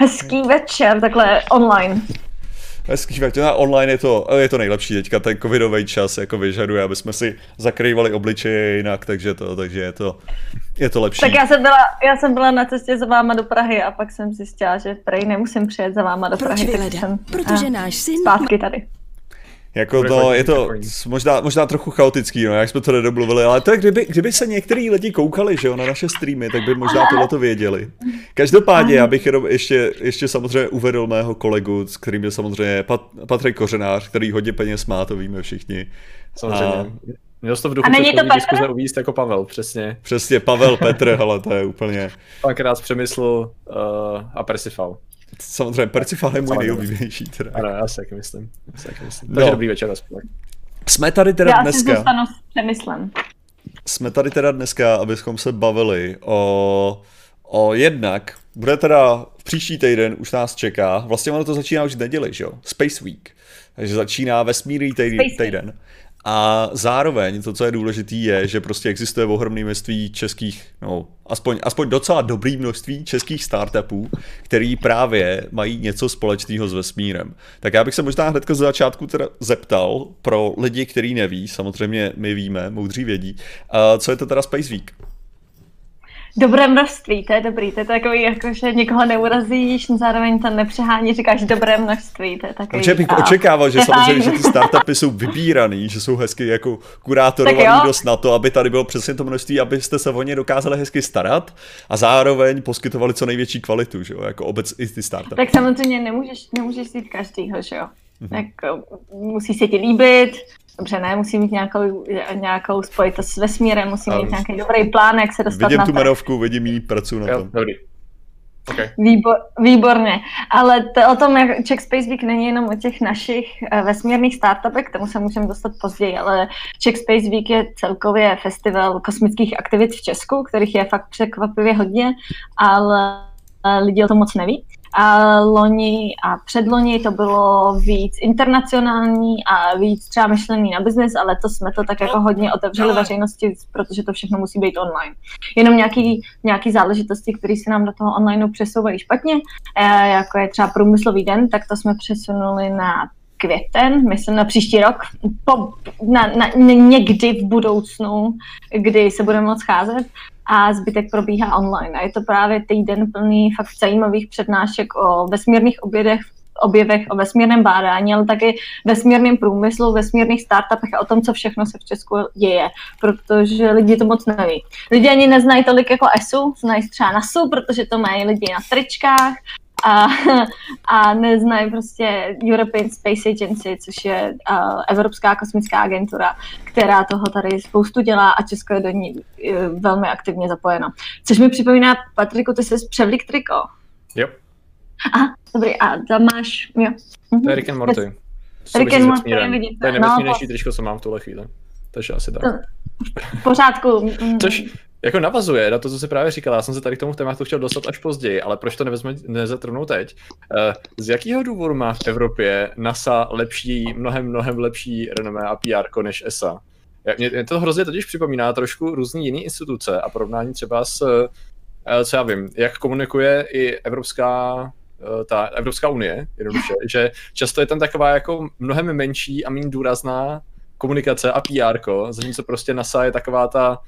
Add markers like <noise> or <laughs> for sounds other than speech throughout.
Hezký večer, takhle online. Hezký večer, na online je to, je to nejlepší teďka, ten covidový čas jako vyžaduje, aby jsme si zakrývali obličeje jinak, takže to, takže je to, je to lepší. Tak já jsem, byla, já jsem byla na cestě za váma do Prahy a pak jsem zjistila, že prej nemusím přijet za váma do Prahy. Proč Vyleda? Protože náš syn... Zpátky tady. Jako to, je to možná, možná trochu chaotický, no, jak jsme to nedomluvili, ale to je, kdyby, kdyby se některý lidi koukali, že jo, na naše streamy, tak by možná tohle to věděli. Každopádně, já bych jenom ještě, ještě samozřejmě uvedl mého kolegu, s kterým je samozřejmě Pat, Patrik Kořenář, který hodně peněz má, to víme všichni. Samozřejmě. A... Měl jsi to v duchu předchozí diskuze uvíct jako Pavel, přesně. Přesně, Pavel, Petr, ale to je úplně... Párkrát přemysl uh, a Persifal. Samozřejmě, Percifal je můj nejoblíbenější teda. Ano, já si taky myslím. Já si myslím. Takže no. dobrý večer aspoň. Jsme tady teda já dneska... Já si s přemyslem. Jsme tady teda dneska, abychom se bavili o, o jednak, bude teda v příští týden, už nás čeká, vlastně ono to začíná už v neděli, že jo? Space Week. Takže začíná vesmírný týden. týden. A zároveň to, co je důležité, je, že prostě existuje ohromné množství českých, no, aspoň, aspoň docela dobrý množství českých startupů, který právě mají něco společného s vesmírem. Tak já bych se možná hnedka z začátku teda zeptal pro lidi, kteří neví, samozřejmě my víme, moudří vědí, co je to teda Space Week? Dobré množství, to je dobrý, to je takový, jako, že někoho neurazíš, zároveň to nepřehání, říkáš dobré množství, to je takový... Takže bych a... očekával, že samozřejmě, že ty startupy jsou vybíraný, že jsou hezky jako kurátorovaný dost na to, aby tady bylo přesně to množství, abyste se o ně dokázali hezky starat a zároveň poskytovali co největší kvalitu, že jo, jako obec i ty startupy. Tak samozřejmě nemůžeš, nemůžeš jít každýho, že jo. Mm-hmm. Tak musí se ti líbit, dobře, ne, musí mít nějakou, nějakou spojitost s vesmírem, musí mít nějaký dobrý plán, jak se dostat vidím na tu jmenovku, vidím jí, pracuji na tom. Dobrý. Okay. Výbor, výborně. Ale to, o tom, jak Czech Space Week není jenom o těch našich uh, vesmírných startupech, k tomu se můžeme dostat později, ale Czech Space Week je celkově festival kosmických aktivit v Česku, kterých je fakt překvapivě hodně, ale lidi o tom moc neví. A loni a předloni to bylo víc internacionální a víc třeba myšlený na biznis, ale to jsme to tak jako hodně otevřeli veřejnosti, protože to všechno musí být online. Jenom nějaký, nějaký záležitosti, které se nám do toho online přesouvají špatně, eh, jako je třeba průmyslový den, tak to jsme přesunuli na květen, myslím na příští rok, po, na, na, někdy v budoucnu, kdy se budeme moc scházet a zbytek probíhá online. A je to právě týden plný fakt zajímavých přednášek o vesmírných obědech, objevech, o vesmírném bádání, ale taky vesmírném průmyslu, vesmírných startupech a o tom, co všechno se v Česku děje, protože lidi to moc neví. Lidi ani neznají tolik jako ESU, znají třeba NASU, protože to mají lidi na tričkách a, <laughs> a neznají prostě European Space Agency, což je uh, Evropská kosmická agentura, která toho tady spoustu dělá a Česko je do ní uh, velmi aktivně zapojeno. Což mi připomíná, Patriku, ty jsi převlík triko. Jo. Aha, dobrý, a tam máš, jo. Mhm. To je Rick and Morty. Rick and Morty, vidíte. To je nejvesmírnější no, tričko, co mám v tuhle chvíli. Takže asi tak. V pořádku. Což jako navazuje na to, co jsi právě říkal, já jsem se tady k tomu tématu chtěl dostat až později, ale proč to nevezme, nezatrhnou teď? Uh, z jakého důvodu má v Evropě NASA lepší, mnohem, mnohem lepší renomé a PR než ESA? Mě, to hrozně totiž připomíná trošku různý jiný instituce a porovnání třeba s, uh, co já vím, jak komunikuje i Evropská uh, ta Evropská unie, jednoduše, <laughs> že často je tam taková jako mnohem menší a méně důrazná komunikace a PR, zatímco prostě NASA je taková ta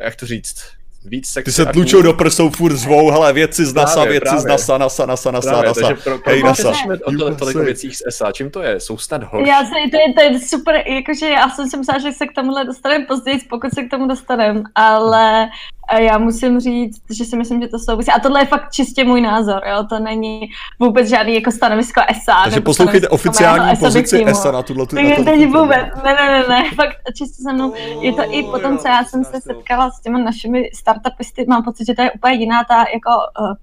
jak to říct, víc sexy. Ty se tlučou do prsou, furt zvou, hele, věci z NASA, právě, věci právě. z NASA, NASA, NASA, NASA, právě, NASA. Takže pro, pro, Hej, NASA. o to, tolik věcí z SA, čím to je? Jsou snad horší? Já si, to je, to je super, jakože já jsem si myslela, že se k tomuhle dostaneme později, pokud se k tomu dostaneme, ale a já musím říct, že si myslím, že to souvisí. A tohle je fakt čistě můj názor, jo? to není vůbec žádný jako stanovisko ESA. Takže poslouchejte oficiální pozici ESA na tuhle tu. Ne, není vůbec, ne, ne, ne, ne, fakt čistě se mnou. Je to i po tom, co já jsem se setkala s těma našimi startupisty, mám pocit, že to je úplně jiná ta jako uh,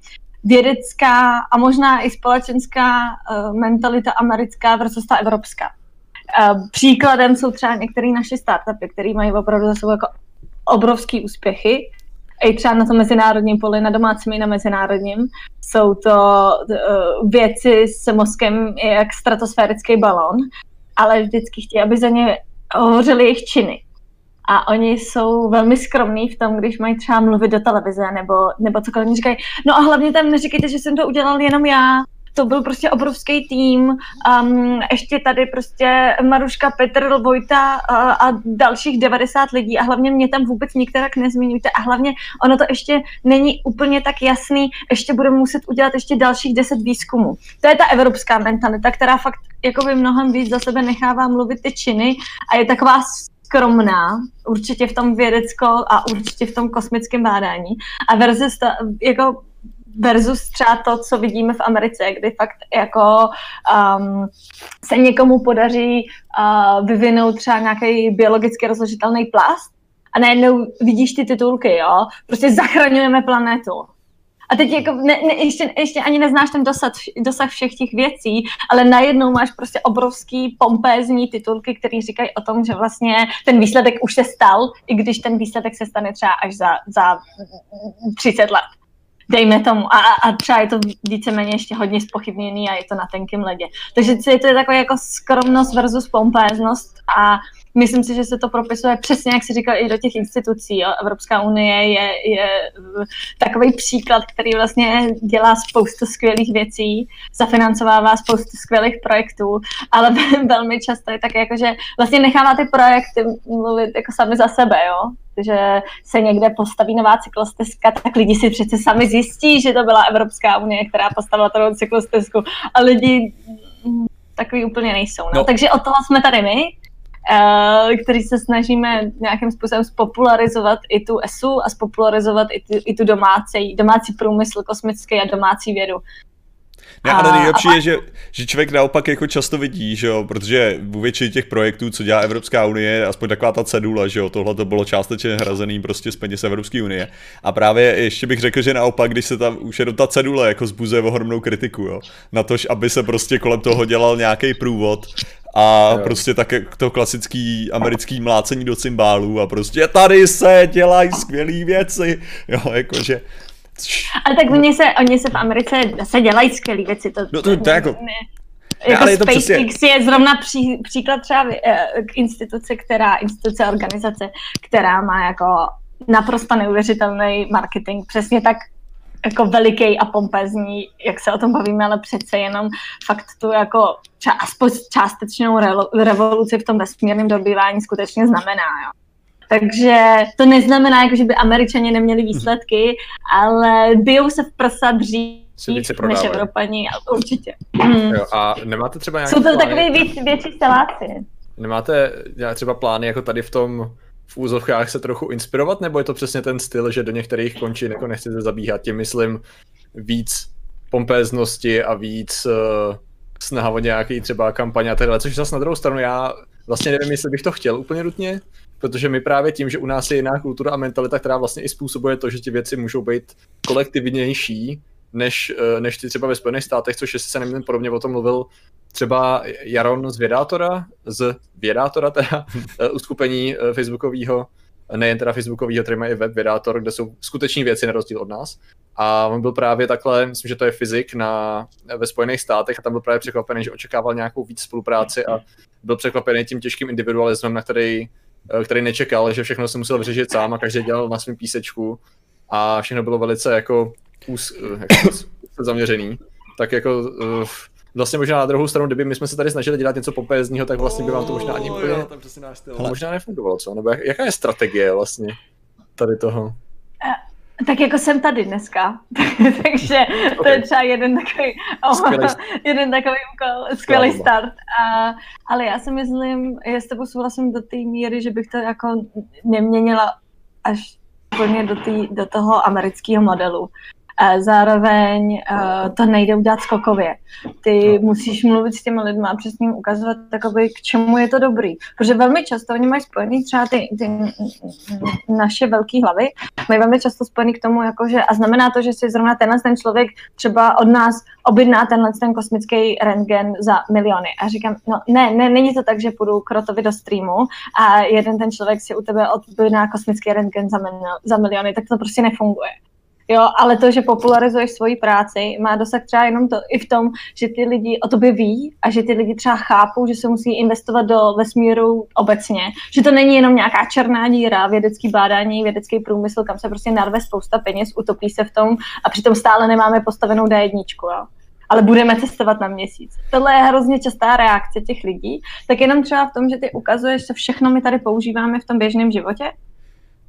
vědecká a možná i společenská uh, mentalita americká versus ta evropská. Uh, příkladem jsou třeba některé naše startupy, které mají opravdu za sebou jako obrovský úspěchy i třeba na tom mezinárodním poli, na domácím i na mezinárodním. Jsou to uh, věci s mozkem jak stratosférický balon, ale vždycky chtějí, aby za ně hovořili jejich činy. a oni jsou velmi skromní v tom, když mají třeba mluvit do televize nebo, nebo cokoliv. Říkají, no a hlavně tam neříkejte, že jsem to udělal jenom já, to byl prostě obrovský tým. Um, ještě tady prostě Maruška, Petr, Vojta a, a dalších 90 lidí a hlavně mě tam vůbec nikterak nezmiňujte a hlavně ono to ještě není úplně tak jasný, ještě budeme muset udělat ještě dalších 10 výzkumů. To je ta evropská mentalita, která fakt jakoby mnohem víc za sebe nechává mluvit ty činy a je taková skromná, určitě v tom vědecko a určitě v tom kosmickém bádání. A to, jako versus třeba to, co vidíme v Americe, kdy fakt jako um, se někomu podaří uh, vyvinout třeba nějaký biologicky rozložitelný plast a najednou vidíš ty titulky, jo, prostě zachraňujeme planetu. A teď jako ne, ne, ještě, ještě ani neznáš ten dosah, dosah všech těch věcí, ale najednou máš prostě obrovský pompézní titulky, které říkají o tom, že vlastně ten výsledek už se stal, i když ten výsledek se stane třeba až za, za 30 let dejme tomu, a, a třeba je to víceméně ještě hodně spochybněný a je to na tenkém ledě. Takže je to je takové jako skromnost versus pompéznost a myslím si, že se to propisuje přesně, jak si říkal, i do těch institucí. Jo. Evropská unie je, je takový příklad, který vlastně dělá spoustu skvělých věcí, zafinancovává spoustu skvělých projektů, ale <laughs> velmi často je tak jako, že vlastně nechává ty projekty mluvit jako sami za sebe, jo že se někde postaví nová cyklostezka, tak lidi si přece sami zjistí, že to byla Evropská unie, která postavila tu cyklostezku a lidi takový úplně nejsou. No. No. Takže o toho jsme tady my, který se snažíme nějakým způsobem spopularizovat i tu ESU a spopularizovat i tu, i tu domácí, domácí průmysl kosmický a domácí vědu. Ne, ale nejlepší a... je, že, že člověk naopak jako často vidí, že jo, protože u většiny těch projektů, co dělá Evropská unie, aspoň taková ta cedula, že jo, tohle to bylo částečně hrazený prostě z peněz Evropské unie. A právě ještě bych řekl, že naopak, když se tam už jenom ta cedule jako zbuzuje ohromnou kritiku, jo, na to, aby se prostě kolem toho dělal nějaký průvod, a jo. prostě také to klasický americký mlácení do cymbálů a prostě tady se dělají skvělé věci, jo, jakože ale tak oni se, oni se v Americe se dělají skvělé věci. To, no to, to jako... Ne, jako ale je to SpaceX přesně... je zrovna pří, příklad třeba eh, k instituce, která, instituce organizace, která má jako naprosto neuvěřitelný marketing, přesně tak jako veliký a pompezní, jak se o tom bavíme, ale přece jenom fakt tu jako aspoň částečnou revoluci v tom vesmírném dobývání skutečně znamená. Jo. Takže to neznamená, jako, že by američani neměli výsledky, ale bijou se v prsa dřív než Evropani, určitě. Hmm. <clears throat> Jo, a nemáte třeba nějaké Jsou to takový víc, větší celáci. Nemáte třeba plány jako tady v tom v úzovkách se trochu inspirovat, nebo je to přesně ten styl, že do některých končin jako nechcete zabíhat, tím myslím víc pompéznosti a víc uh, snaha o nějaký třeba kampaně a takhle, což zase na druhou stranu já vlastně nevím, jestli bych to chtěl úplně nutně, protože my právě tím, že u nás je jiná kultura a mentalita, která vlastně i způsobuje to, že ty věci můžou být kolektivnější, než, eh, než ty třeba ve Spojených státech, což jestli se nevím, podobně o tom mluvil třeba Jaron z Vědátora, z Vědátora teda, <laughs> eh, uskupení eh, facebookového, nejen teda facebookového, který má i web Vědátor, kde jsou skuteční věci na rozdíl od nás. A on byl právě takhle, myslím, že to je fyzik na, ve Spojených státech a tam byl právě překvapený, že očekával nějakou víc spolupráci a byl překvapený tím těžkým individualismem, na který který nečekal, že všechno se musel vyřešit sám a každý dělal na svém písečku a všechno bylo velice jako, ús, eh, jako zaměřený. Tak jako uh, vlastně možná na druhou stranu, kdyby my jsme se tady snažili dělat něco popézního, tak vlastně by vám to možná ani úplně možná nefungovalo, co? Nebo jak, jaká je strategie vlastně tady toho? Tak jako jsem tady dneska, <laughs> takže okay. to je třeba jeden takový, oh, jeden takový úkol, skvělý start. A, ale já si myslím, já s tebou souhlasím do té míry, že bych to jako neměnila až úplně do, tý, do toho amerického modelu. Zároveň uh, to nejde udělat skokově. Ty no. musíš mluvit s těmi lidmi a přesně jim ukazovat, takoby, k čemu je to dobrý. Protože velmi často oni mají spojený třeba ty, ty naše velké hlavy, mají velmi často spojený k tomu, jakože, a znamená to, že si zrovna tenhle ten člověk třeba od nás objedná tenhle ten kosmický rentgen za miliony. A říkám, no ne, ne, není to tak, že půjdu krotovi do streamu a jeden ten člověk si u tebe objedná kosmický rentgen za, za miliony, tak to prostě nefunguje Jo, ale to, že popularizuješ svoji práci, má dosah třeba jenom to i v tom, že ty lidi o tobě ví a že ty lidi třeba chápou, že se musí investovat do vesmíru obecně. Že to není jenom nějaká černá díra, vědecký bádání, vědecký průmysl, kam se prostě narve spousta peněz, utopí se v tom a přitom stále nemáme postavenou D1. Jo ale budeme cestovat na měsíc. Tohle je hrozně častá reakce těch lidí, tak jenom třeba v tom, že ty ukazuješ, co všechno my tady používáme v tom běžném životě,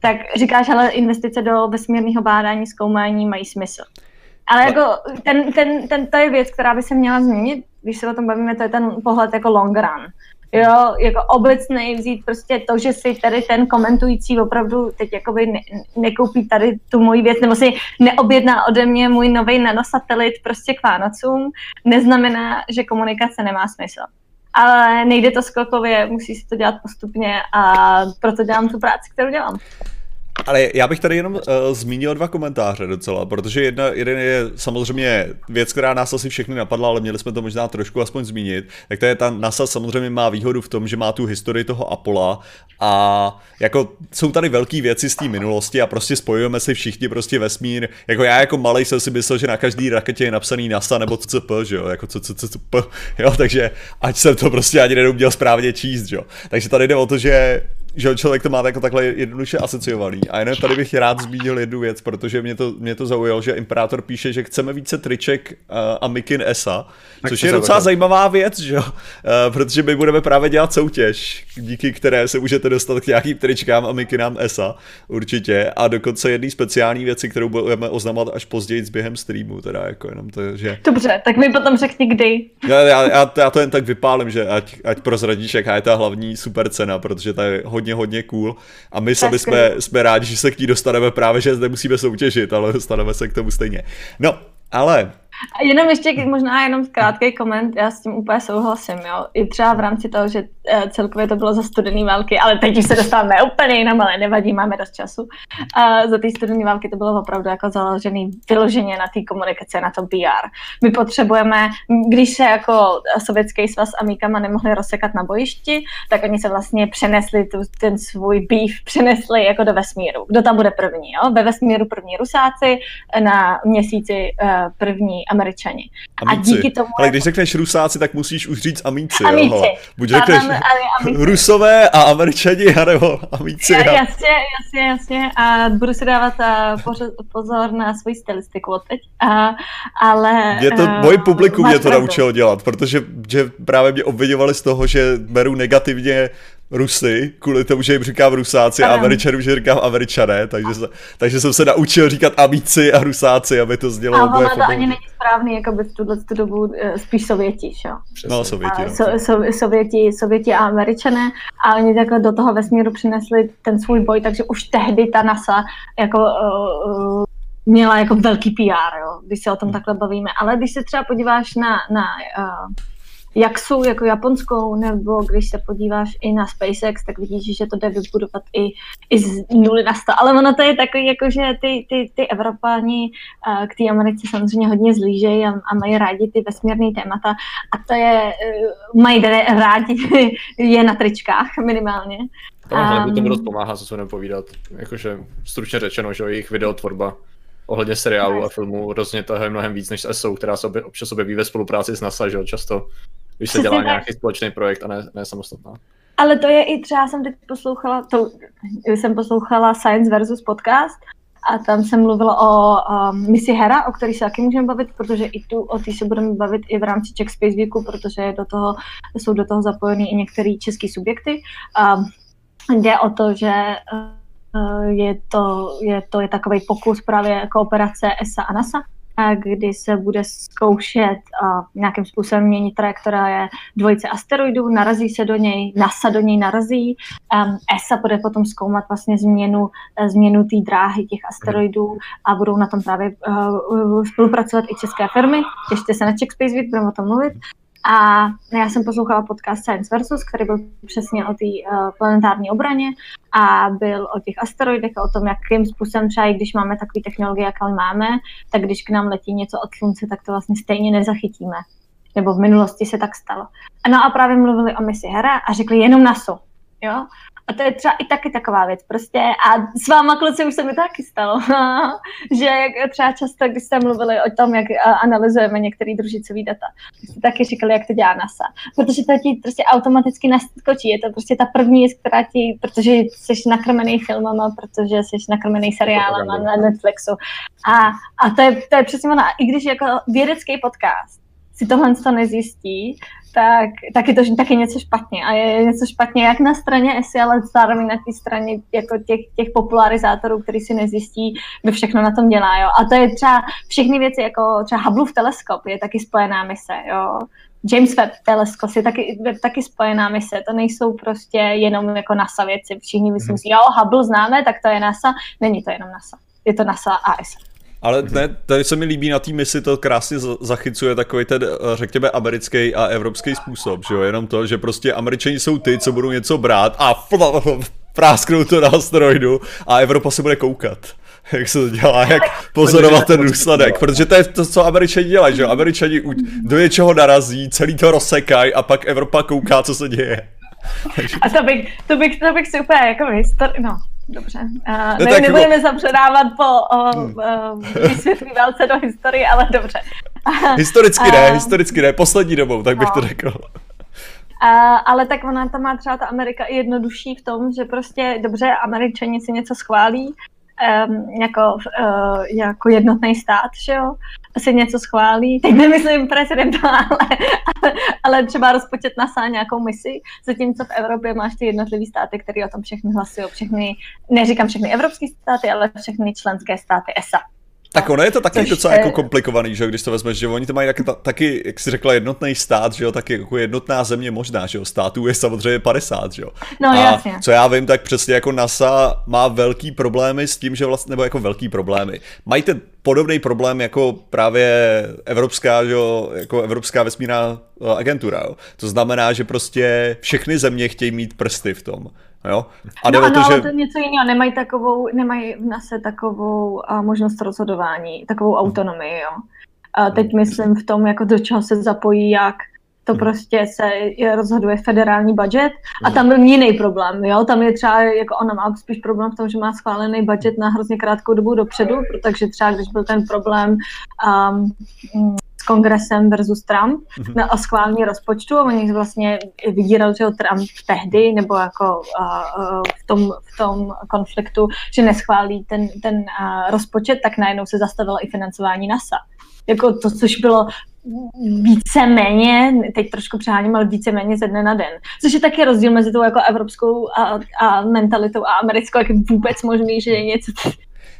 tak říkáš, ale investice do vesmírného bádání, zkoumání mají smysl. Ale jako ten, ten, ten, to je věc, která by se měla změnit, když se o tom bavíme, to je ten pohled jako long run. Jo, jako obecný vzít prostě to, že si tady ten komentující opravdu teď jakoby ne, nekoupí tady tu moji věc, nebo si neobjedná ode mě můj nový nanosatelit prostě k Vánocům, neznamená, že komunikace nemá smysl. Ale nejde to skokově, musí si to dělat postupně a proto dělám tu práci, kterou dělám. Ale já bych tady jenom uh, zmínil dva komentáře docela, protože jedna, jeden je samozřejmě věc, která nás asi všechny napadla, ale měli jsme to možná trošku aspoň zmínit. Tak to je ta NASA samozřejmě má výhodu v tom, že má tu historii toho Apollo a jako jsou tady velké věci z té minulosti a prostě spojujeme si všichni prostě vesmír. Jako já jako malý jsem si myslel, že na každý raketě je napsaný NASA nebo CCP, že jo, jako CCP, jo, takže ať jsem to prostě ani neuměl správně číst, jo. Takže tady jde o to, že že člověk to má jako takhle jednoduše asociovaný. A jenom tady bych rád zmínil jednu věc, protože mě to, mě to zaujalo, že Imperátor píše, že chceme více triček uh, a Mikin Esa, tak což je docela zajímavá věc, že jo? Uh, protože my budeme právě dělat soutěž, díky které se můžete dostat k nějakým tričkám a Mikinám Esa, určitě. A dokonce jedný speciální věci, kterou budeme oznamovat až později s během streamu, teda jako jenom to, že... Dobře, tak mi potom řekni kdy. Já, já, já, já to jen tak vypálím, že ať, ať prozradíš, jaká je ta hlavní super cena, protože ta je hodně, hodně cool. A my sami jsme, jsme rádi, že se k ní dostaneme právě, že nemusíme soutěžit, ale dostaneme se k tomu stejně. No, ale a jenom ještě možná jenom krátký koment, já s tím úplně souhlasím, jo. I třeba v rámci toho, že eh, celkově to bylo za studený války, ale teď už se dostáváme úplně jinam, ale nevadí, máme dost času. A za ty studené války to bylo opravdu jako založený vyloženě na té komunikaci, na tom PR. My potřebujeme, když se jako sovětský svaz a Míkama nemohli rozsekat na bojišti, tak oni se vlastně přenesli tu, ten svůj beef, přenesli jako do vesmíru. Kdo tam bude první, jo? Ve vesmíru první Rusáci, na měsíci eh, první Američani. Amíci. A díky tomu... Ale když řekneš Rusáci, tak musíš už říct Amíci. Amíci. Jo? Buď řekneš amíci. Rusové a Američani, anebo Amíci. Ja, jasně, jasně, jasně. A budu si dávat pozor na svoji stylistiku od teď. A, ale... Je to, uh, moje publikum mě to naučilo dělat, protože že právě mě obvinovali z toho, že beru negativně Rusy, kvůli tomu, že jim říkám Rusáci ano. a Američanům, že říkám Američané, takže, se, takže jsem se naučil říkat Amici a Rusáci, aby to znělo. A ono to ani není správný, jako by v tuhle tu dobu eh, spíš Sověti, jo? No, Sověti. No. So, so, sověti, Sověti a Američané a oni takhle do toho vesmíru přinesli ten svůj boj, takže už tehdy ta NASA jako uh, měla jako velký PR, jo, když se o tom hmm. takhle bavíme. Ale když se třeba podíváš na, na uh, jak jsou jako japonskou, nebo když se podíváš i na SpaceX, tak vidíš, že to jde vybudovat i, i z nuly na sto. Ale ono to je takový, jako že ty, ty, ty Evropáni k té Americe samozřejmě hodně zlížejí a, a mají rádi ty vesmírné témata a to je, e, mají rádi <laughs> je na tričkách minimálně. Tohle um, to dost pomáhá, co se budeme povídat. Jakože stručně řečeno, že jejich videotvorba ohledně seriálu a filmu rozně to je mnohem víc než s ESO, která se občas objeví ve spolupráci s NASA, že jo, často když se dělá <laughs> tak. nějaký společný projekt a ne, ne samostatná. Ale to je i třeba, jsem teď poslouchala, to, jsem poslouchala Science versus podcast a tam jsem mluvila o um, misi Hera, o který se taky můžeme bavit, protože i tu o té se budeme bavit i v rámci Czech Space Weeku, protože do toho, jsou do toho zapojeny i některé české subjekty. Um, jde o to, že uh, je to, je to je takový pokus právě kooperace ESA a NASA, kdy se bude zkoušet uh, nějakým způsobem měnit trajektorie dvojice asteroidů, narazí se do něj, NASA do něj narazí, um, ESA bude potom zkoumat vlastně změnu, uh, změnu té dráhy těch asteroidů a budou na tom právě uh, spolupracovat i české firmy. Těšte se na Czech Space Week, budeme o tom mluvit. A já jsem poslouchala podcast Science Versus, který byl přesně o té uh, planetární obraně a byl o těch asteroidech a o tom, jakým způsobem třeba, i když máme takové technologie, jaké máme, tak když k nám letí něco od slunce, tak to vlastně stejně nezachytíme. Nebo v minulosti se tak stalo. No a právě mluvili o misi Hera a řekli jenom NASA. Jo? A to je třeba i taky taková věc. Prostě a s váma kluci už se mi taky stalo, <laughs> že jak třeba často, když jste mluvili o tom, jak analyzujeme některé družicové data, jste taky říkali, jak to dělá NASA. Protože to ti prostě automaticky naskočí. Je to prostě ta první věc, která ti, protože jsi nakrmený filmama, protože jsi nakrmený seriálama na Netflixu. A, a to, je, to je přesně ono. I když jako vědecký podcast si tohle to nezjistí, tak, tak je to taky něco špatně. A je něco špatně jak na straně ESI, ale zároveň na té straně jako těch, těch popularizátorů, který si nezjistí, kdo všechno na tom dělá. Jo. A to je třeba všechny věci, jako třeba Hubbleův teleskop je taky spojená mise. Jo. James Webb teleskop je taky, taky spojená mise. To nejsou prostě jenom jako NASA věci. Všichni myslí, jo, Hubble známe, tak to je NASA. Není to jenom NASA. Je to NASA a ESA. Ale ne, tady se mi líbí na té misi, to krásně zachycuje takový ten, eh, řekněme, americký a evropský způsob, že jo, jenom to, že prostě američani jsou ty, co budou něco brát a prásknou to na asteroidu a Evropa se bude koukat <laughs> jak se to dělá, jak pozorovat ten důsledek, protože to je to, co američani dělají, že jo, američani do něčeho narazí, celý to rozsekají a pak Evropa kouká, co se děje. A to bych, to bych, to bych si úplně jako histori- no, Dobře. Uh, ne, ne, nebudeme jako... zapředávat po uh, <laughs> uh, vysvětlí válce do historie, ale dobře. historicky ne, uh, historicky ne, poslední dobou, tak bych no. to řekl. Uh, ale tak ona tam má třeba ta Amerika i jednodušší v tom, že prostě dobře, američani si něco schválí, um, jako, uh, jako jednotný stát, že jo, si něco schválí, teď nemyslím prezident, ale, <laughs> ale, ale třeba rozpočet na nějakou misi, zatímco v Evropě máš ty jednotlivý státy, které o tom všechny hlasují, všechny, neříkám všechny evropské státy, ale všechny členské státy ESA. Tak ono je to taky Což, docela jako komplikovaný, že když to vezmeš, že oni to mají taky, taky, jak jsi řekla, jednotný stát, že jo, taky jako jednotná země možná, že jo, států je samozřejmě 50, že jo. No a jasně. co já vím, tak přesně jako NASA má velký problémy s tím, že vlastně, nebo jako velký problémy. Mají ten podobný problém jako právě evropská, že jo, jako evropská vesmírná eh, agentura, jo. To znamená, že prostě všechny země chtějí mít prsty v tom. Jo? A no, ano, to, že... ale to je něco jiného. Nemají, takovou, nemají v nase takovou uh, možnost rozhodování, takovou autonomii. Jo? A teď myslím v tom, jako do čeho se zapojí, jak to hmm. prostě se rozhoduje federální budget a hmm. tam byl jiný problém, jo, tam je třeba, jako ona má spíš problém v tom, že má schválený budget na hrozně krátkou dobu dopředu, protože třeba když byl ten problém um, kongresem versus Trump mm-hmm. na schválení rozpočtu a oni vlastně vydíral, že Trump tehdy, nebo jako uh, v, tom, v tom konfliktu, že neschválí ten, ten uh, rozpočet, tak najednou se zastavilo i financování NASA. Jako to, což bylo víceméně, teď trošku přeháním, ale víceméně ze dne na den. Což je taky rozdíl mezi tou jako evropskou a, a mentalitou a americkou, jak je vůbec možný, že je něco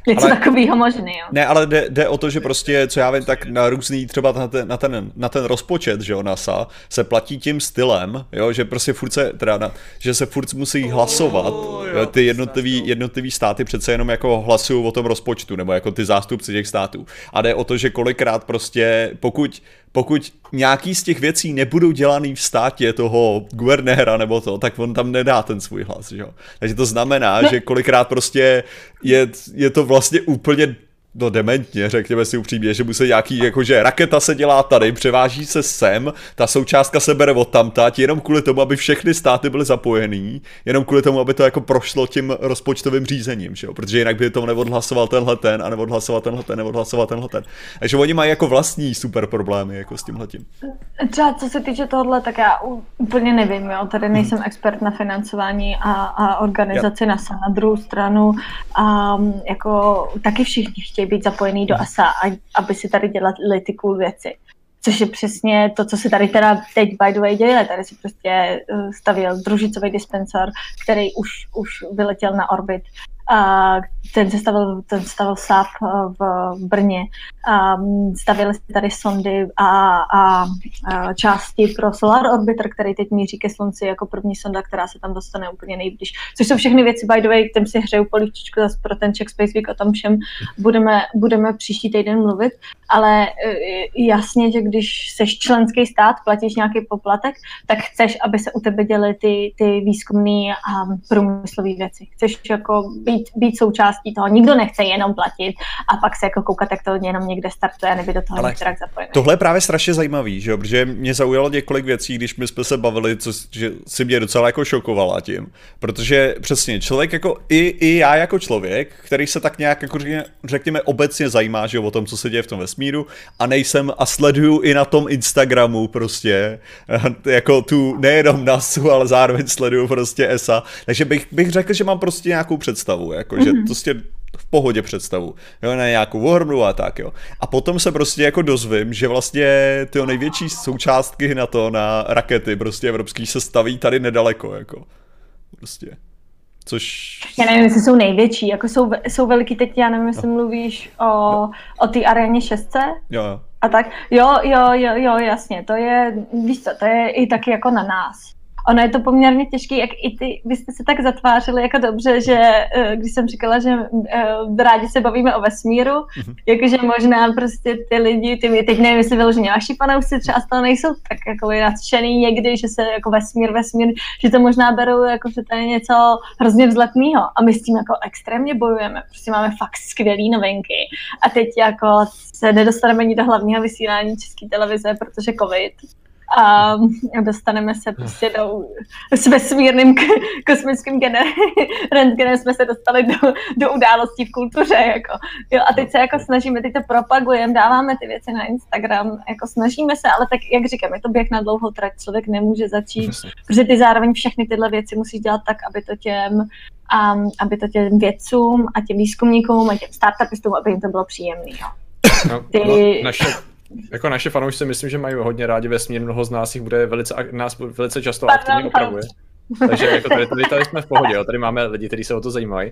Něco ale, takového možný, jo. Ne, ale jde, jde, o to, že prostě, co já vím, tak na různý, třeba na ten, na ten, na ten rozpočet, že jo, NASA, se platí tím stylem, jo, že prostě furt se, teda na, že se furt musí hlasovat, oh, jo, ty jednotlivý, jednotlivý státy přece jenom jako hlasují o tom rozpočtu, nebo jako ty zástupci těch států. A jde o to, že kolikrát prostě, pokud pokud nějaký z těch věcí nebudou dělaný v státě toho guvernéra nebo to, tak on tam nedá ten svůj hlas, že jo. Takže to znamená, no. že kolikrát prostě je, je to vlastně úplně no dementně, řekněme si upřímně, že musí nějaký, jakože raketa se dělá tady, převáží se sem, ta součástka se bere od tamtať, jenom kvůli tomu, aby všechny státy byly zapojený, jenom kvůli tomu, aby to jako prošlo tím rozpočtovým řízením, že jo? protože jinak by to neodhlasoval tenhle ten a neodhlasoval tenhle ten, neodhlasoval tenhle ten. Takže oni mají jako vlastní super problémy jako s tímhletím. Třeba co se týče tohle, tak já úplně nevím, jo? tady hmm. nejsem hmm. expert na financování a, a organizaci. NASA. Na druhou stranu, um, jako taky všichni chtějí chtějí být zapojený do ASA, aby si tady dělali ty cool věci. Což je přesně to, co se tady teda teď by the way děje. Tady si prostě eh, stavil družicový dispensor, který už, už vyletěl na orbit a ten se stavil, ten stavil SAP eh, v Brně. Stavili se tady sondy a, a, a části pro Solar Orbiter, který teď míří ke Slunci jako první sonda, která se tam dostane úplně nejblíž. Což jsou všechny věci, by the way, tím si hřeju polívčičku zase pro ten Czech Space Week, o tom všem budeme, budeme příští týden mluvit, ale eh, jasně, že když seš členský stát, platíš nějaký poplatek, tak chceš, aby se u tebe děly ty, ty výzkumné a průmyslové věci. Chceš jako být být, být součástí toho. Nikdo nechce jenom platit a pak se jako koukat, jak to jenom někde startuje, nebo do toho Ale některak zapojený. Tohle je právě strašně zajímavý, že protože mě zaujalo několik věcí, když my jsme se bavili, co že si mě docela jako šokovala tím. Protože přesně člověk jako i, i já jako člověk, který se tak nějak jako řekněme obecně zajímá, že o tom, co se děje v tom vesmíru a nejsem a sleduju i na tom Instagramu prostě <laughs> jako tu nejenom NASu, ale zároveň sleduju prostě ESA. Takže bych, bych řekl, že mám prostě nějakou představu, jako, mm-hmm. že mhm. prostě v pohodě představu, jo, na nějakou Warhammeru a tak, jo. A potom se prostě jako dozvím, že vlastně ty největší součástky na to, na rakety prostě evropský se staví tady nedaleko, jako. Prostě. Což... Já nevím, jestli jsou největší, jako jsou, jsou veliký, teď já nevím, jestli no. mluvíš o, no. o té aréně 6. Jo, jo. A tak, jo, jo, jo, jo, jasně, to je, víš co, to je i taky jako na nás ono je to poměrně těžké, jak i ty, vy jste se tak zatvářili jako dobře, že eh, když jsem říkala, že uh, rádi se bavíme o vesmíru, mm-hmm. jakože možná prostě ty lidi, ty, teď nevím, jestli vyloženě vaši panoušci třeba z toho nejsou tak jako nadšený někdy, že se jako vesmír, vesmír, že to možná berou jako, že to je něco hrozně vzletného. A my s tím jako extrémně bojujeme, prostě máme fakt skvělé novinky. A teď jako se nedostaneme ani do hlavního vysílání české televize, protože covid, a dostaneme se prostě do, s vesmírným kosmickým <laughs> rentgenem jsme se dostali do, do událostí v kultuře, jako. Jo, a teď se jako snažíme, teď to propagujeme, dáváme ty věci na Instagram, jako snažíme se, ale tak, jak říkám, je to běh na dlouhou trať, člověk nemůže začít, protože ty zároveň všechny tyhle věci musí dělat tak, aby to těm um, aby to těm vědcům a těm výzkumníkům a těm startupistům, aby jim to bylo příjemné. No, ty... naše, jako naše fanoušci myslím, že mají hodně rádi vesmír, mnoho z nás jich bude velice, nás velice často aktivně opravuje. Takže jako tady, tady, tady jsme v pohodě, jo. tady máme lidi, kteří se o to zajímají.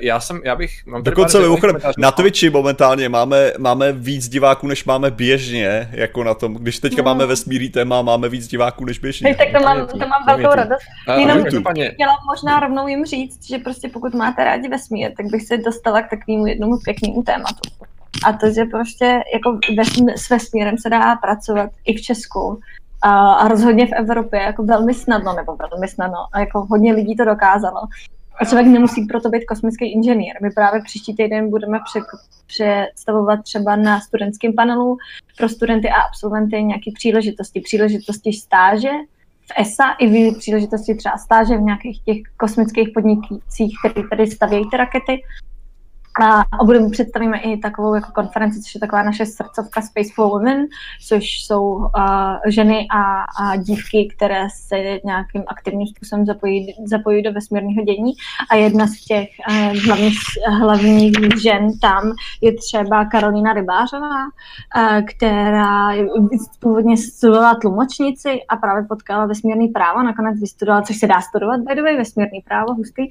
Já jsem, já bych... Mám Dokonce mimochodem, na Twitchi momentálně máme, máme víc diváků, než máme běžně, jako na tom, když teďka no. máme vesmírný téma, máme víc diváků než běžně. tak to mám, to mám velkou radost. Jenom chtěla možná rovnou jim říct, že prostě pokud máte rádi vesmír, tak bych se dostala k takovému jednomu pěknému tématu. A to, že prostě jako s vesmírem se dá pracovat i v Česku a, a rozhodně v Evropě jako velmi snadno, nebo velmi snadno, a jako hodně lidí to dokázalo. A člověk nemusí proto být kosmický inženýr. My právě příští týden budeme představovat třeba na studentském panelu pro studenty a absolventy nějaké příležitosti. Příležitosti stáže v ESA i v příležitosti třeba stáže v nějakých těch kosmických podnicích, které tady stavějí ty rakety a, budeme představíme i takovou jako konferenci, což je taková naše srdcovka Space for Women, což jsou uh, ženy a, a dívky, které se nějakým aktivním způsobem zapojí, zapojí do vesmírného dění. A jedna z těch uh, hlavních, hlavních žen tam je třeba Karolina Rybářová, uh, která původně studovala tlumočnici a právě potkala vesmírný právo, nakonec vystudovala, což se dá studovat, by the way, vesmírný právo, hustý,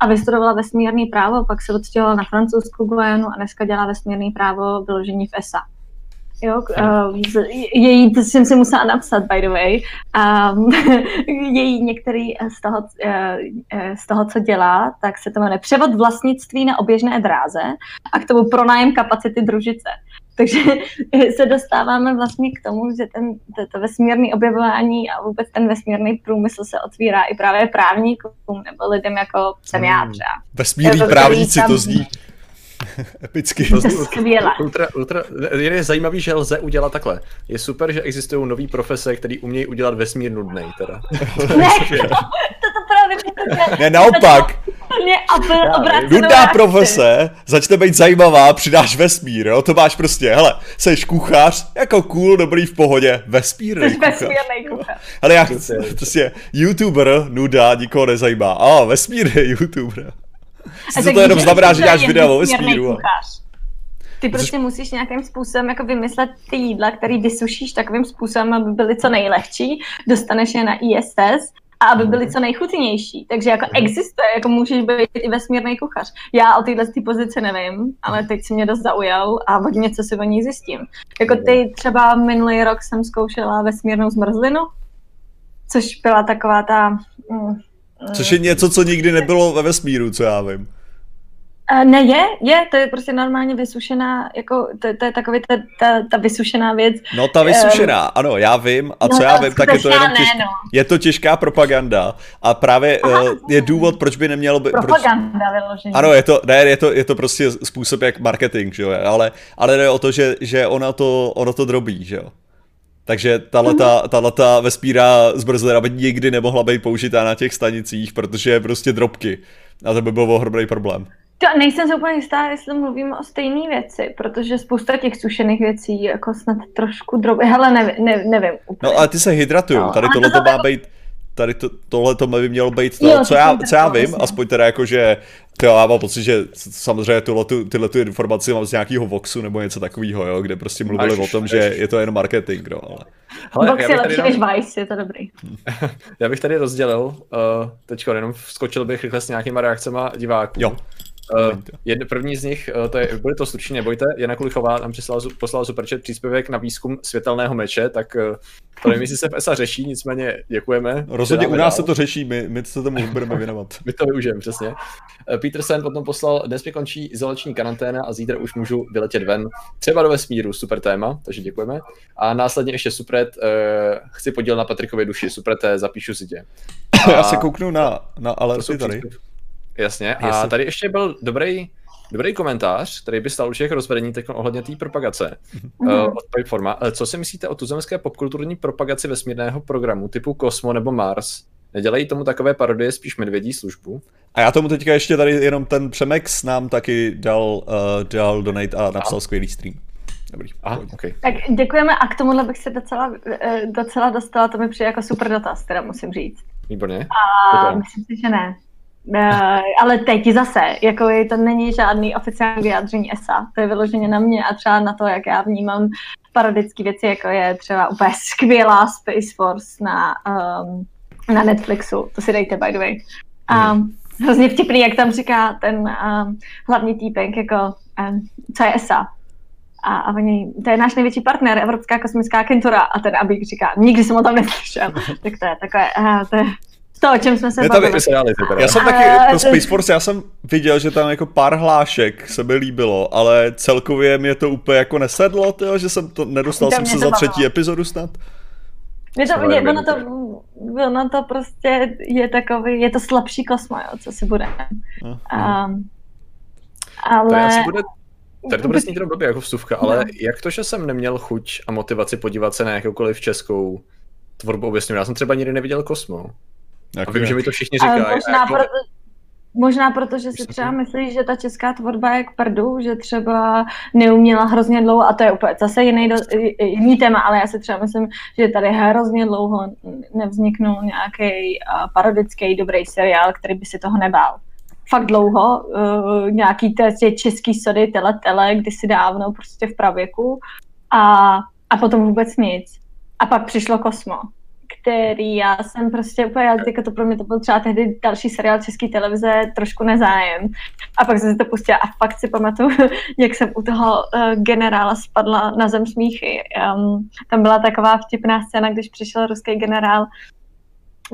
a vystudovala vesmírný právo, pak se odstěhovala na francouzskou Guajanu a dneska dělá vesmírný právo vyložení v ESA. Jo, uh, její, to jsem si musela napsat, by the way, um, <laughs> její některý z toho, uh, z toho, co dělá, tak se to jmenuje převod vlastnictví na oběžné dráze a k tomu pronájem kapacity družice. Takže <laughs> se dostáváme vlastně k tomu, že ten, to, to vesmírný objevování a vůbec ten vesmírný průmysl se otvírá i právě právníkům nebo lidem jako jsem já hmm. třeba. Vesmírný právníci tam... to zní <laughs> Epicky. <laughs> To skvěle. Ultra, ultra, je zajímavý, že lze udělat takhle. Je super, že existují nové profese, které umějí udělat vesmír nudnej, teda. ne, to, to právě Ne, naopak. Nudná profese, začne být zajímavá, přidáš vesmír, jo? To máš prostě, hele, seš kuchař, jako cool, dobrý v pohodě, vesmírný kuchař. vesmírný kuchař. Ale já chci, prostě youtuber, nuda, nikoho nezajímá. A, vesmírný youtuber. A to jenom znamená, že děláš video o vesmíru. Kuchař. Ty prostě musíš nějakým způsobem jako vymyslet ty jídla, které vysušíš takovým způsobem, aby byly co nejlehčí, dostaneš je na ISS a aby byly co nejchutnější. Takže jako mhm. existuje, jako můžeš být i vesmírný kuchař. Já o téhle ty pozici nevím, ale teď si mě dost zaujal a hodně něco si o ní zjistím. Jako ty třeba minulý rok jsem zkoušela vesmírnou zmrzlinu, což byla taková ta... Mm, což je něco, co nikdy nebylo ve vesmíru, co já vím. Ne, je, je, to je prostě normálně vysušená, jako, to, to je takový ta, ta, ta vysušená věc. No ta vysušená, um, ano, já vím, a co no, já vím, tak je to jenom ne, těž, no. je to těžká propaganda a právě Aha, uh, je důvod, proč by nemělo být... Propaganda proč, vyloženě. Ano, je to, ne, je to, je to prostě způsob jak marketing, že jo, ale, ale jde o to, že, že ona to, ono to drobí, že jo. Takže tato, ta vesmíra zbrzdera by nikdy nemohla být použitá na těch stanicích, protože je prostě drobky. A to by byl ohromný problém. To nejsem si úplně jistá, jestli mluvíme o stejné věci, protože spousta těch sušených věcí jako snad trošku drobě. Hele, nevím, ne, nevím úplně. No ale ty se hydratují, no, tady tohle to má být tady to, tohle to by mělo být to, jo, co, já, co já vím, vlastně. aspoň teda jako, že to já mám pocit, že samozřejmě tuhle, tyhle tu informaci mám z nějakého Voxu nebo něco takového, jo, kde prostě mluvili až, o tom, až. že je to jen marketing, no, ale... Hele, Vox je lepší než Vice, je to dobrý. <laughs> já bych tady rozdělil, uh, teďko jenom vskočil bych rychle s nějakýma reakcema diváků. Jo. Uh, jedno, první z nich, uh, to je, bude to stručně, nebojte, Jana Kulichová tam poslala, poslala superchat příspěvek na výzkum světelného meče, tak uh, to nevím, jestli se v ESA řeší, nicméně děkujeme. Rozhodně u nás dál. se to řeší, my, my se tomu budeme věnovat. <laughs> my to využijeme, přesně. Peter Sen potom poslal, dnes mi končí izolační karanténa a zítra už můžu vyletět ven. Třeba do vesmíru, super téma, takže děkujeme. A následně ještě supret, uh, chci podíl na Patrikově duši, suprete, zapíšu si tě. <laughs> A... Já se kouknu na, na alerty tady. Přístup. Jasně. A Jestli... tady ještě byl dobrý, dobrý komentář, který by stal určitě rozvedení teď ohledně té propagace mm-hmm. uh, od Pipeforma. Uh, co si myslíte o tuzemské popkulturní propagaci vesmírného programu typu Cosmo nebo Mars? Nedělají tomu takové parodie, spíš medvědí službu? A já tomu teďka ještě tady jenom ten Přemex nám taky dal, uh, dal donate a napsal a? skvělý stream. Dobrý. Aha, okay. Tak děkujeme a k tomuhle bych se docela, docela dostala, to mi přijde jako super dotaz, teda musím říct. Výborně. A myslím si, že ne. Uh, ale teď zase, jako je, to není žádný oficiální vyjádření ESA, to je vyloženě na mě a třeba na to, jak já vnímám parodické věci, jako je třeba úplně <laughs> skvělá Space Force na, um, na Netflixu, to si dejte by the way. Um, hrozně vtipný, jak tam říká ten um, hlavní týpek, jako um, co je ESA, a, a oni, to je náš největší partner, Evropská kosmická agentura, a ten Abík říká, nikdy jsem o tom neslyšel. <laughs> tak to je takové, uh, to je to, o čem jsme se bavili. Já jsem taky, to Space Force, já jsem viděl, že tam jako pár hlášek se mi líbilo, ale celkově mě to úplně jako nesedlo, tyjo, že jsem to, nedostal jsem se za třetí epizodu snad. Mě to, mě, ono, to, ono to prostě je takový, je to slabší kosmo, jo, co si bude. Um, ale... To asi bude Tady to bude snít jenom blbě jako vstupka, ale no. jak to, že jsem neměl chuť a motivaci podívat se na jakoukoliv českou tvorbu obecně? Já jsem třeba nikdy neviděl Kosmo. Jak a vím, že mi to všichni říkají. Možná, jako... proto, možná proto, že si třeba myslíš, že ta česká tvorba je k prdu, že třeba neuměla hrozně dlouho, a to je úplně zase jiný, do, jiný téma, ale já si třeba myslím, že tady hrozně dlouho nevzniknul nějaký parodický dobrý seriál, který by si toho nebál fakt dlouho, uh, nějaký tě český sody, tele, tele, kdysi dávno, prostě v pravěku a, a potom vůbec nic. A pak přišlo Kosmo který já jsem prostě úplně, jako to pro mě to byl třeba tehdy další seriál české televize, trošku nezájem. A pak jsem si to pustila a fakt si pamatuju, <laughs> jak jsem u toho uh, generála spadla na zem smíchy. Um, tam byla taková vtipná scéna, když přišel ruský generál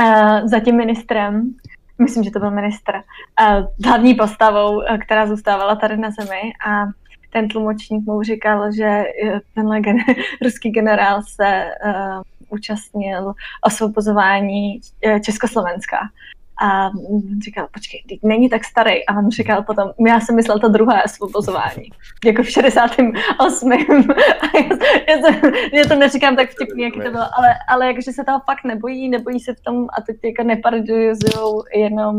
uh, za tím ministrem, myslím, že to byl ministr, uh, hlavní postavou, uh, která zůstávala tady na zemi a ten tlumočník mu říkal, že tenhle gen- <laughs> ruský generál se uh, účastnil osvobozování eh, Československa. A říkal, počkej, není tak starý. A on říkal potom, já jsem myslel to druhé osvobozování, <laughs> jako v 68. <laughs> A já, já, to, já to neříkám tak vtipně, jak to bylo, ale, ale jakože se toho fakt nebojí, nebojí se v tom a teď jako neparodizují jenom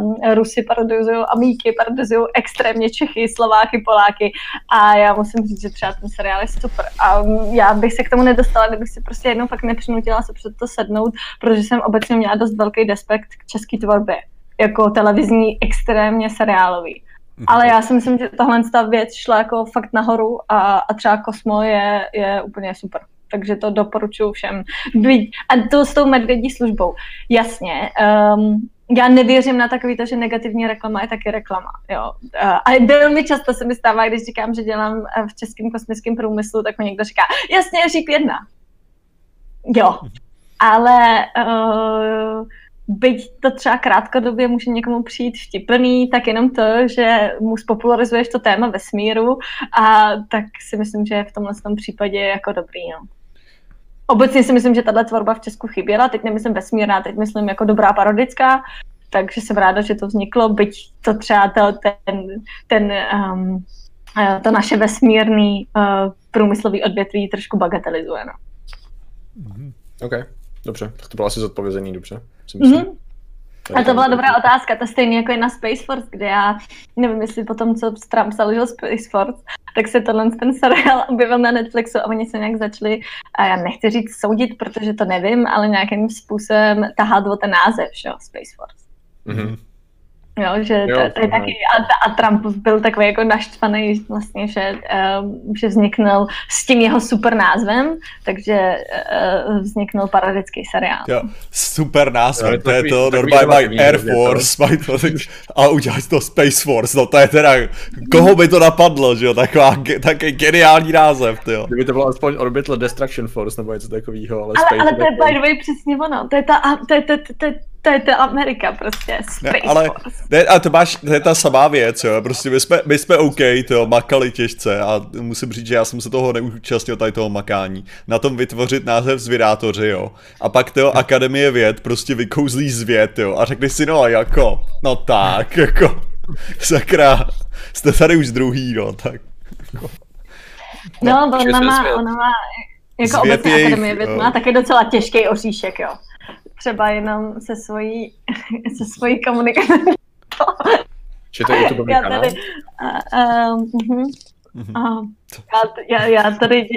um, Rusy, parodizují Amíky, parodizují extrémně Čechy, Slováky, Poláky a já musím říct, že třeba ten seriál je super. A já bych se k tomu nedostala, kdybych si prostě jednou fakt nepřinutila se před to sednout, protože jsem obecně měla dost velký despekt k české tvorbě, jako televizní, extrémně seriálový. Mhm. Ale já si myslím, že tahle ta věc šla jako fakt nahoru a, a třeba Kosmo je, je úplně super. Takže to doporučuji všem. A to s tou medvědí službou. Jasně, um, já nevěřím na takový to, že negativní reklama je taky reklama. Jo. A velmi často se mi stává, když říkám, že dělám v českém kosmickém průmyslu, tak mi někdo říká, jasně, řík jedna. Jo. Mhm. Ale uh, byť to třeba krátkodobě může někomu přijít vtipný, tak jenom to, že mu spopularizuješ to téma vesmíru a tak si myslím, že je v tomhle tom případě jako dobrý. No. Obecně si myslím, že tahle tvorba v Česku chyběla, teď nemyslím vesmírná, teď myslím jako dobrá parodická, takže jsem ráda, že to vzniklo, byť to třeba to, ten, ten um, to naše vesmírný uh, průmyslový odvětví trošku bagatelizuje. No. Mm-hmm. OK, dobře, tak to bylo asi zodpovězení, dobře. Mm-hmm. A to byla dobrá otázka, to stejně jako je na Space Force, kde já nevím, jestli potom, co Trump založil Space Force, tak se tohle ten seriál <laughs> objevil na Netflixu a oni se nějak začali, a já nechci říct soudit, protože to nevím, ale nějakým způsobem tahat o ten název, že jo, Space Force. Mm-hmm. Jo, že jo, to, to je taky, a, a Trump byl takový jako naštvaný vlastně, že, uh, že vzniknul s tím jeho super názvem, takže uh, vzniknul parodický seriál. Jo, super názvem, to, to je to, normálně mají Air Force, mají to, a udělat to Space Force, no to je teda, koho by to napadlo, že jo, taková, taky geniální název, ty jo. Kdyby to bylo aspoň Orbital Destruction Force, nebo něco takového, ale, ale Space Ale to je by the way přesně ono, to je ta, to je, to, to, to, to je ta Amerika prostě, Space ne, ale, ne, ale to máš, to je ta samá věc, jo, prostě my jsme, my jsme OK, to makali těžce a musím říct, že já jsem se toho neúčastnil tady toho makání. Na tom vytvořit název zvědátoři, jo. A pak to Akademie věd prostě vykouzlí zvěd, jo, a řekli si, no jako, no tak, <laughs> jako, sakra, jste tady už druhý, no, tak. Jako. No, ona má, ona má, jako obecně Akademie věd má taky docela těžký oříšek, jo třeba jenom se svojí, <laughs> se svojí komunikací. Či to je YouTube já tady, uh, uh, uh, uh, já, já, já tady...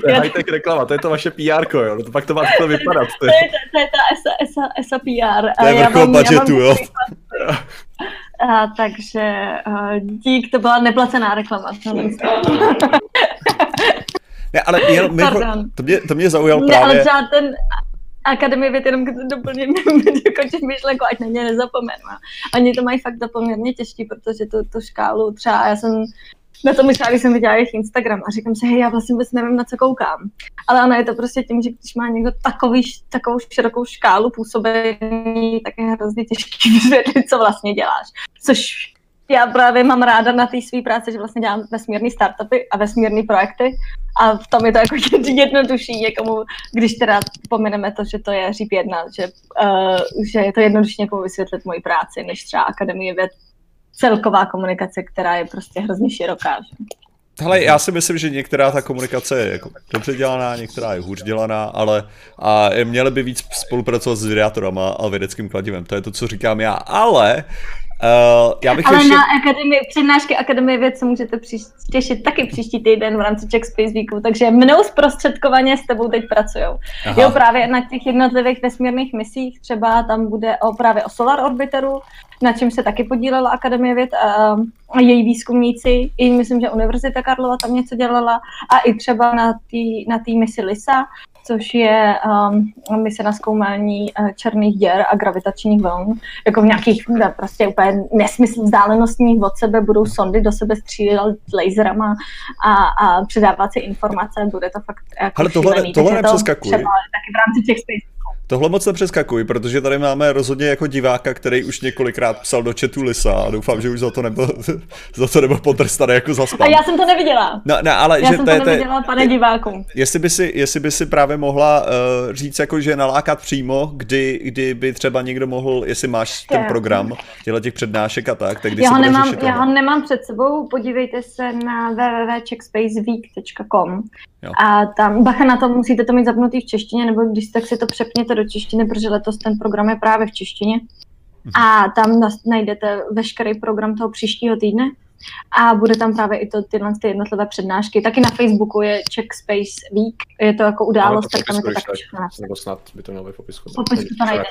to je high-tech reklama, to je to vaše PR, jo? No to pak to má takhle vypadat. To je, to je ta ESA, ESA, ESA PR. To je vrchol budgetu, jo? A, takže uh, dík, to byla neplacená reklama. ne, ale jen, to, mě, to mě zaujal právě... Ne, ale ten, Akademie věd, jenom doplním dokončím <laughs> myšlenku, ať na ně nezapomenu. Oni to mají fakt to poměrně těžký, protože tu, tu škálu třeba, já jsem na tom myslela, když jsem viděla jejich Instagram a říkám si, hej, já vlastně vůbec nevím, na co koukám. Ale ono je to prostě tím, že když má někdo takový, takovou širokou škálu působení, tak je hrozně těžké <laughs> vysvětlit, co vlastně děláš. Což já právě mám ráda na té své práci, že vlastně dělám vesmírné startupy a vesmírné projekty a v tom je to jako <laughs> jednodušší někomu, když teda pomineme to, že to je říp jedna, že, uh, že je to jednodušší někomu vysvětlit moji práci, než třeba Akademie věd, celková komunikace, která je prostě hrozně široká. Že? Hele, já si myslím, že některá ta komunikace je jako dobře dělaná, některá je hůř dělaná, ale a měli by víc spolupracovat s videátorama a vědeckým kladivem. To je to, co říkám já. Ale Uh, já bych Ale ještě... na akademii, přednášky Akademie věd se můžete příš, těšit taky příští týden v rámci Czech Space Weeku, takže mnou zprostředkovaně s tebou teď pracují. Jo, právě na těch jednotlivých vesmírných misích, třeba tam bude o, právě o Solar Orbiteru, na čem se taky podílela Akademie věd a, a její výzkumníci, i myslím, že Univerzita Karlova tam něco dělala a i třeba na té na misi LISA, což je um, mise na zkoumání uh, černých děr a gravitačních vln. Jako v nějakých prostě úplně nesmysl vzdálenostních od sebe budou sondy do sebe střílet laserama a, a předávat si informace, bude to fakt jako Ale tohle, šílený. tohle nepřeskakuj. Třeba taky v rámci těch space Tohle moc nepřeskakuj, protože tady máme rozhodně jako diváka, který už několikrát psal do chatu Lisa a doufám, že už za to nebyl, <laughs> za to nebyl potrestaný jako za spam. A já jsem to neviděla. No, ne, ale já že jsem to, to neviděla, pane diváku. Jestli by si, jestli by si právě mohla uh, říct, jako, že nalákat přímo, kdy, kdy by třeba někdo mohl, jestli máš ten program, těchto těch přednášek a tak, tak kdy já ho, nemám, já ho nemám před sebou, podívejte se na www.checkspaceweek.com. A tam, bacha na to, musíte to mít zapnutý v češtině, nebo když tak si to přepněte do češtiny, protože letos ten program je právě v češtině. Mhm. A tam najdete veškerý program toho příštího týdne. A bude tam právě i to, tyhle ty jednotlivé přednášky. Taky na Facebooku je Czech Space Week, je to jako událost, tak tam je to taky všechno Nebo snad by to mělo být v popisku. V popisku to najdete.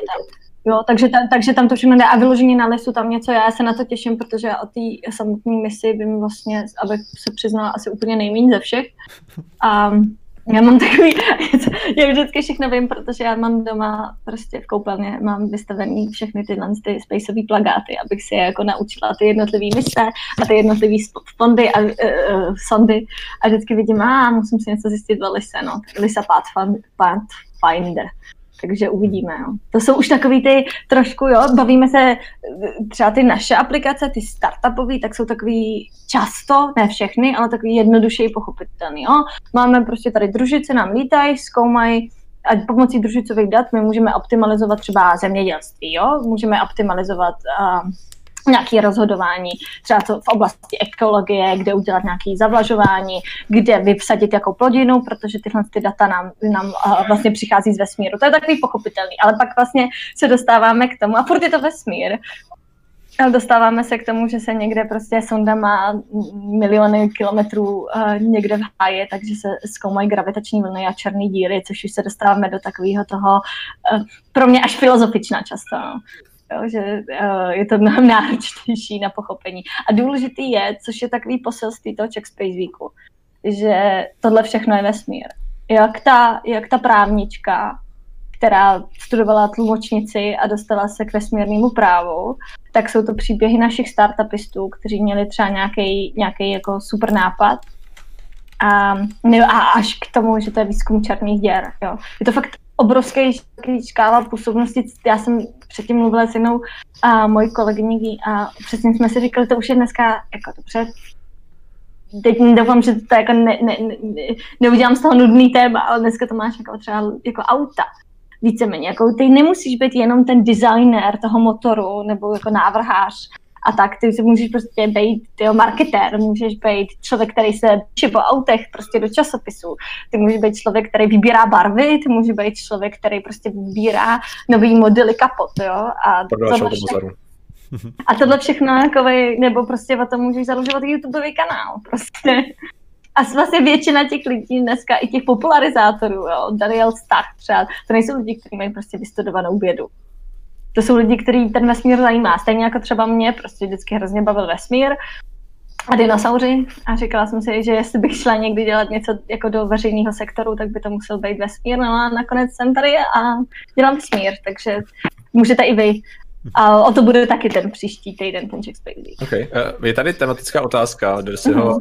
Jo, takže, tam, takže tam to všechno jde a vyložení na listu tam něco, já se na to těším, protože o té samotné misi vím vlastně, abych se přiznala, asi úplně nejméně ze všech. A já mám takový, <laughs> já vždycky všechno vím, protože já mám doma prostě v koupelně, mám vystavený všechny tyhle ty spaceové plagáty, abych si je jako naučila ty jednotlivé mise a ty jednotlivé fondy a uh, sondy a vždycky vidím, a musím si něco zjistit o Lise, no, Lisa Pathfinder. Takže uvidíme. Jo. To jsou už takový ty trošku, jo, bavíme se třeba ty naše aplikace, ty startupové, tak jsou takový často, ne všechny, ale takový jednodušeji pochopitelný. Jo. Máme prostě tady družice, nám lítají, zkoumají, a pomocí družicových dat my můžeme optimalizovat třeba zemědělství, jo? můžeme optimalizovat uh, nějaké rozhodování, třeba to v oblasti ekologie, kde udělat nějaké zavlažování, kde vyvsadit jakou plodinu, protože tyhle ty data nám, nám uh, vlastně přichází z vesmíru. To je takový pochopitelný, ale pak vlastně se dostáváme k tomu, a furt je to vesmír, ale dostáváme se k tomu, že se někde prostě sonda má miliony kilometrů uh, někde v háji, takže se zkoumají gravitační vlny a černé díry, což už se dostáváme do takového toho, uh, pro mě až filozofičná často. No jo, že uh, je to mnohem náročnější na pochopení. A důležitý je, což je takový poselství toho Czech Space Weeku, že tohle všechno je vesmír. Jak ta, jak ta právnička, která studovala tlumočnici a dostala se k vesmírnému právu, tak jsou to příběhy našich startupistů, kteří měli třeba nějaký, nějaký jako super nápad a, a až k tomu, že to je výzkum černých děr. Jo. Je to fakt obrovský škála působnosti. Já jsem předtím mluvila s jednou a mojí kolegyní a přesně jsme si říkali, to už je dneska jako dobře, teď doufám, že to jako ne, ne, ne, neudělám z toho nudný téma, ale dneska to máš jako třeba jako auta. Víceméně, jako ty nemusíš být jenom ten designer toho motoru nebo jako návrhář, a tak, ty si můžeš prostě být tyjo, marketér, můžeš být člověk, který se píše po autech prostě do časopisu, ty můžeš být člověk, který vybírá barvy, ty můžeš být člověk, který prostě vybírá nový modely kapot, jo. A tohle, všechno, a tohle všechno takový, nebo prostě o tom můžeš založovat YouTubeový kanál, prostě. A vlastně většina těch lidí dneska, i těch popularizátorů, jo, Daniel Stach třeba, to nejsou lidi, kteří mají prostě vystudovanou vědu to jsou lidi, kteří ten vesmír zajímá. Stejně jako třeba mě, prostě vždycky hrozně bavil vesmír a dinosauři. A říkala jsem si, že jestli bych šla někdy dělat něco jako do veřejného sektoru, tak by to musel být vesmír. No a nakonec jsem tady a dělám vesmír, takže můžete i vy. A o to bude taky ten příští týden, ten Space Week. Okay. Uh, je tady tematická otázka, si uh-huh. uh,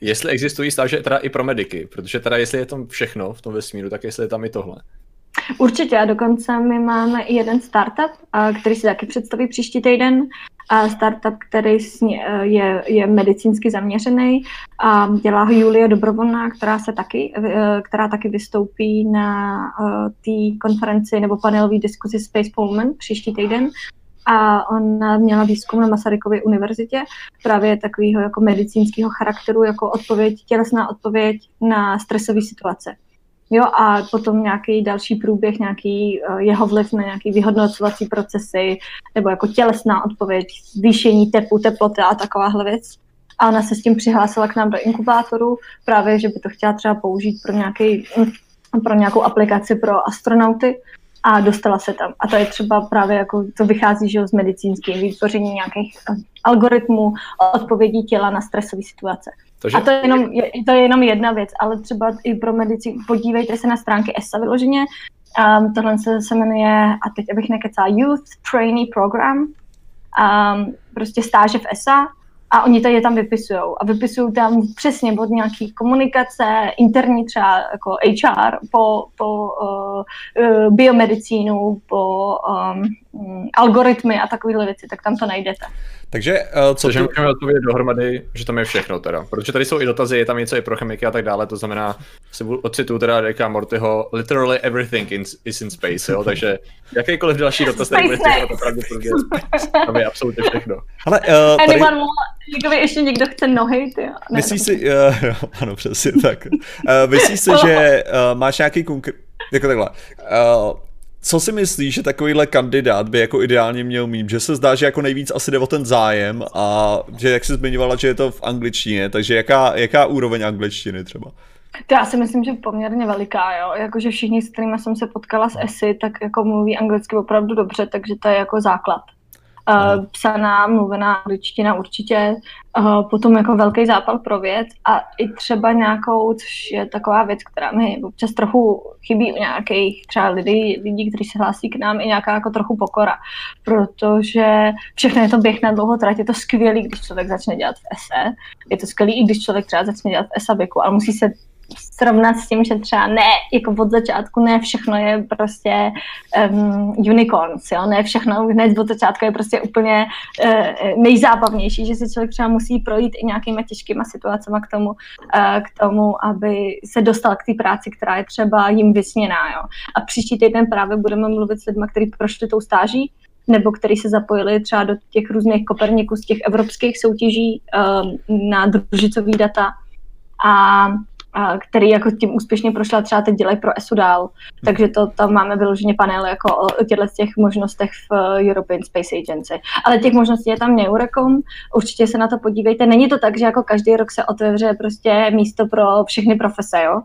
jestli existují stáže teda i pro mediky, protože teda jestli je tam všechno v tom vesmíru, tak jestli je tam i tohle. Určitě a dokonce my máme i jeden startup, který si taky představí příští týden. A startup, který je, je medicínsky zaměřený a dělá ho Julia Dobrovolná, která, se taky, e, která taky vystoupí na e, té konferenci nebo panelové diskuzi Space Pullman příští týden a ona měla výzkum na Masarykově univerzitě, právě takového jako medicínského charakteru, jako odpověď, tělesná odpověď na stresové situace. Jo, a potom nějaký další průběh, nějaký uh, jeho vliv na nějaký vyhodnocovací procesy, nebo jako tělesná odpověď, zvýšení tepu, teploty a takováhle věc. A ona se s tím přihlásila k nám do inkubátoru, právě, že by to chtěla třeba použít pro, nějaký, pro nějakou aplikaci pro astronauty a dostala se tam. A to je třeba právě jako, to vychází že z medicínských vytvoření nějakých eh, algoritmů odpovědí těla na stresové situace. Takže... A to je, jenom, je, to je jenom jedna věc, ale třeba i pro medici, podívejte se na stránky ESA vyloženě, um, tohle se, se jmenuje, a teď abych nekecala, Youth Trainee Program, um, prostě stáže v ESA, a oni to je tam vypisují. A vypisují tam přesně od nějaký komunikace, interní třeba jako HR, po, po uh, biomedicínu, po um, algoritmy a takovéhle věci, tak tam to najdete. Takže uh, co Takže tu... můžeme odpovědět dohromady, že tam je všechno teda. Protože tady jsou i dotazy, je tam něco i pro chemiky a tak dále, to znamená, si ocitu teda Ricka Mortyho, literally everything in, is in space, jo, takže jakýkoliv další dotaz, který bude to pravděpodobně tam je absolutně všechno. Ale uh, tady... Někdo ještě někdo chce nohy, ty Myslíš si, <laughs> uh, no, ano, přesně tak. Uh, myslíš si, že uh, máš nějaký konkrétní, jako takhle, uh, co si myslíš, že takovýhle kandidát by jako ideálně měl mít? Že se zdá, že jako nejvíc asi jde o ten zájem a že jak jsi zmiňovala, že je to v angličtině, takže jaká, jaká úroveň angličtiny třeba? To já si myslím, že poměrně veliká, jo. Jakože všichni, s kterými jsem se potkala s ESI, tak jako mluví anglicky opravdu dobře, takže to je jako základ. Uh, psaná, mluvená angličtina určitě, uh, potom jako velký zápal pro věc a i třeba nějakou, což je taková věc, která mi občas trochu chybí u nějakých třeba lidí, lidí, kteří se hlásí k nám, i nějaká jako trochu pokora, protože všechno je to běh na dlouho trať, je to skvělý, když člověk začne dělat v ese, je to skvělý, i když člověk třeba začne dělat v esabiku, ale musí se srovnat s tím, že třeba ne, jako od začátku ne všechno je prostě um, unicorns, jo, ne všechno hned od začátku je prostě úplně uh, nejzábavnější, že si člověk třeba musí projít i nějakýma těžkýma situacemi k tomu, uh, k tomu, aby se dostal k té práci, která je třeba jim vysněná, jo. A příští týden právě budeme mluvit s lidmi, kteří prošli tou stáží, nebo který se zapojili třeba do těch různých koperniků z těch evropských soutěží um, na družicový data a, a který jako tím úspěšně prošla třeba teď dělají pro ESU dál. Takže to tam máme vyloženě panel jako o těchto těch možnostech v uh, European Space Agency. Ale těch možností je tam neurekom, určitě se na to podívejte. Není to tak, že jako každý rok se otevře prostě místo pro všechny profese, jo?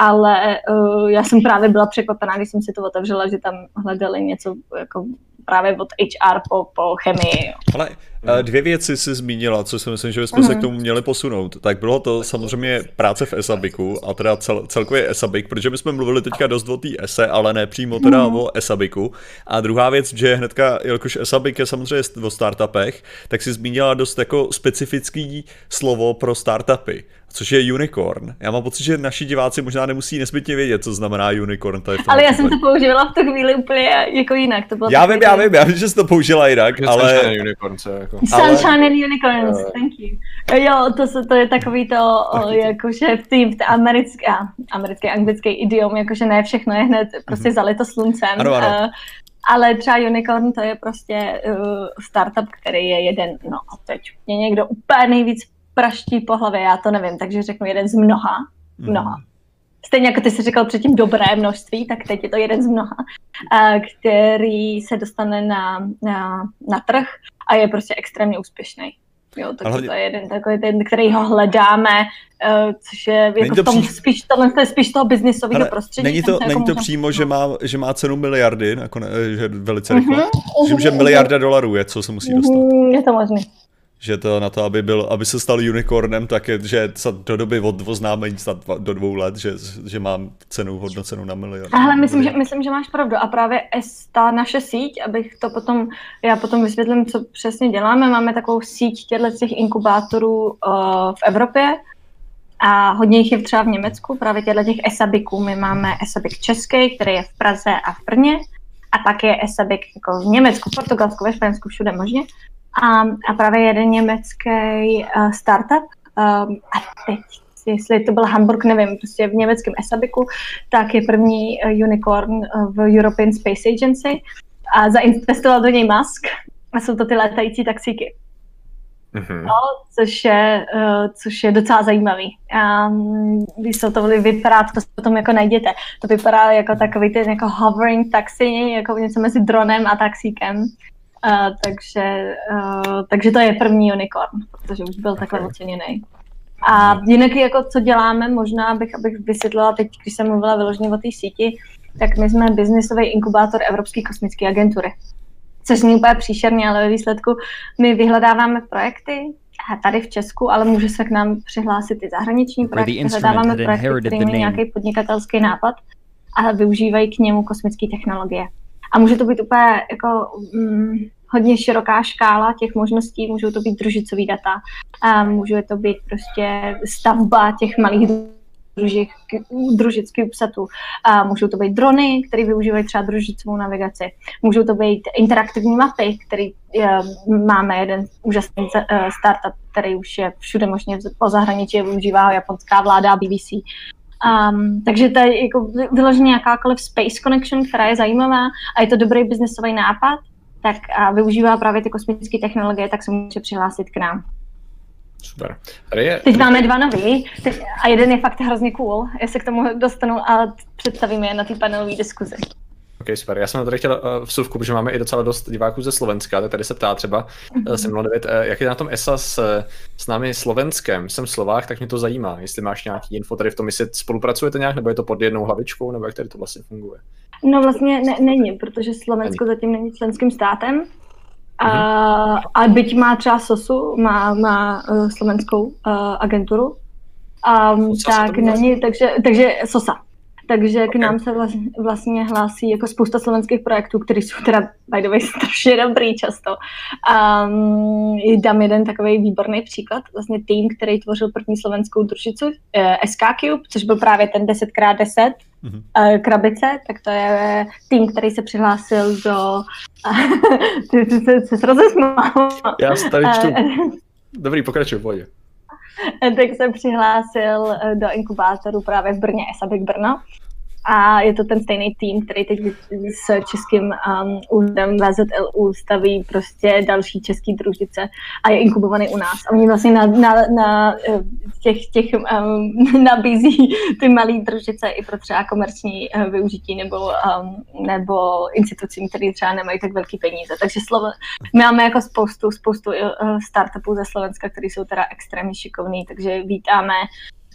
ale uh, já jsem právě byla překvapená, když jsem si to otevřela, že tam hledali něco jako právě od HR po, po chemii. Ale eh, dvě věci si zmínila, co si myslím, že bychom se k mhm. tomu měli posunout. Tak bylo to samozřejmě práce v Esabiku a teda cel, celkově Esabik, protože my jsme mluvili teďka dost o té ESE, ale ne přímo teda mm-hmm. o Esabiku. A druhá věc, že hnedka, jelikož Esabik je samozřejmě o startupech, tak si zmínila dost jako specifický slovo pro startupy což je unicorn. Já mám pocit, že naši diváci možná nemusí nesmytně vědět, co znamená unicorn. Tady ale já jsem to použila v tu chvíli úplně jako jinak. To bylo já vím, já vím, já vím, že jsi to použila jinak, ale... Unicorn, jako... Sunshine and unicorns, uh... thank you. Jo, to, to je takový to, o, jakože v té, v té americké, americké, anglické idiom, jakože ne všechno je hned prostě mm-hmm. zalito sluncem. Ano, ano. Uh, ale třeba Unicorn to je prostě uh, startup, který je jeden, no a teď mě někdo úplně nejvíc praští po hlavě, já to nevím, takže řeknu jeden z mnoha, mhm. mnoha. Mm. Stejně jako ty jsi říkal předtím dobré množství, tak teď je to jeden z mnoha, který se dostane na, na, na trh a je prostě extrémně úspěšný. Jo, takže hlavně... to je jeden takový ten, který ho hledáme, uh, což je jako to v tom, pří... spíš, tohle je spíš toho biznisového prostředí. Není to, není jako to přímo, že má, že má cenu miliardy, nakonec, že velice rychle. Myslím, uh-huh, že miliarda dolarů je, co se musí dostat. Uh-huh, je to možné že to na to, aby, byl, aby se stal unicornem, tak je, že do doby od oznámení do dvou let, že, že mám cenu hodnocenou na milion. Ale myslím, že, myslím, že máš pravdu. A právě ta naše síť, abych to potom, já potom vysvětlím, co přesně děláme, máme takovou síť těchto těch inkubátorů uh, v Evropě, a hodně jich je třeba v Německu, právě těchto těch esabiků. My máme esabik český, který je v Praze a v Brně, a pak je esabik jako v Německu, Portugalsku, ve Španělsku, všude možně a, a právě jeden německý uh, startup um, a teď jestli to byl Hamburg, nevím, prostě v německém Esabiku, tak je první uh, unicorn uh, v European Space Agency a zainvestoval do něj Musk a jsou to ty létající taxíky. Mm-hmm. No, což, je, uh, což je docela zajímavý. Um, když se to vypadá, to potom jako najděte. To vypadá jako takový ten jako hovering taxi, jako něco mezi dronem a taxíkem. Uh, takže, uh, takže to je první unicorn, protože už byl okay. takhle oceněný. A jinak jako co děláme, možná abych, abych vysvětlila teď, když jsem mluvila vyloženě o té síti, tak my jsme biznisový inkubátor Evropské kosmické agentury. Což zní úplně příšerně, ale ve výsledku my vyhledáváme projekty, tady v Česku, ale může se k nám přihlásit i zahraniční projekty. Vyhledáváme projekty, které mají nějaký podnikatelský nápad a využívají k němu kosmické technologie. A může to být úplně jako mm, hodně široká škála těch možností, můžou to být družicový data, a může to být prostě stavba těch malých družik, družických psatů. A můžou to být drony, které využívají třeba družicovou navigaci. Můžou to být interaktivní mapy, který je, máme jeden úžasný eh, startup, který už je všude možně po zahraničí, využívá japonská vláda BBC. Um, takže to je jako vyloženě jakákoliv space connection, která je zajímavá a je to dobrý biznesový nápad, tak a využívá právě ty kosmické technologie, tak se může přihlásit k nám. Super. Tady je... Teď máme dva nový a jeden je fakt hrozně cool. Já se k tomu dostanu a představíme je na té panelové diskuzi. Ok, super. Já jsem tady chtěl uh, vsuvku, protože máme i docela dost diváků ze Slovenska, tak tady se ptá třeba uh, mm-hmm. 09, uh, jak je na tom ESA s, s námi Slovenskem, jsem Slovák, tak mě to zajímá, jestli máš nějaký info tady v tom, jestli spolupracujete nějak, nebo je to pod jednou hlavičkou, nebo jak tady to vlastně funguje? No vlastně ne, není, protože Slovensko není. zatím není členským státem, a, mm-hmm. a byť má třeba SOSu, má, má uh, slovenskou uh, agenturu, um, tak není, takže, takže SOSA takže k nám se vlastně hlásí jako spousta slovenských projektů, které jsou teda by the way strašně dobrý často. Um, dám jeden takový výborný příklad, vlastně tým, který tvořil první slovenskou družicu, eh, SK Cube, což byl právě ten 10x10 mm-hmm. uh, krabice, tak to je tým, který se přihlásil do... ty, ty, ty, ty se rozesmál. Já tady čtu. Dobrý, pokračuj, pojď. <laughs> tak se přihlásil eh, do inkubátoru právě v Brně, Esabik Brno a je to ten stejný tým, který teď s českým um, úřadem VZLU staví prostě další český družice a je inkubovaný u nás. A oni vlastně na, na, na eh, těch, těch um, <laughs> nabízí ty malé družice i pro třeba komerční uh, využití nebo, um, nebo institucím, které třeba nemají tak velký peníze. Takže slovo, my máme jako spoustu, spoustu uh, startupů ze Slovenska, které jsou teda extrémně šikovní, takže vítáme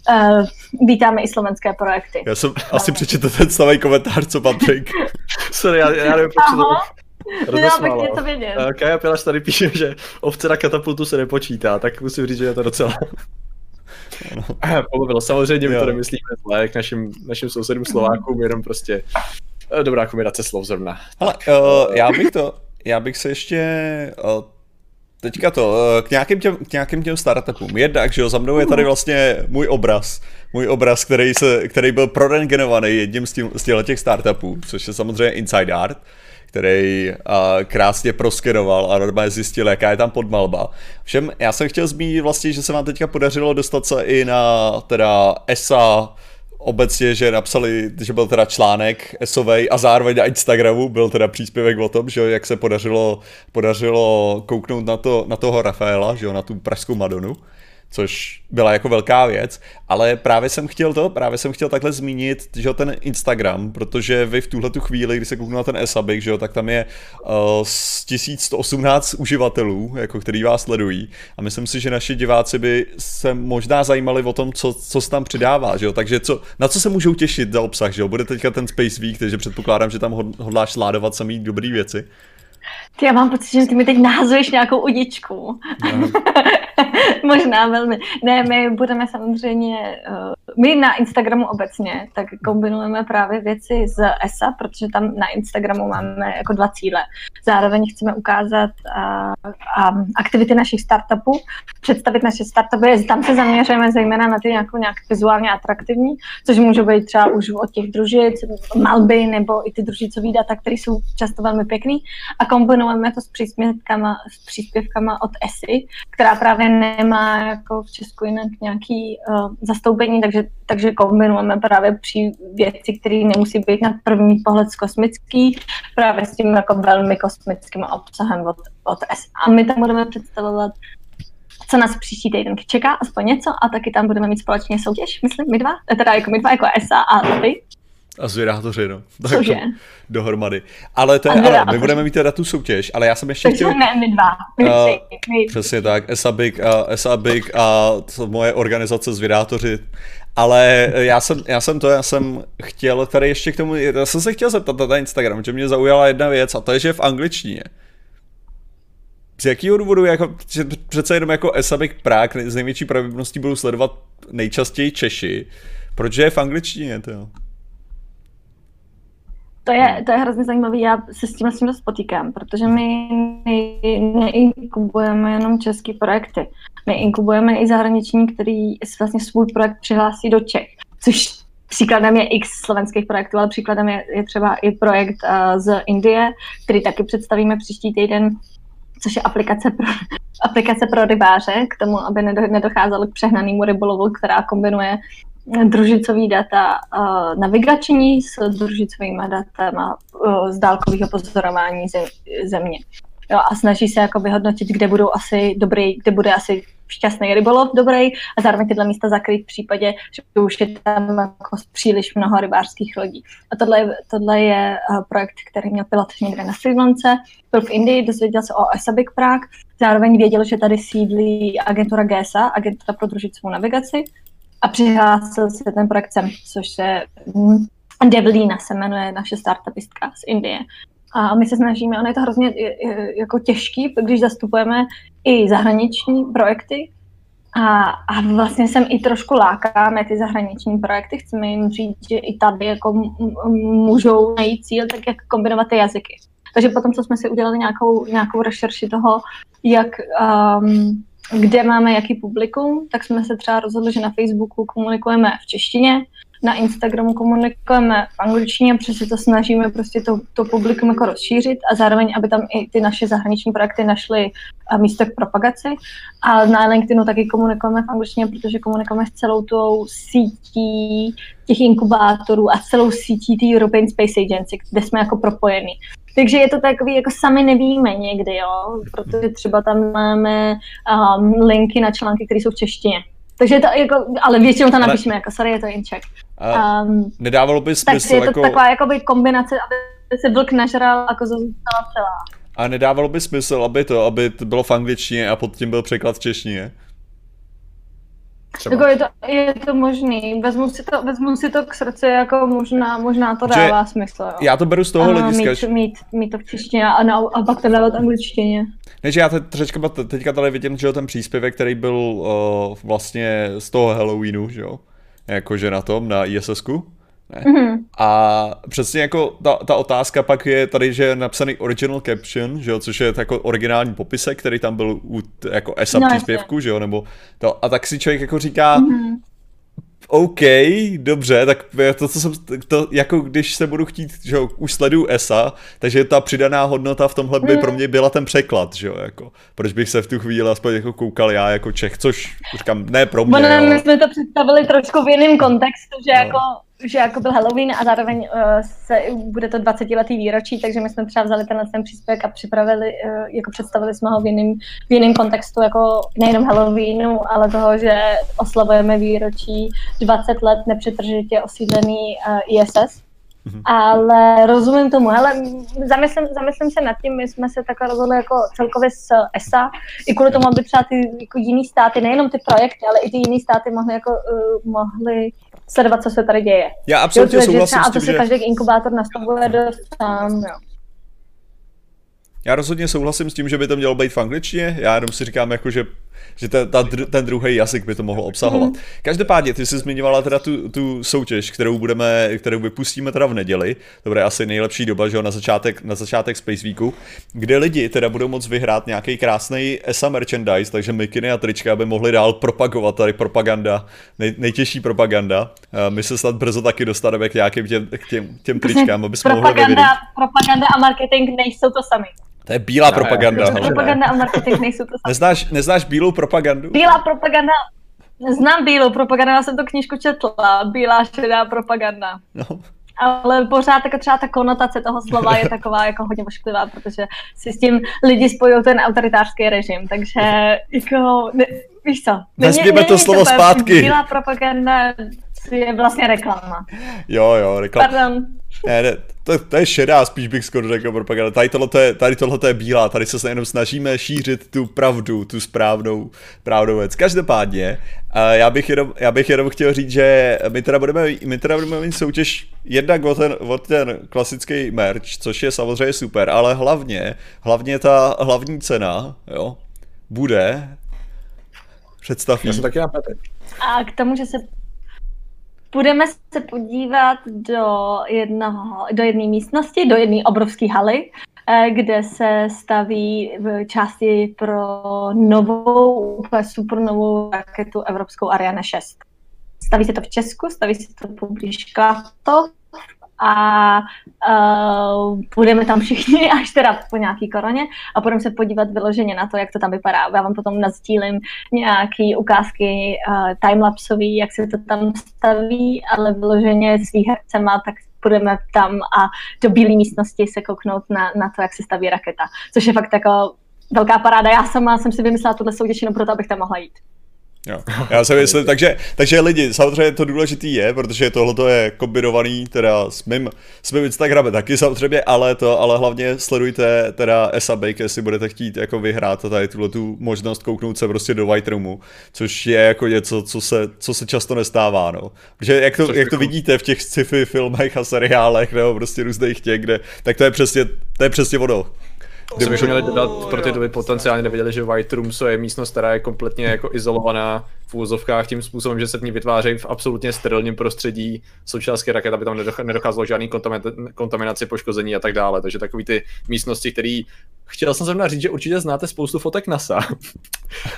uh, vítáme i slovenské projekty. Já jsem asi přečetl ten samý komentář, co Patrik. <laughs> Sorry, já, já nevím, proč to Nedal bych něco vědět. Uh, Kaja Pilaš tady píše, že ovce na katapultu se nepočítá, tak musím říct, že je to docela... No. <laughs> Pobavilo. Samozřejmě my to nemyslíme zle k našim, našim sousedům Slovákům, jenom prostě eh, dobrá kombinace slov zrovna. Ale uh, já bych to, já bych se ještě uh, teďka to, eh, k nějakým těm, k nějakým těm startupům. Jednak, že jo, za mnou je tady vlastně můj obraz. Můj obraz, který, se, který byl prorengenovaný jedním z, tím, z těch startupů, což je samozřejmě Inside Art který uh, krásně proskeroval a normálně zjistil, jaká je tam podmalba. Všem, já jsem chtěl zmínit vlastně, že se vám teďka podařilo dostat se i na teda ESA obecně, že napsali, že byl teda článek esovej a zároveň na Instagramu byl teda příspěvek o tom, že jak se podařilo, podařilo kouknout na, to, na toho Rafaela, že jo, na tu pražskou Madonu což byla jako velká věc, ale právě jsem chtěl to, právě jsem chtěl takhle zmínit, že ten Instagram, protože vy v tuhle tu chvíli, kdy se kouknu na ten Esabik, že jo, tak tam je uh, 1118 uživatelů, jako který vás sledují a myslím si, že naši diváci by se možná zajímali o tom, co, co se tam přidává, že jo, takže co, na co se můžou těšit za obsah, že jo, bude teďka ten Space Week, takže předpokládám, že tam hodláš sládovat samý dobrý věci. Ty já mám pocit, že ty mi teď nahazuješ nějakou udičku. <laughs> <laughs> Možná velmi. Ne, my budeme samozřejmě, uh, my na Instagramu obecně, tak kombinujeme právě věci z ESA, protože tam na Instagramu máme jako dva cíle. Zároveň chceme ukázat uh, um, aktivity našich startupů, představit naše startupy, tam se zaměřujeme zejména na ty nějakou nějak vizuálně atraktivní, což může být třeba už od těch družic, malby nebo i ty družicové data, které jsou často velmi pěkný a kombinujeme to s příspěvkama, s příspěvkama od ESI, která právě nemá jako v Česku jinak nějaký uh, zastoupení, takže, takže kombinujeme právě při věci, které nemusí být na první pohled kosmický, právě s tím jako velmi kosmickým obsahem od, od ESI. A my tam budeme představovat co nás příští týden čeká, aspoň něco, a taky tam budeme mít společně soutěž, myslím, my dva, teda jako my dva, jako ESA a ty. A zvědátoři, no. <laughs> Tak Cože? dohromady. Ale to je, ale my budeme mít teda tu soutěž, ale já jsem ještě chtěl... ne, my dva. My uh, my. Přesně tak, Esabik a, Esabik a moje organizace Zvědátoři. Ale já jsem, já jsem to, já jsem chtěl tady ještě k tomu, já jsem se chtěl zeptat na Instagram, že mě zaujala jedna věc a to je, že je v angličtině. Z jakého důvodu, jako, že přece jenom jako Esabik Prague z největší pravděpodobností budou sledovat nejčastěji Češi, proč je v angličtině, to jo? To je, to je hrozně zajímavé, já se s tím s tím dost potýkám, protože my neinkubujeme jenom české projekty. My inkubujeme i zahraniční, který vlastně svůj projekt přihlásí do Čech, což příkladem je x slovenských projektů, ale příkladem je, je třeba i projekt uh, z Indie, který taky představíme příští týden, což je aplikace pro, <laughs> aplikace pro rybáře, k tomu, aby nedocházelo k přehnanému rybolovu, která kombinuje družicový data uh, navigační s družicovými datama uh, z dálkového pozorování zem, země. Jo, a snaží se jako vyhodnotit, kde budou asi dobrý, kde bude asi šťastný rybolov dobrý a zároveň tyhle místa zakrýt v případě, že už je tam jako příliš mnoho rybářských lodí. A tohle je, tohle je projekt, který měl pilot někde na Sri Lance, byl v Indii, dozvěděl se o Esabik Prague, zároveň věděl, že tady sídlí agentura GESA, agentura pro družicovou navigaci, a přihlásil se ten projekt sem, což je Devlína se jmenuje naše startupistka z Indie. A my se snažíme, ono je to hrozně jako těžký, když zastupujeme i zahraniční projekty, A, a vlastně jsem i trošku lákáme ty zahraniční projekty, chceme jim říct, že i tady jako můžou najít cíl, tak jak kombinovat ty jazyky. Takže potom, co jsme si udělali nějakou, nějakou rešerši toho, jak, um, kde máme jaký publikum, tak jsme se třeba rozhodli, že na Facebooku komunikujeme v češtině, na Instagramu komunikujeme v angličtině, protože se to snažíme prostě to, to publikum jako rozšířit a zároveň, aby tam i ty naše zahraniční projekty našly místo k propagaci. A na LinkedInu taky komunikujeme v angličtině, protože komunikujeme s celou tou sítí těch inkubátorů a celou sítí té European Space Agency, kde jsme jako propojení. Takže je to takový, jako sami nevíme někdy, jo, protože třeba tam máme um, linky na články, které jsou v češtině. Takže to jako, ale většinou to napíšeme, ale... jako sorry, je to inček. Um, nedávalo by smysl, takže je to jako... taková jakoby kombinace, aby se vlk nažral a koza zůstala celá. A nedávalo by smysl, aby to, aby to bylo v angličtině a pod tím byl překlad v češtině? Třeba. Jako je, to, je to možný, vezmu si to, vezmu si to k srdci, jako možná, možná to dává že smysl. Jo. Já to beru z toho hlediska. Mít, mít, mít, to v češtině a, na, a pak to dávat angličtině. Ne, že já teď, teďka, teďka tady vidím, že ten příspěvek, který byl uh, vlastně z toho Halloweenu, že jo? Jakože na tom, na ISS-ku. Mm-hmm. A přesně jako ta, ta otázka pak je tady, že je napsaný original caption, že jo, což je jako originální popisek, který tam byl u jako ESA no, příspěvku, že jo, nebo to, a tak si člověk jako říká, mm-hmm. OK, dobře, tak to, co jsem, to, jako když se budu chtít, že jo, už sleduju ESA, takže ta přidaná hodnota v tomhle by pro mě byla ten překlad, že jo, jako, proč bych se v tu chvíli aspoň jako koukal já jako Čech, což říkám, ne pro mě, Ono, my jsme to představili trošku v jiném kontextu, že no. jako že jako byl Halloween a zároveň uh, se, bude to 20 letý výročí, takže my jsme třeba vzali tenhle ten příspěvek a připravili, uh, jako představili jsme ho v jiném, v jiném kontextu, jako nejenom Halloweenu, ale toho, že oslavujeme výročí 20 let nepřetržitě osídlený uh, ISS. Mm-hmm. Ale rozumím tomu, hele, zamyslím, zamyslím se nad tím, my jsme se takhle rozhodli jako celkově s ESA, i kvůli tomu, aby třeba ty jako jiný státy, nejenom ty projekty, ale i ty jiný státy mohly, jako, uh, mohly sledovat, co se tady děje. Já absolutně jo, souhlasím s tím, že... každý inkubátor nastavuje dost sám, jo. Já rozhodně souhlasím s tím, že by to mělo být v angličtině, já jenom si říkám, jako, že že ten, ta, ten druhý jazyk by to mohl obsahovat. Mm. Každopádně, ty jsi zmiňovala teda tu, tu soutěž, kterou budeme, kterou vypustíme teda v neděli, to bude asi nejlepší doba, že jo, na začátek, na začátek Space Weeku, kde lidi teda budou moct vyhrát nějaký krásný ESA merchandise, takže mikiny a trička, aby mohli dál propagovat tady propaganda, nej, nejtěžší propaganda. My se snad brzo taky dostaneme k nějakým těm, k těm, těm tričkám, aby jsme propaganda, mohli Propaganda a marketing nejsou to sami. To je bílá no, propaganda. Ne, propaganda a marketing nejsou to neznáš, neznáš bílou propagandu? Bílá propaganda, znám bílou propagandu, já jsem to knížku četla, bílá šedá propaganda. No. Ale pořád jako třeba ta konotace toho slova je taková jako hodně ošklivá, protože si s tím lidi spojují ten autoritářský režim, takže jako, ne, víš co. Vezměme to slovo zpátky. Bílá propaganda je vlastně reklama. Jo, jo, reklama. Pardon. Ne, ne, to, to je šedá, spíš bych skoro řekl propaganda. Tady tohle, je, tady tohle je bílá, tady se jenom snažíme šířit tu pravdu, tu správnou, správnou věc. Každopádně, já bych, jenom, já bych jenom chtěl říct, že my teda budeme, my teda budeme mít soutěž jednak o ten, o ten klasický merch, což je samozřejmě super, ale hlavně, hlavně ta hlavní cena, jo, bude představ. Já jsem taky A k tomu, že se Budeme se podívat do jednoho, do jedné místnosti, do jedné obrovské haly, eh, kde se staví v části pro novou, úplně super novou raketu Evropskou Ariane 6. Staví se to v Česku, staví se to poblíž Klatov a uh, půjdeme tam všichni <laughs> až teda po nějaký koroně a budeme se podívat vyloženě na to, jak to tam vypadá. Já vám potom nazdílím nějaký ukázky uh, timelapsový, jak se to tam staví, ale vyloženě s výhercema, tak půjdeme tam a do bílé místnosti se kouknout na, na to, jak se staví raketa, což je fakt jako velká paráda. Já sama jsem si vymyslela tuhle soutěž jenom proto, abych tam mohla jít. Jo. Já si myslím, <laughs> takže, takže lidi, samozřejmě to důležitý je, protože tohle je kombinovaný teda s mým, s mým Instagramem taky samozřejmě, ale to, ale hlavně sledujte teda SAB, jestli budete chtít jako vyhrát tady tuhle tu možnost kouknout se prostě do White Roomu, což je jako něco, co se, co se často nestává, no. Protože jak to, jak to vidíte v těch sci-fi filmech a seriálech nebo prostě různých těch, kde, tak to je přesně, to je přesně ono Kdybychom měli dodat pro ty, kdo by potenciálně nevěděli, že White Room je místnost, která je kompletně jako izolovaná v úvozovkách tím způsobem, že se v ní vytvářejí v absolutně sterilním prostředí současné raket, aby tam nedocházelo žádný kontaminaci, poškození a tak dále. Takže takový ty místnosti, které chtěl jsem zrovna říct, že určitě znáte spoustu fotek NASA. <laughs>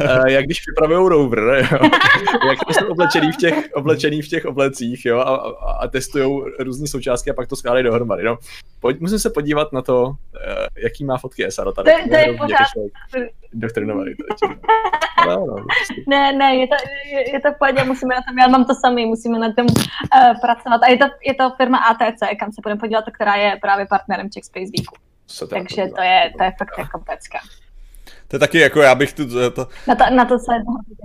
Eh, jak když připravují rover, jo? <laughs> jak jsou oblečený v těch, oblečený v těch oblecích jo? a, a, a testují různé součástky a pak to skládají dohromady. No. Pojď, musím se podívat na to, uh, jaký má fotky ESA tady. To, to je pořád. Doktrinovaný. <laughs> No, no, prostě. ne, ne, je to, je, je to v pohodě, musíme na tom, já mám to samý, musíme na tom uh, pracovat. A je to, je to firma ATC, kam se budeme podívat, která je právě partnerem Czech Space Weeku. Takže to je, to je fakt jako pecka. To je taky jako, já bych tu... To... Na, to, na to se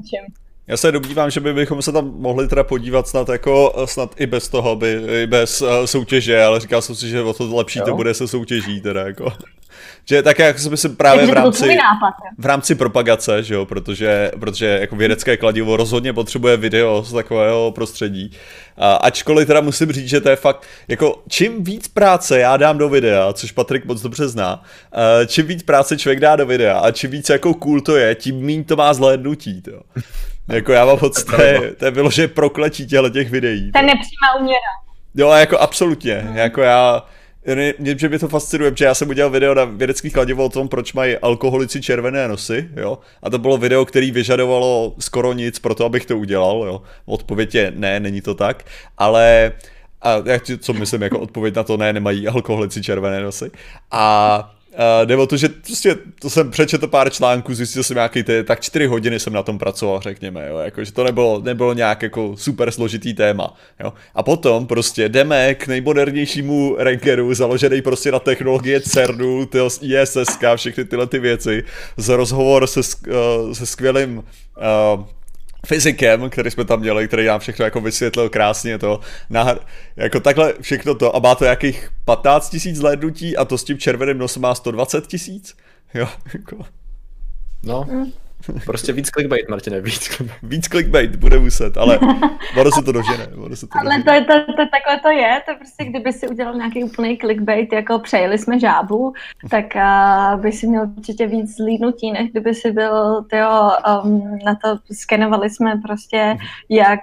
těším. Já se domnívám, že by bychom se tam mohli teda podívat snad jako, snad i bez toho, by, i bez uh, soutěže, ale říkal jsem si, že o to lepší jo? to bude se soutěží teda jako. Že tak jak jsme si právě v rámci, v rámci propagace, že jo, protože, protože jako vědecké kladivo rozhodně potřebuje video z takového prostředí. A, ačkoliv teda musím říct, že to je fakt, jako čím víc práce já dám do videa, což Patrik moc dobře zná, uh, čím víc práce člověk dá do videa a čím víc jako cool to je, tím méně to má zhlédnutí, to. Jako já mám moc, <laughs> to je, to je bylo, že prokletí těchto těch videí. Ten nepřímá uměra. Jo, jako absolutně, mm. jako já, mě, že mě to fascinuje, protože já jsem udělal video na vědecký kladivo o tom, proč mají alkoholici červené nosy, jo. A to bylo video, který vyžadovalo skoro nic pro to, abych to udělal, jo. Odpověď je ne, není to tak, ale a co myslím jako odpověď na to, ne, nemají alkoholici červené nosy. A Uh, nebo to, že prostě, to jsem přečetl pár článků, zjistil jsem nějaký, ty, tak čtyři hodiny jsem na tom pracoval, řekněme, jo, jako, že to nebylo, nebylo nějak jako super složitý téma, jo. A potom prostě jdeme k nejmodernějšímu rankeru, založený prostě na technologie CERNu, ISSK, všechny tyhle ty věci, z rozhovor se, uh, se skvělým uh, fyzikem, který jsme tam měli, který nám všechno jako vysvětlil krásně to, na, jako takhle všechno to a má to jakých 15 tisíc zhlédnutí a to s tím červeným nosem má 120 tisíc, jo, jako. No, mm. Prostě víc clickbait, Martine, víc clickbait. Víc clickbait, bude muset, ale <laughs> ono se to dožene. Ono se to ale dožene. to, to, to, takhle to je, to prostě kdyby si udělal nějaký úplný clickbait, jako přejeli jsme žábu, tak uh, by si měl určitě víc zlídnutí, než kdyby si byl, tyjo, um, na to skenovali jsme prostě, jak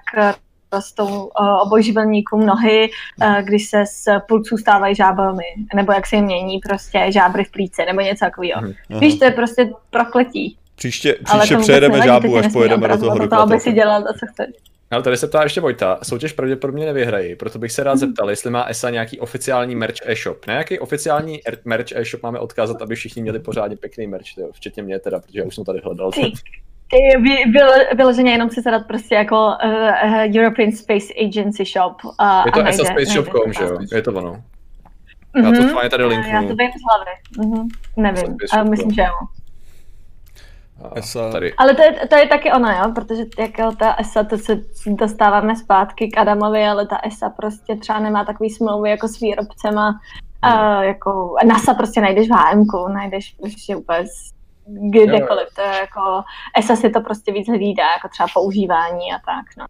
rostou uh, obojživelníkům nohy, uh, když se z pulců stávají žábami, nebo jak se jim mění prostě žábry v plíce, nebo něco takového. Víš, to je prostě prokletí. Příště, příště přejedeme žábu, až pojedeme do toho do to, aby si dělal to, co chceš. Ale tady se ptá ještě Vojta, soutěž pravděpodobně nevyhrají, proto bych se rád hmm. zeptal, jestli má ESA nějaký oficiální merch e-shop. Na jaký oficiální er- merch e-shop máme odkázat, aby všichni měli pořádně pěkný merch, tyjo, včetně mě teda, protože já už jsem tady hledal. Ty, ty vyloženě jenom si zadat prostě jako uh, European Space Agency shop. Uh, je to ESA Space Shop.com, že jo? Je to ono. Mm-hmm. Já to mm-hmm. tady linknu. Já to vím z hlavy. Mm-hmm. Nevím, ale myslím, že jo. ESA. Tady. Ale to je, to je taky ono, jo, protože jako ta ESA, to se dostáváme zpátky k Adamovi, ale ta ESA prostě třeba nemá takový smlouvy jako s výrobcema, a hmm. jako NASA prostě najdeš v HM, najdeš prostě úplně kdekoliv, to je jako, ESA si to prostě víc hlídá, jako třeba používání a tak, no.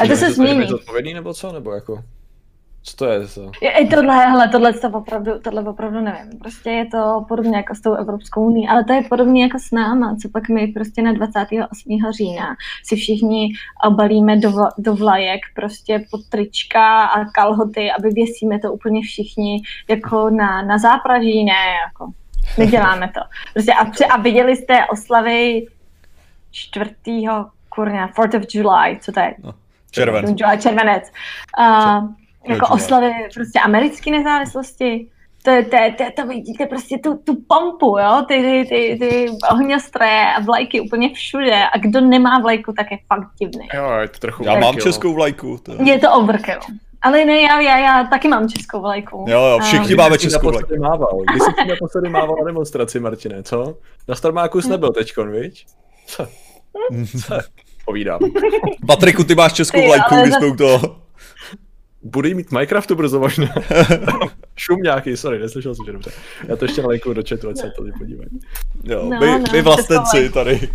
A to se změní. Je nebo co, nebo jako? Co to je? To? Je, tohle, hele, tohle, to opravdu, tohle opravdu nevím. Prostě je to podobně jako s tou Evropskou unii, ale to je podobně jako s náma, co pak my prostě na 28. října si všichni obalíme do, do vlajek prostě pod trička a kalhoty, aby věsíme to úplně všichni jako na, na zápraží, ne, jako neděláme to. Prostě a, a viděli jste oslavy čtvrtýho kurňa, 4th of July, co to je? No, červenec. Červenec. Uh, jako oslavy prostě americké nezávislosti. To, je, to, to, to vidíte prostě tu, tu pompu, jo, ty, ty, ty, ty ohňostroje a vlajky úplně všude a kdo nemá vlajku, tak je fakt divný. Jo, je to trochu Já mám českou vlajku. To... Je to overkill. Ale ne, já, já, já taky mám českou vlajku. Jo, jo, všichni máme českou vlajku. Mával. Když jsi <laughs> naposledy mával na demonstraci, Martine, co? Na Starmáku jsi nebyl teďkon, viď? Co? <laughs> Co? Povídám. Patriku, ty máš českou vlajku, když jsme u toho. Bude mít Minecraftu brzo možná. <laughs> Šum nějaký, sorry, neslyšel jsem, že dobře. Já to ještě nalejkuju do chatu, ať se to podívají. Jo, no, my, no, my vlastenci tady.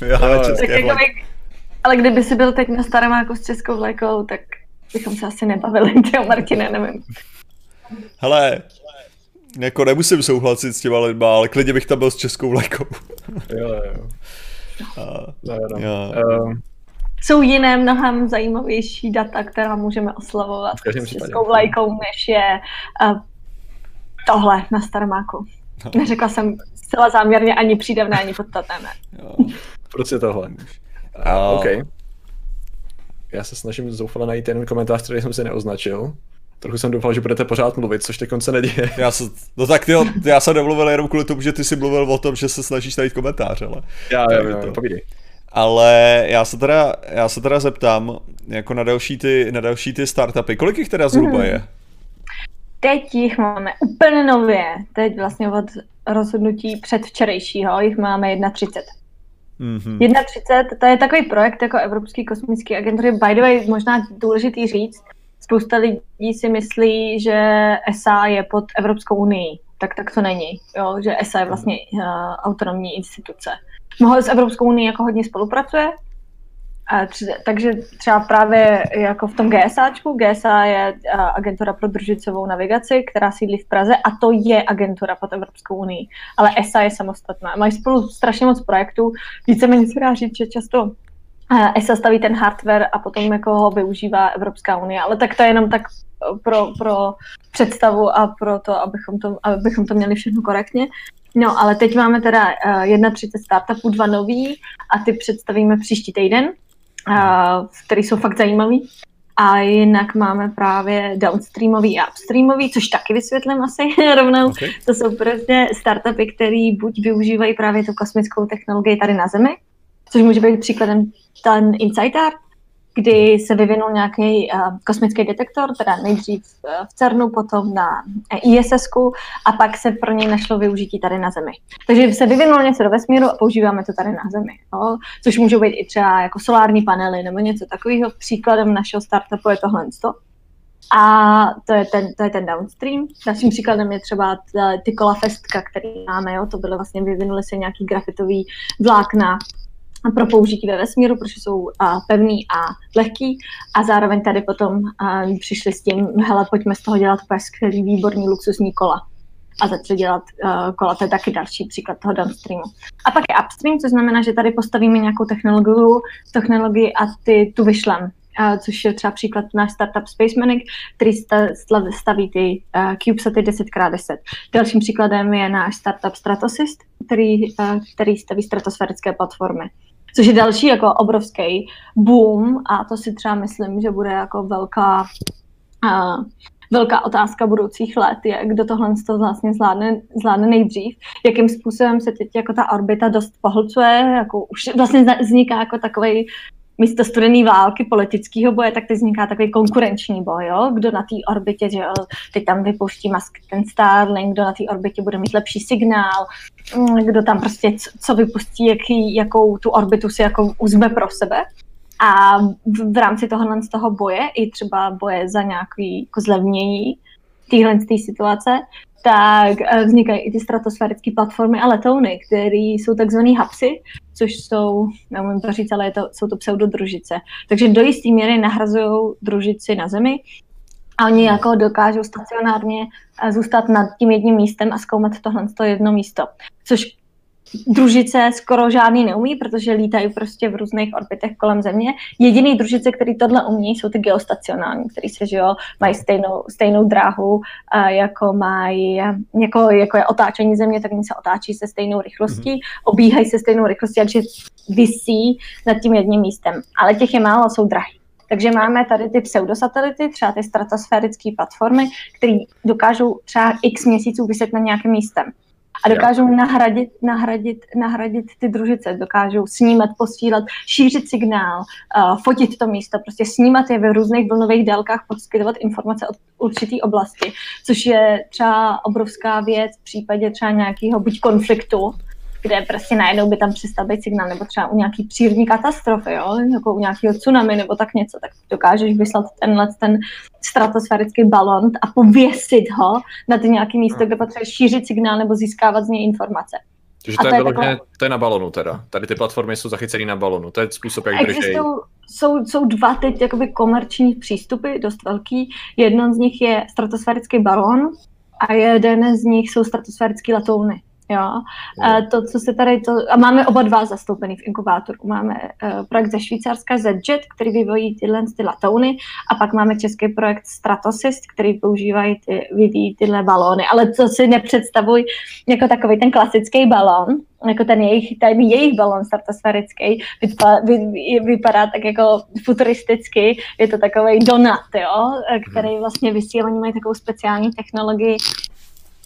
Já no, české jako Ale kdyby si byl teď na starém jako s českou vlajkou, tak bychom se asi nebavili, <laughs> tyjo, Martine, nevím. Hele, jako nemusím souhlasit s těma lidma, ale klidně bych tam byl s českou vlajkou. jo, jo. <laughs> A, No, no. jo. Um, Jsou jiné mnohem zajímavější data, která můžeme oslavovat s českou vlajkou, než je uh, tohle na Starmáku. No. Neřekla jsem zcela záměrně ani přídavné, ani podstatné. ne. jo. proč je tohle? Uh, OK. Já se snažím zoufale najít ten komentář, který jsem si neoznačil. Trochu jsem doufal, že budete pořád mluvit, což teď se neděje. <laughs> Já se, no tak ty, já jsem nemluvil jenom kvůli tomu, že ty jsi mluvil o tom, že se snažíš najít komentář, ale... Já, jo, to. jo, povídej. Ale já se teda, já se teda zeptám, jako na další ty, na další ty startupy, kolik jich teda zhruba je? Teď jich máme úplně nově. Teď vlastně od rozhodnutí předvčerejšího jich máme 31. Mhm. 31, to je takový projekt jako Evropský kosmický agentury. By the way, možná důležitý říct, spousta lidí si myslí, že ESA je pod Evropskou unii. Tak tak to není, jo? že ESA je vlastně uh, autonomní instituce. Mnoho s Evropskou unii jako hodně spolupracuje, a tři- takže třeba právě jako v tom GSAčku, GSA je agentura pro družicovou navigaci, která sídlí v Praze a to je agentura pod Evropskou unii. Ale ESA je samostatná. Mají spolu strašně moc projektů, víceméně se dá říct, že často ESA staví ten hardware a potom jako ho využívá Evropská unie, ale tak to je jenom tak pro, pro představu a pro to, abychom to, abychom to měli všechno korektně. No, ale teď máme teda uh, 31 startupů, dva nový a ty představíme příští týden, uh, který jsou fakt zajímavý. A jinak máme právě downstreamový a upstreamový, což taky vysvětlím asi <laughs> rovnou. Okay. To jsou prostě startupy, které buď využívají právě tu kosmickou technologii tady na Zemi, což může být příkladem ten InsightArt, kdy se vyvinul nějaký uh, kosmický detektor, teda nejdřív uh, v CERNu, potom na ISS a pak se pro něj našlo využití tady na Zemi. Takže se vyvinulo něco do vesmíru a používáme to tady na Zemi. Jo? Což můžou být i třeba jako solární panely nebo něco takového. Příkladem našeho startupu je tohle. A to je ten, to je ten downstream. Dalším příkladem je třeba ty kola festka, který máme. Jo? To byly vlastně, vyvinuly se nějaký grafitový vlákna pro použití ve vesmíru, protože jsou a, pevný a lehký a zároveň tady potom a, přišli s tím, hele, pojďme z toho dělat úplně skvělý, výborný, luxusní kola a začali dělat kola, to je taky další příklad toho downstreamu. A pak je upstream, což znamená, že tady postavíme nějakou technologii, technologii a ty tu vyšlem, což je třeba příklad náš startup Space Manic, který sta, staví ty uh, CubeSaty 10x10. Dalším příkladem je náš startup Stratosys, který, uh, který staví stratosférické platformy což je další jako obrovský boom a to si třeba myslím, že bude jako velká, uh, velká otázka budoucích let, je, kdo tohle to vlastně zvládne, zvládne nejdřív, jakým způsobem se teď jako ta orbita dost pohlcuje, jako už vlastně vzniká jako takový místo studené války politického boje, tak teď vzniká takový konkurenční boj, jo? kdo na té orbitě, že jo, teď tam vypouští Musk ten Starlink, kdo na té orbitě bude mít lepší signál, kdo tam prostě co, co vypustí, jaký, jakou tu orbitu si jako uzme pro sebe. A v, v rámci tohohle z toho boje, i třeba boje za nějaký jako zlevnění téhle situace, tak vznikají i ty stratosférické platformy a letouny, které jsou takzvané hapsy, což jsou, neumím to říct, ale je to, jsou to pseudodružice. Takže do jisté míry nahrazují družici na Zemi a oni jako dokážou stacionárně zůstat nad tím jedním místem a zkoumat tohle to jedno místo. Což družice skoro žádný neumí, protože lítají prostě v různých orbitech kolem Země. Jediný družice, který tohle umí, jsou ty geostacionální, který se, že jo, mají stejnou, stejnou dráhu, jako mají, jako, jako je otáčení Země, tak oni se otáčí se stejnou rychlostí, mm-hmm. obíhají se stejnou rychlostí, takže visí nad tím jedním místem. Ale těch je málo, jsou drahý. Takže máme tady ty pseudosatelity, třeba ty stratosférické platformy, které dokážou třeba x měsíců vyset na nějakým místem a dokážou nahradit, nahradit, nahradit ty družice, dokážou snímat, posílat, šířit signál, uh, fotit to místo, prostě snímat je ve různých vlnových délkách, poskytovat informace od určitý oblasti, což je třeba obrovská věc v případě třeba nějakého buď konfliktu, kde prostě najednou by tam přestal být signál, nebo třeba u nějaký přírodní katastrofy, jo? jako u nějakého tsunami nebo tak něco, tak dokážeš vyslat tenhle ten stratosférický balon a pověsit ho na ty nějaké místo, kde potřebuješ šířit signál nebo získávat z něj informace. Takže to, je, to, je takové... to je na balonu teda. Tady ty platformy jsou zachycené na balonu. To je způsob, jak drží. Jsou, jsou dva teď jakoby komerční přístupy, dost velký. Jedno z nich je stratosférický balon, a jeden z nich jsou stratosférické letouny. Jo. A to, co se tady to, a máme oba dva zastoupený v inkubátoru. Máme uh, projekt ze Švýcarska ZJet, který vyvíjí tyhle ty letouny a pak máme český projekt Stratosys, který používají ty, vyvíjí tyhle balóny. Ale co si nepředstavuj jako takový ten klasický balón, jako ten jejich, ten jejich balon stratosférický vypadá, vy, vypadá tak jako futuristicky, je to takový donut, jo, který vlastně vysílá, oni mají takovou speciální technologii,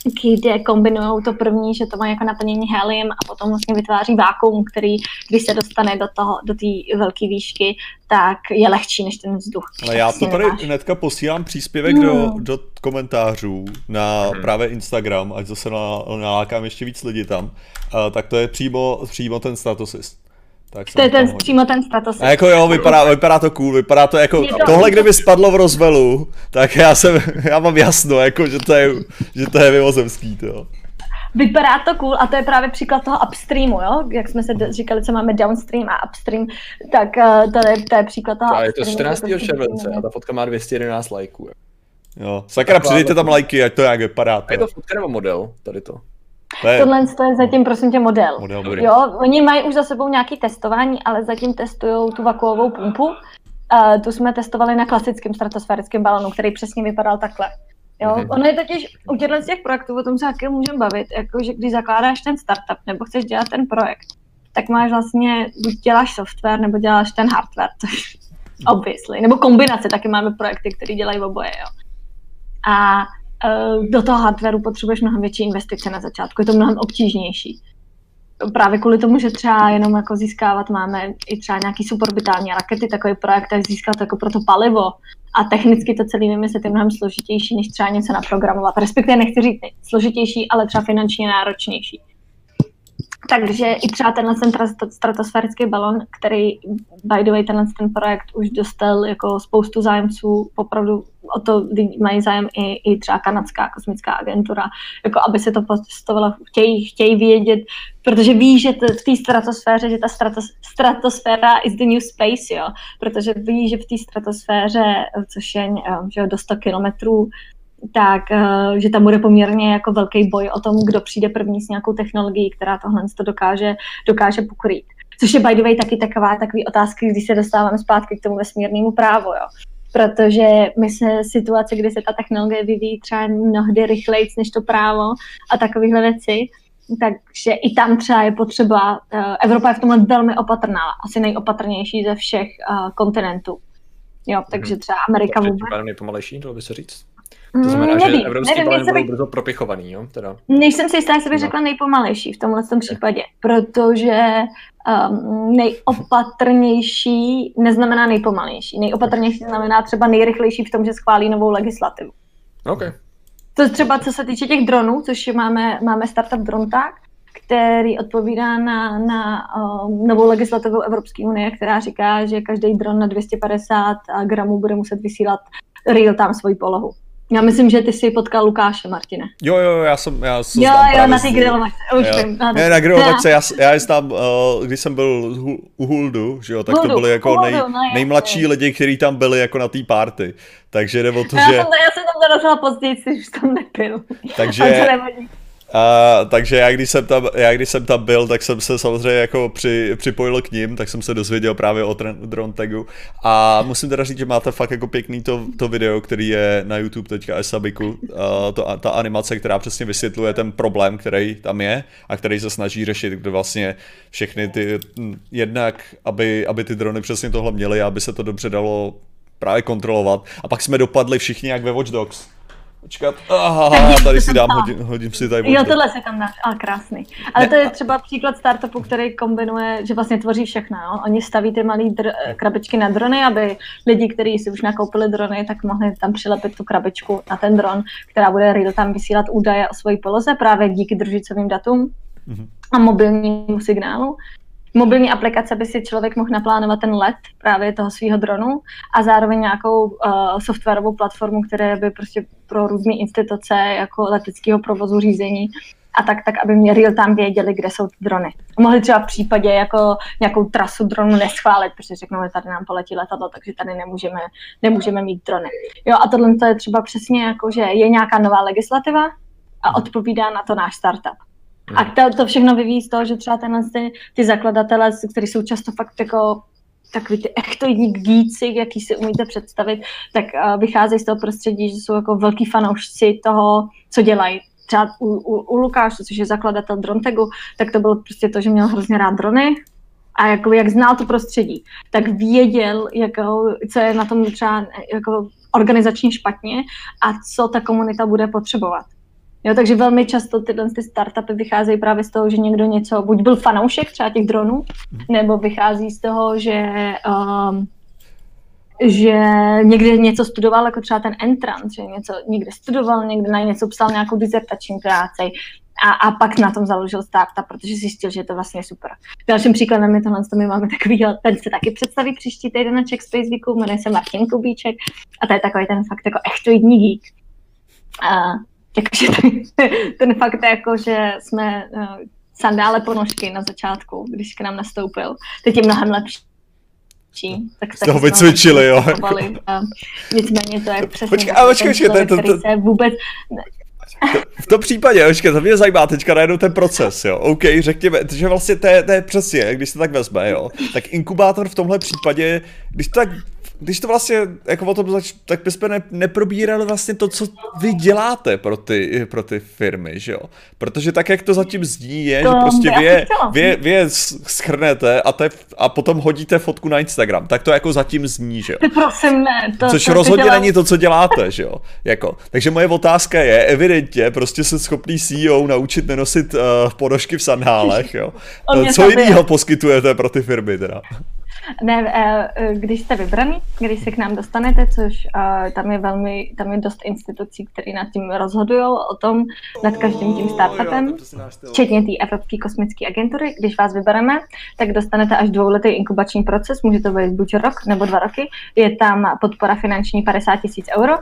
kde kombinují to první, že to má jako naplnění helium a potom vlastně vytváří vákuum, který, když se dostane do toho, do té velké výšky, tak je lehčí než ten vzduch. Ale já to tady nemáš. hnedka posílám příspěvek hmm. do, do komentářů na hmm. právě Instagram, ať zase nalákám ještě víc lidí tam. Uh, tak to je přímo, přímo ten statusist. Tak to je ten, přímo ten status. A jako jo, vypadá, vypadá to cool, vypadá to jako, to, tohle kdyby spadlo v rozvelu, tak já jsem, já mám jasno, jako, že to je, že to je mimozemský, to. Vypadá to cool a to je právě příklad toho upstreamu, jo? Jak jsme se říkali, co máme downstream a upstream, tak uh, to, je, to je příklad toho a je to 14. července a ta fotka má 211 lajků. Jo, sakra, přidejte tam lajky, ať to jak vypadá. To. Je to fotka nebo model, tady to? To je... Tohle je zatím prosím tě model. model dobrý. jo, oni mají už za sebou nějaký testování, ale zatím testují tu vakuovou pumpu. Uh, tu jsme testovali na klasickém stratosférickém balonu, který přesně vypadal takhle. Jo, mm-hmm. ono je totiž u těchto těch projektů, o tom se taky můžeme bavit, jako že když zakládáš ten startup nebo chceš dělat ten projekt, tak máš vlastně, buď děláš software, nebo děláš ten hardware, což obviously, nebo kombinace, taky máme projekty, které dělají oboje, jo. A do toho hardwareu potřebuješ mnohem větší investice na začátku, je to mnohem obtížnější. Právě kvůli tomu, že třeba jenom jako získávat máme i třeba nějaký suborbitální rakety, takový projekt, tak získat jako pro to palivo a technicky to celý vymyslet je mnohem složitější, než třeba něco naprogramovat. Respektive nechci říct složitější, ale třeba finančně náročnější. Takže i třeba tenhle ten stratosférický balon, který by the way tenhle ten projekt už dostal jako spoustu zájemců, opravdu o to mají zájem i, i třeba kanadská kosmická agentura, jako aby se to postovala, chtějí, chtějí vědět, protože ví, že t- v té stratosféře, že ta stratos, stratosféra is the new space, jo, protože ví, že v té stratosféře, což je že do 100 kilometrů, tak eh, že tam bude poměrně jako velký boj o tom, kdo přijde první s nějakou technologií, která tohle to dokáže, dokáže pokrýt. Což je by the way taky taková takový otázky, když se dostáváme zpátky k tomu vesmírnému právu, jo. Protože my se situace, kdy se ta technologie vyvíjí třeba mnohdy rychleji než to právo a takovéhle věci, takže i tam třeba je potřeba, eh, Evropa je v tomhle velmi opatrná, asi nejopatrnější ze všech uh, kontinentů. Jo, takže mhm. třeba Amerika vůbec. To nejpomalejší, dalo by se říct? To znamená, nevím, že evropský nevím, balony budou brzo propichovaný, jo? Teda. Nejsem si jistá, jestli bych no. řekla nejpomalejší v tomhle tom případě, protože um, nejopatrnější neznamená nejpomalejší. Nejopatrnější znamená třeba nejrychlejší v tom, že schválí novou legislativu. Okay. To třeba co se týče těch dronů, což máme, máme startup DronTag, který odpovídá na, na um, novou legislativu Evropské unie, která říká, že každý dron na 250 gramů bude muset vysílat real time svoji polohu. Já myslím, že ty jsi potkal Lukáše, Martine. Jo, jo, já jsem, já jsem Jo, jo, na té grilovačce, už vím. Ne, na grilovačce, já, já jsem uh, když jsem byl u Huldu, že jo, tak Huldu, to byli jako nej, no, nejmladší lidi, kteří tam byli jako na té party. Takže jde o to, já že... Jsem, já jsem tam dorazila později, jsi už tam nebyl. Takže... A, takže já když, jsem tam, já když jsem tam byl, tak jsem se samozřejmě jako při, připojil k ním, tak jsem se dozvěděl právě o drone tagu. A musím teda říct, že máte fakt jako pěkný to, to video, který je na YouTube teďka Esabiku, a to, ta animace, která přesně vysvětluje ten problém, který tam je a který se snaží řešit, kde vlastně všechny ty, jednak, aby, aby ty drony přesně tohle měly, aby se to dobře dalo právě kontrolovat. A pak jsme dopadli všichni jak ve Watch Dogs Počkat, aha, tady si dám, hodím, hodím si tady. Jo, tohle si tam dáš, ale krásný. Ale to je třeba příklad startupu, který kombinuje, že vlastně tvoří všechno. Jo? Oni staví ty malé dr- krabičky na drony, aby lidi, kteří si už nakoupili drony, tak mohli tam přilepit tu krabičku na ten dron, která bude real tam vysílat údaje o své poloze právě díky družicovým datům mm-hmm. a mobilnímu signálu mobilní aplikace by si člověk mohl naplánovat ten let právě toho svého dronu a zároveň nějakou uh, softwarovou platformu, která by prostě pro různé instituce jako leteckého provozu řízení a tak, tak aby mě real tam věděli, kde jsou ty drony. Mohli třeba v případě jako nějakou trasu dronu neschválit, protože řeknou, že tady nám poletí letadlo, takže tady nemůžeme, nemůžeme mít drony. Jo, a tohle to je třeba přesně jako, že je nějaká nová legislativa, a odpovídá na to náš startup. A to, to všechno vyvíjí z toho, že třeba tenhle ty, ty zakladatelé, kteří jsou často fakt jako takový ty echtoidní gíci, jaký si umíte představit, tak uh, vycházejí z toho prostředí, že jsou jako velký fanoušci toho, co dělají. Třeba u, u, u Lukáše, což je zakladatel Drontegu, tak to bylo prostě to, že měl hrozně rád drony a jako, jak znal to prostředí, tak věděl, jako, co je na tom třeba jako organizačně špatně a co ta komunita bude potřebovat. Jo, takže velmi často tyhle ty startupy vycházejí právě z toho, že někdo něco, buď byl fanoušek třeba těch dronů, nebo vychází z toho, že um, že někde něco studoval, jako třeba ten entrant, že něco někde studoval, někde na něco psal nějakou dizertační práci a, a pak na tom založil startup, protože zjistil, že je to vlastně super. Dalším příkladem je tohle, to my máme takový, ten se taky představí příští týden na Czech Space Weeku, jmenuje se Martin Kubíček a to je takový ten fakt jako echtoidní geek. A, takže ten, fakt jako, že jsme uh, sandále ponožky na začátku, když k nám nastoupil. Teď je mnohem lepší. Tak se toho vycvičili, jo. A nicméně to je přesně počkej, a počkej, ten, ten, ten, se vůbec... V tom případě, počkej, to mě zajímá teďka najednou ten proces, jo. OK, řekněme, že vlastně to je, to je přesně, když se tak vezme, jo. Tak inkubátor v tomhle případě, když to tak když to vlastně jako o tom zač, tak bychom ne, neprobírali vlastně to, co vy děláte pro ty, pro ty firmy, že jo? Protože tak, jak to zatím zní, je, to že prostě vy je, vy, vy je schrnete a, te, a potom hodíte fotku na Instagram. Tak to jako zatím zní, že jo? Ty prosím ne. To, Což to, rozhodně dělám... není to, co děláte, že jo? Jako. Takže moje otázka je, evidentně, prostě se schopný CEO naučit nenosit uh, ponožky v sandálech, jo? Co jiného poskytujete pro ty firmy teda? Ne, eh, když jste vybraný, když se k nám dostanete, což eh, tam je velmi, tam je dost institucí, které nad tím rozhodují o tom, nad každým tím startupem, včetně té Evropské kosmické agentury. Když vás vybereme, tak dostanete až dvouletý inkubační proces, může to být buď rok nebo dva roky. Je tam podpora finanční 50 tisíc euro,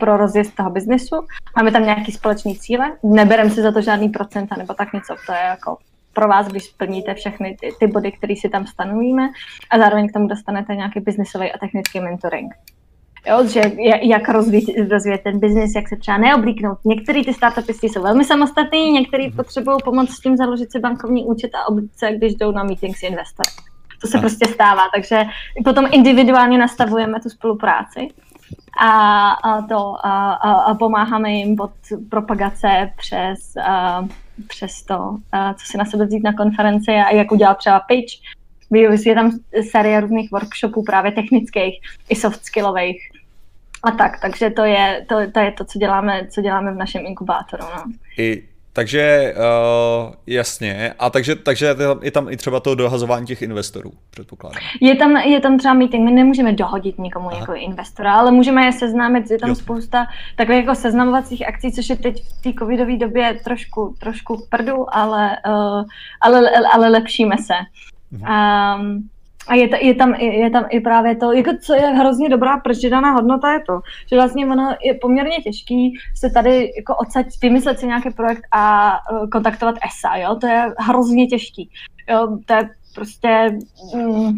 pro rozjezd toho biznesu. Máme tam nějaký společný cíle, nebereme si za to žádný procenta nebo tak něco, to je jako pro vás, když splníte všechny ty, ty body, které si tam stanovíme a zároveň k tomu dostanete nějaký biznisový a technický mentoring. Jo, že jak rozvíjet, rozvíjet ten biznis, jak se třeba neoblíknout. Některé ty startupisty jsou velmi samostatní, některý potřebují pomoc s tím založit si bankovní účet a oblíct se, když jdou na meeting s investorem. To se a. prostě stává, takže potom individuálně nastavujeme tu spolupráci a, a, to, a, a, a pomáháme jim od propagace přes a, přes to, co si na sebe vzít na konferenci a jak udělat třeba pitch. Je tam série různých workshopů právě technických i soft skillových a tak, takže to je to, to, je to co, děláme, co děláme v našem inkubátoru. No. I takže uh, jasně, a takže, takže je tam i třeba to dohazování těch investorů, předpokládám. Je tam, je tam třeba meeting, my nemůžeme dohodit nikomu Aha. jako investora, ale můžeme je seznámit, je tam jo. spousta takových jako seznamovacích akcí, což je teď v té covidové době trošku, trošku prdu, ale, uh, ale, ale lepšíme se. Um, a je, je, tam, je tam i právě to, jako co je hrozně dobrá přidaná hodnota je to, že vlastně ono je poměrně těžký se tady jako odsaď vymyslet si nějaký projekt a uh, kontaktovat ESA, jo, to je hrozně těžký. Jo, to je prostě, mm,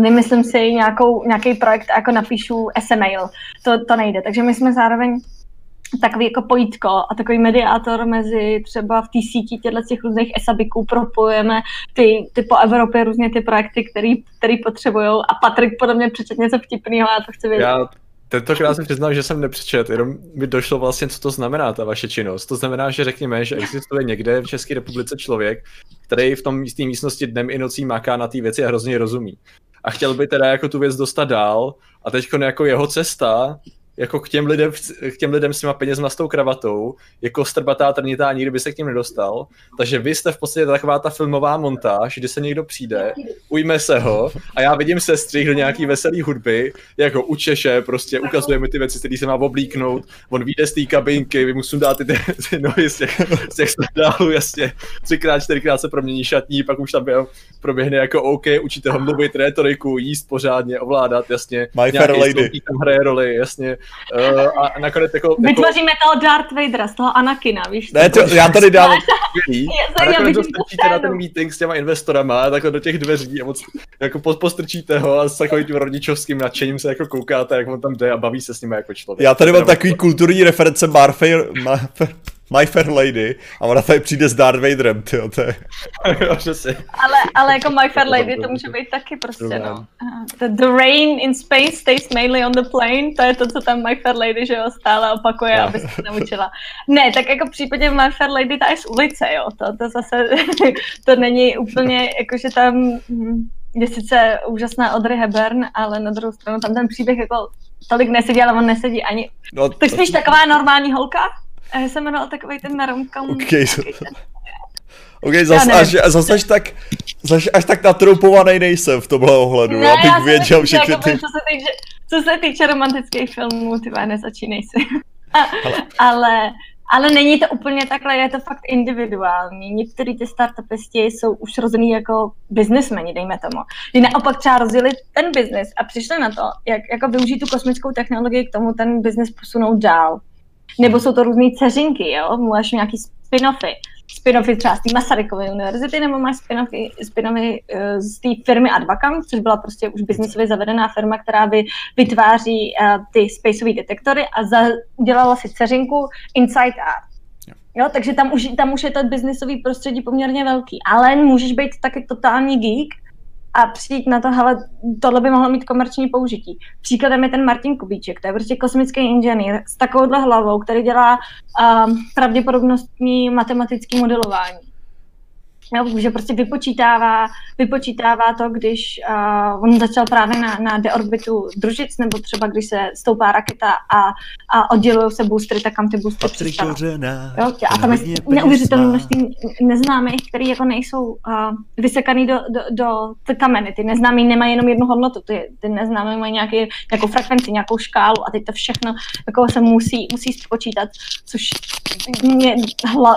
vymyslím si nějakou, nějaký projekt a jako napíšu SMail, to, to nejde. Takže my jsme zároveň takový jako pojítko a takový mediátor mezi třeba v té síti těchto těch různých esabiků propojujeme ty, ty po Evropě různě ty projekty, který, který potřebují a Patrik podle mě přečet něco vtipného já to chci vědět. Já tentokrát jsem přiznal, že jsem nepřečet, jenom mi došlo vlastně, co to znamená ta vaše činnost. To znamená, že řekněme, že existuje někde v České republice člověk, který v tom té místnosti dnem i nocí maká na té věci a hrozně rozumí. A chtěl by teda jako tu věc dostat dál a teď jako jeho cesta jako k těm lidem, k těm lidem s těma penězma s tou kravatou, jako strbatá trnitá, nikdy by se k ním nedostal. Takže vy jste v podstatě taková ta filmová montáž, kdy se někdo přijde, ujme se ho a já vidím se střih do nějaký veselý hudby, jako u Češe, prostě ukazuje mi ty věci, které se má oblíknout, on vyjde z té kabinky, vy mu dát ty, ty, ty nohy z těch, z těch sandálů, jasně, třikrát, čtyřikrát se promění šatní, pak už tam proběhne jako OK, učíte ho mluvit rétoriku, jíst pořádně, ovládat, jasně. My fair lady. tam hraje roli, jasně. Uh, a nakonec jako... Vytvoříme jako... toho Darth Vadera, z toho Anakina, víš? Ne, to, já tady dám... <laughs> a nakonec strčíte na ten meeting s těma investorama, takhle do těch dveří a moc, jako postrčíte ho a s takovým tím rodičovským nadšením se jako koukáte, jak on tam jde a baví se s nimi jako člověk. Já tady mám takový kulturní reference Marfair, Marfair My Fair Lady a ona tady přijde s Darth Vaderem, tyjo, to je... ale, ale jako My Fair Lady to může být taky prostě, no. The, the rain in space stays mainly on the plane, to je to, co tam My Fair Lady, že jo, stále opakuje, no. aby se naučila. Ne, tak jako v případě My Fair Lady ta je z ulice, jo, to, to zase, <laughs> to není úplně, jakože tam hm, je sice úžasná Audrey Hepburn, ale na druhou stranu tam ten příběh jako tolik nesedí, ale on nesedí ani. No, tak spíš taková normální holka, já jsem jmenoval takový ten naromkam. Okay. <laughs> OK, zas, až, zas až tak, zas až tak natroupovaný nejsem v tomhle ohledu, ne, abych věděl všechny ty... Co se, týče, co se týče romantických filmů, ty nezačínej si. <laughs> ale, ale není to úplně takhle, je to fakt individuální. Některý ty startupisti jsou už rozhodný jako biznismeni, dejme tomu. Kdy naopak třeba rozjeli ten biznis a přišli na to, jak jako využít tu kosmickou technologii k tomu ten biznis posunout dál. Nebo jsou to různé ceřinky, jo? Máš nějaký spin-offy. Spin-offy třeba z té Masarykovy univerzity, nebo máš spin-offy, spin-offy uh, z té firmy Advacam, což byla prostě už biznisově zavedená firma, která by vytváří uh, ty spaceové detektory a za, dělala si ceřinku Insight Art. Jo, takže tam už, tam už je to biznisový prostředí poměrně velký, ale můžeš být taky totální geek a přijít na to, hele, tohle by mohlo mít komerční použití. Příkladem je ten Martin Kubíček, to je prostě kosmický inženýr s takovouhle hlavou, který dělá um, pravděpodobnostní matematické modelování. Jo, že prostě vypočítává, vypočítává to, když uh, on začal právě na, na deorbitu družic, nebo třeba když se stoupá raketa a, a oddělují se boostry, tak kam ty boostry přistanou. A tam je neuvěřitelné množství neznámých, který jako nejsou uh, vysekaný do, do, do ty kameny. Ty neznámí nemají jenom jednu hodnotu, ty, ty neznámí mají nějaký, nějakou frekvenci, nějakou škálu a teď to všechno jako se musí, musí spočítat, což je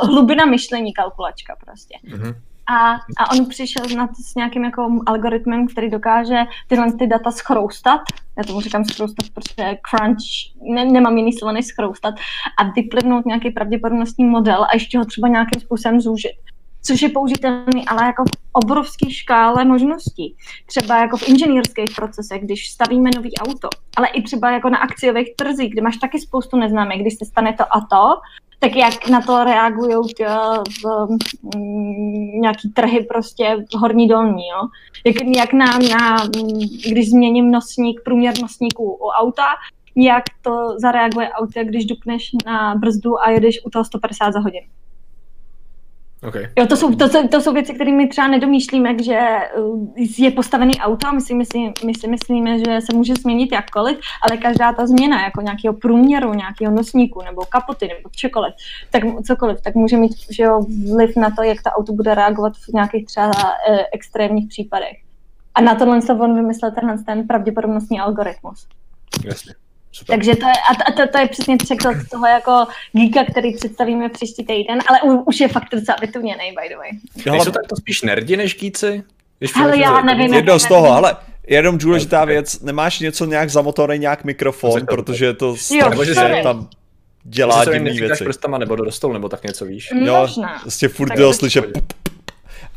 hlubina myšlení kalkulačka prostě. Mm-hmm. A, a on přišel na to s nějakým jako algoritmem, který dokáže tyhle ty data schroustat. Já tomu říkám schroustat, protože crunch, ne, nemám jiný slovo než schroustat. A vyplivnout nějaký pravděpodobnostní model a ještě ho třeba nějakým způsobem zúžit což je použitelný, ale jako v obrovské škále možností. Třeba jako v inženýrských procesech, když stavíme nový auto, ale i třeba jako na akciových trzích, kde máš taky spoustu neznámých, když se stane to a to, tak jak na to reagují v mm, nějaký trhy prostě horní dolní, jo? Jak, jak na, na, když změním nosník, průměr nosníků u auta, jak to zareaguje auto, když dupneš na brzdu a jedeš u toho 150 za hodinu. Okay. Jo, to jsou, to, jsou, to jsou věci, které my třeba nedomýšlíme, že uh, je postavený auto a my si, myslí, my si myslíme, že se může změnit jakkoliv, ale každá ta změna, jako nějakého průměru, nějakého nosníku nebo kapoty nebo čokoliv, tak cokoliv, tak může mít že jo, vliv na to, jak ta auto bude reagovat v nějakých třeba uh, extrémních případech. A na tohle se on vymyslel tenhle ten pravděpodobnostní algoritmus. Jasně. Super. Takže to je, a to, to je přesně překlad toho jako geeka, který představíme příští týden, ale u, už je fakt docela vytuněný, by the way. Jo, jsou tak to spíš nerdi než geeky? Ale já nevím. Jedno z toho, ale jenom důležitá okay. věc, nemáš něco nějak zamotorej, nějak mikrofon, protože to jo, se tam dělá divný věci. prstama nebo do stolu, nebo tak něco víš. Jo, Možná. prostě furt slyšet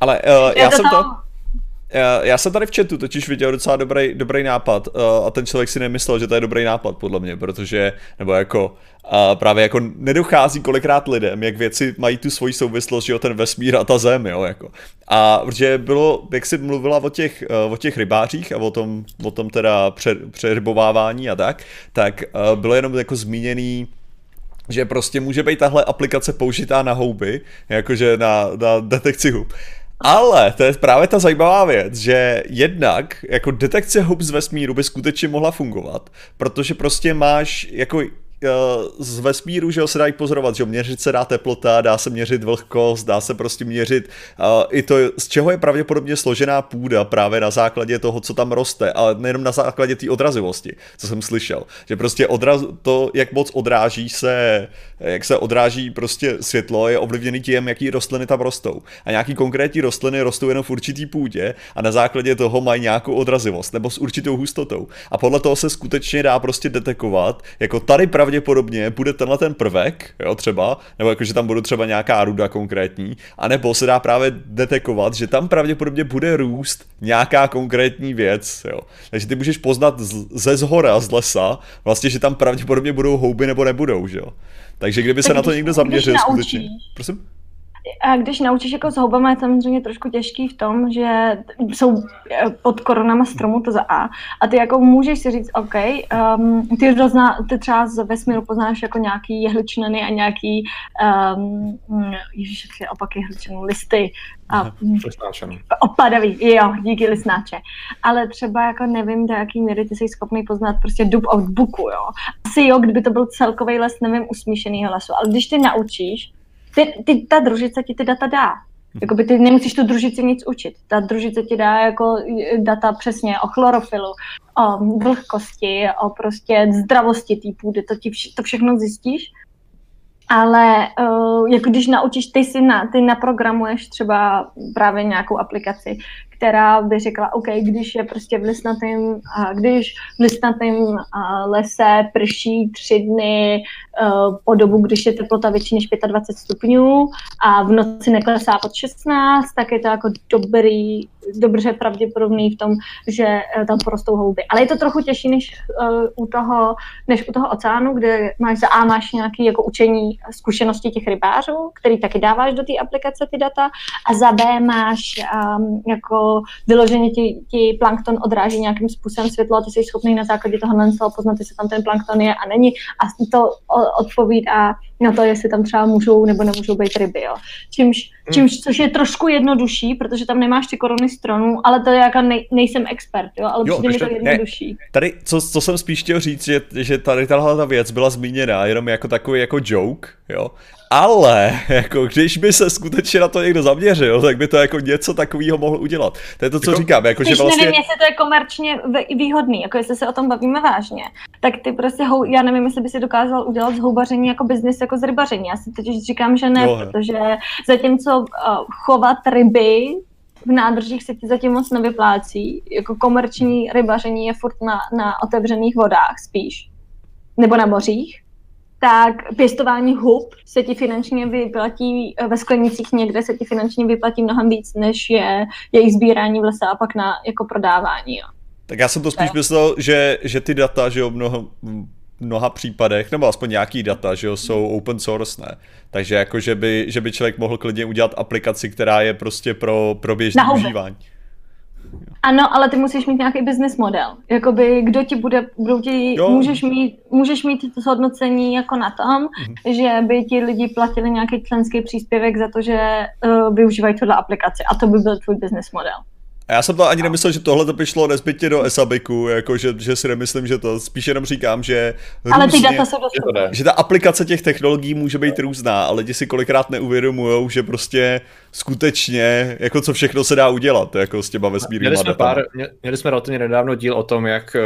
ale uh, já, já jsem to... Já jsem tady v chatu totiž viděl docela dobrý, dobrý nápad uh, a ten člověk si nemyslel, že to je dobrý nápad podle mě, protože, nebo jako uh, právě jako nedochází kolikrát lidem, jak věci mají tu svoji souvislost, že jo, ten vesmír a ta zem, jo, jako. A protože bylo, jak jsi mluvila o těch, uh, o těch rybářích a o tom, o tom teda pře, přerybovávání a tak, tak uh, bylo jenom jako zmíněný že prostě může být tahle aplikace použitá na houby, jakože na, na detekci hub. Ale to je právě ta zajímavá věc, že jednak jako detekce hub z vesmíru by skutečně mohla fungovat, protože prostě máš jako z vesmíru, že se dají pozorovat, že měřit se dá teplota, dá se měřit vlhkost, dá se prostě měřit uh, i to, z čeho je pravděpodobně složená půda právě na základě toho, co tam roste, ale nejenom na základě té odrazivosti, co jsem slyšel. Že prostě odraz, to, jak moc odráží se, jak se odráží prostě světlo, je ovlivněný tím, jaký rostliny tam rostou. A nějaký konkrétní rostliny rostou jenom v určitý půdě a na základě toho mají nějakou odrazivost nebo s určitou hustotou. A podle toho se skutečně dá prostě detekovat, jako tady pravděpodobně pravděpodobně bude tenhle ten prvek, jo, třeba, nebo jako, že tam bude třeba nějaká ruda konkrétní, anebo se dá právě detekovat, že tam pravděpodobně bude růst nějaká konkrétní věc, jo. Takže ty můžeš poznat z, ze zhora, z lesa, vlastně, že tam pravděpodobně budou houby nebo nebudou, že jo. Takže kdyby tak se na to někdo zaměřil skutečně. Prosím? A když naučíš jako s houbama, je samozřejmě trošku těžký v tom, že jsou eh, pod koronama stromu, to za A. A ty jako můžeš si říct, OK, um, ty, rozná, ty třeba z vesmíru poznáš jako nějaký jehličnany a nějaký, um, ježiš, jak opak jehličnanů, listy. A, Opadavý, jo, díky listnáče. Ale třeba jako nevím, do jaký míry ty jsi schopný poznat prostě dub od buku, jo. Asi jo, kdyby to byl celkový les, nevím, usmíšenýho lesu. Ale když ty naučíš, ty, ty, ta družice ti ty data dá. Mhm. Jakoby ty nemusíš tu družici nic učit. Ta družice ti dá jako data přesně o chlorofilu, o vlhkosti, o prostě zdravosti té půdy. To, ti vš- to všechno zjistíš. Ale uh, jako když naučíš, ty si na, ty naprogramuješ třeba právě nějakou aplikaci, která by řekla, OK, když je prostě v listnatém, když v listnatém lese prší tři dny po dobu, když je teplota větší než 25 stupňů a v noci neklesá pod 16, tak je to jako dobrý, dobře pravděpodobný v tom, že e, tam porostou houby. Ale je to trochu těžší než uh, u toho, než u toho oceánu, kde máš za A máš nějaké jako učení zkušenosti těch rybářů, který taky dáváš do té aplikace ty data a za B máš um, jako vyloženě ti, ti plankton odráží nějakým způsobem světlo a ty jsi schopný na základě toho poznat, jestli tam ten plankton je a není. A to odpovídá na to, jestli tam třeba můžou nebo nemůžou být ryby. Jo. Čímž, hmm. čímž, což je trošku jednodušší, protože tam nemáš ty korony stronů, ale to je jako nej, nejsem expert, jo, ale jo, přijde mi to jednodušší. Ne, tady, co, co jsem spíš chtěl říct, že, že tady tahle ta věc byla zmíněna jenom jako takový jako joke, jo, ale <laughs> jako když by se skutečně na to někdo zaměřil, tak by to jako něco takového mohl udělat. To je to, co jako, říkám. Jako, že vlastně... nevím, jestli to je komerčně výhodný, jako jestli se o tom bavíme vážně, tak ty prostě, hou, já nevím, jestli by si dokázal udělat z houbaření jako biznis, jako z rybaření. Já si teď říkám, že ne, no, protože zatímco uh, chovat ryby v nádržích se ti zatím moc nevyplácí. Jako komerční rybaření je furt na, na otevřených vodách spíš. Nebo na mořích tak pěstování hub se ti finančně vyplatí ve sklenicích někde se ti finančně vyplatí mnohem víc, než je jejich sbírání v lese a pak na jako prodávání. Jo. Tak já jsem to spíš myslel, že, že ty data, že jo, mnoho, mnoha případech, nebo aspoň nějaký data, že jo, jsou open source, ne? Takže jako, že by, že by člověk mohl klidně udělat aplikaci, která je prostě pro, pro běžné užívání. Ano, ale ty musíš mít nějaký business model. Jakoby, kdo ti bude, kdo ti, můžeš mít, můžeš mít zhodnocení jako na tom, mm-hmm. že by ti lidi platili nějaký členský příspěvek za to, že uh, využívají tuhle aplikaci a to by byl tvůj business model. A já jsem to ani nemyslel, že tohle to by šlo nezbytně do Esabiku, jako že, že si nemyslím, že to, spíš jenom říkám, že různě, Ale ty data jsou dostupné. Že ta aplikace těch technologií může být různá, ale lidi si kolikrát neuvědomují, že prostě skutečně, jako co všechno se dá udělat, jako s těma vesmírnýma měli jsme, pár, měli jsme relativně nedávno díl o tom, jak eh,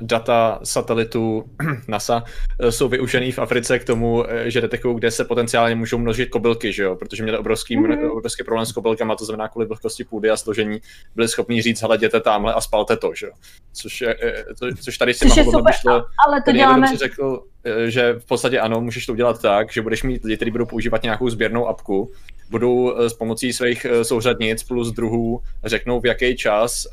data satelitu <clears throat> NASA eh, jsou využený v Africe k tomu, eh, že detekují, kde se potenciálně můžou množit kobylky, že jo? protože měli obrovský, mm-hmm. obrovský problém s kobylkama, to znamená kvůli vlhkosti půdy a složení, byli schopni říct, hele, jděte tamhle a spalte to, že jo? Což, je, to, což tady s těma ale to děláme... řekl, že v podstatě ano, můžeš to udělat tak, že budeš mít lidi, kteří budou používat nějakou sběrnou apku, budou s pomocí svých souřadnic plus druhů řeknou, v jaký čas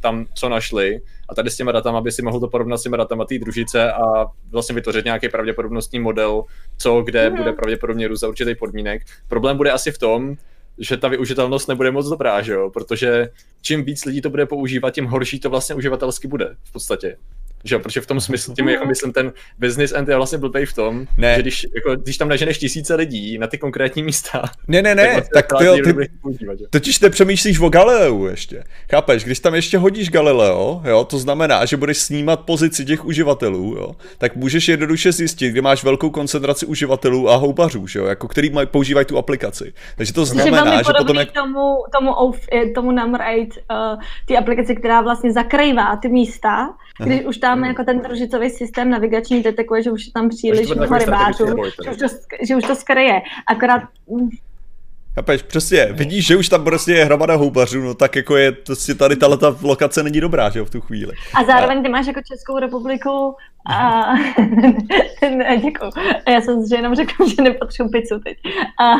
tam co našli a tady s těma datama by si mohl to porovnat s těma datama té družice a vlastně vytvořit nějaký pravděpodobnostní model, co kde mm. bude pravděpodobně růst za určitý podmínek. Problém bude asi v tom, že ta využitelnost nebude moc dobrá, že jo? protože čím víc lidí to bude používat, tím horší to vlastně uživatelsky bude v podstatě. Že jo, protože v tom smyslu, tím jako myslím, ten business end je vlastně blbej v tom, ne. že když, jako, když tam naženeš tisíce lidí na ty konkrétní místa. Ne, ne, ne, tak, vlastně tak ty, jo, ty používat, totiž nepřemýšlíš o Galileu ještě. Chápeš, když tam ještě hodíš Galileo, jo, to znamená, že budeš snímat pozici těch uživatelů, jo, tak můžeš jednoduše zjistit, kde máš velkou koncentraci uživatelů a houbařů, že jo, jako který maj, používají tu aplikaci. Takže to znamená, že potom... Jak... tomu, tomu, tomu Number 8, uh, ty aplikaci, která vlastně zakrývá ty místa, když už tam jako ten družicový systém navigační detekuje, že už je tam příliš mnoho rybářů, že už, to, že už to skryje. Akorát Chápeš, přesně, vidíš, že už tam prostě je hromada houbařů, no tak jako je, prostě tady tahle ta lokace není dobrá, že jo, v tu chvíli. A zároveň ty máš jako Českou republiku a... <laughs> ne, děkuju. Já jsem že jenom řekl, že nepotřebuji pizzu teď. A,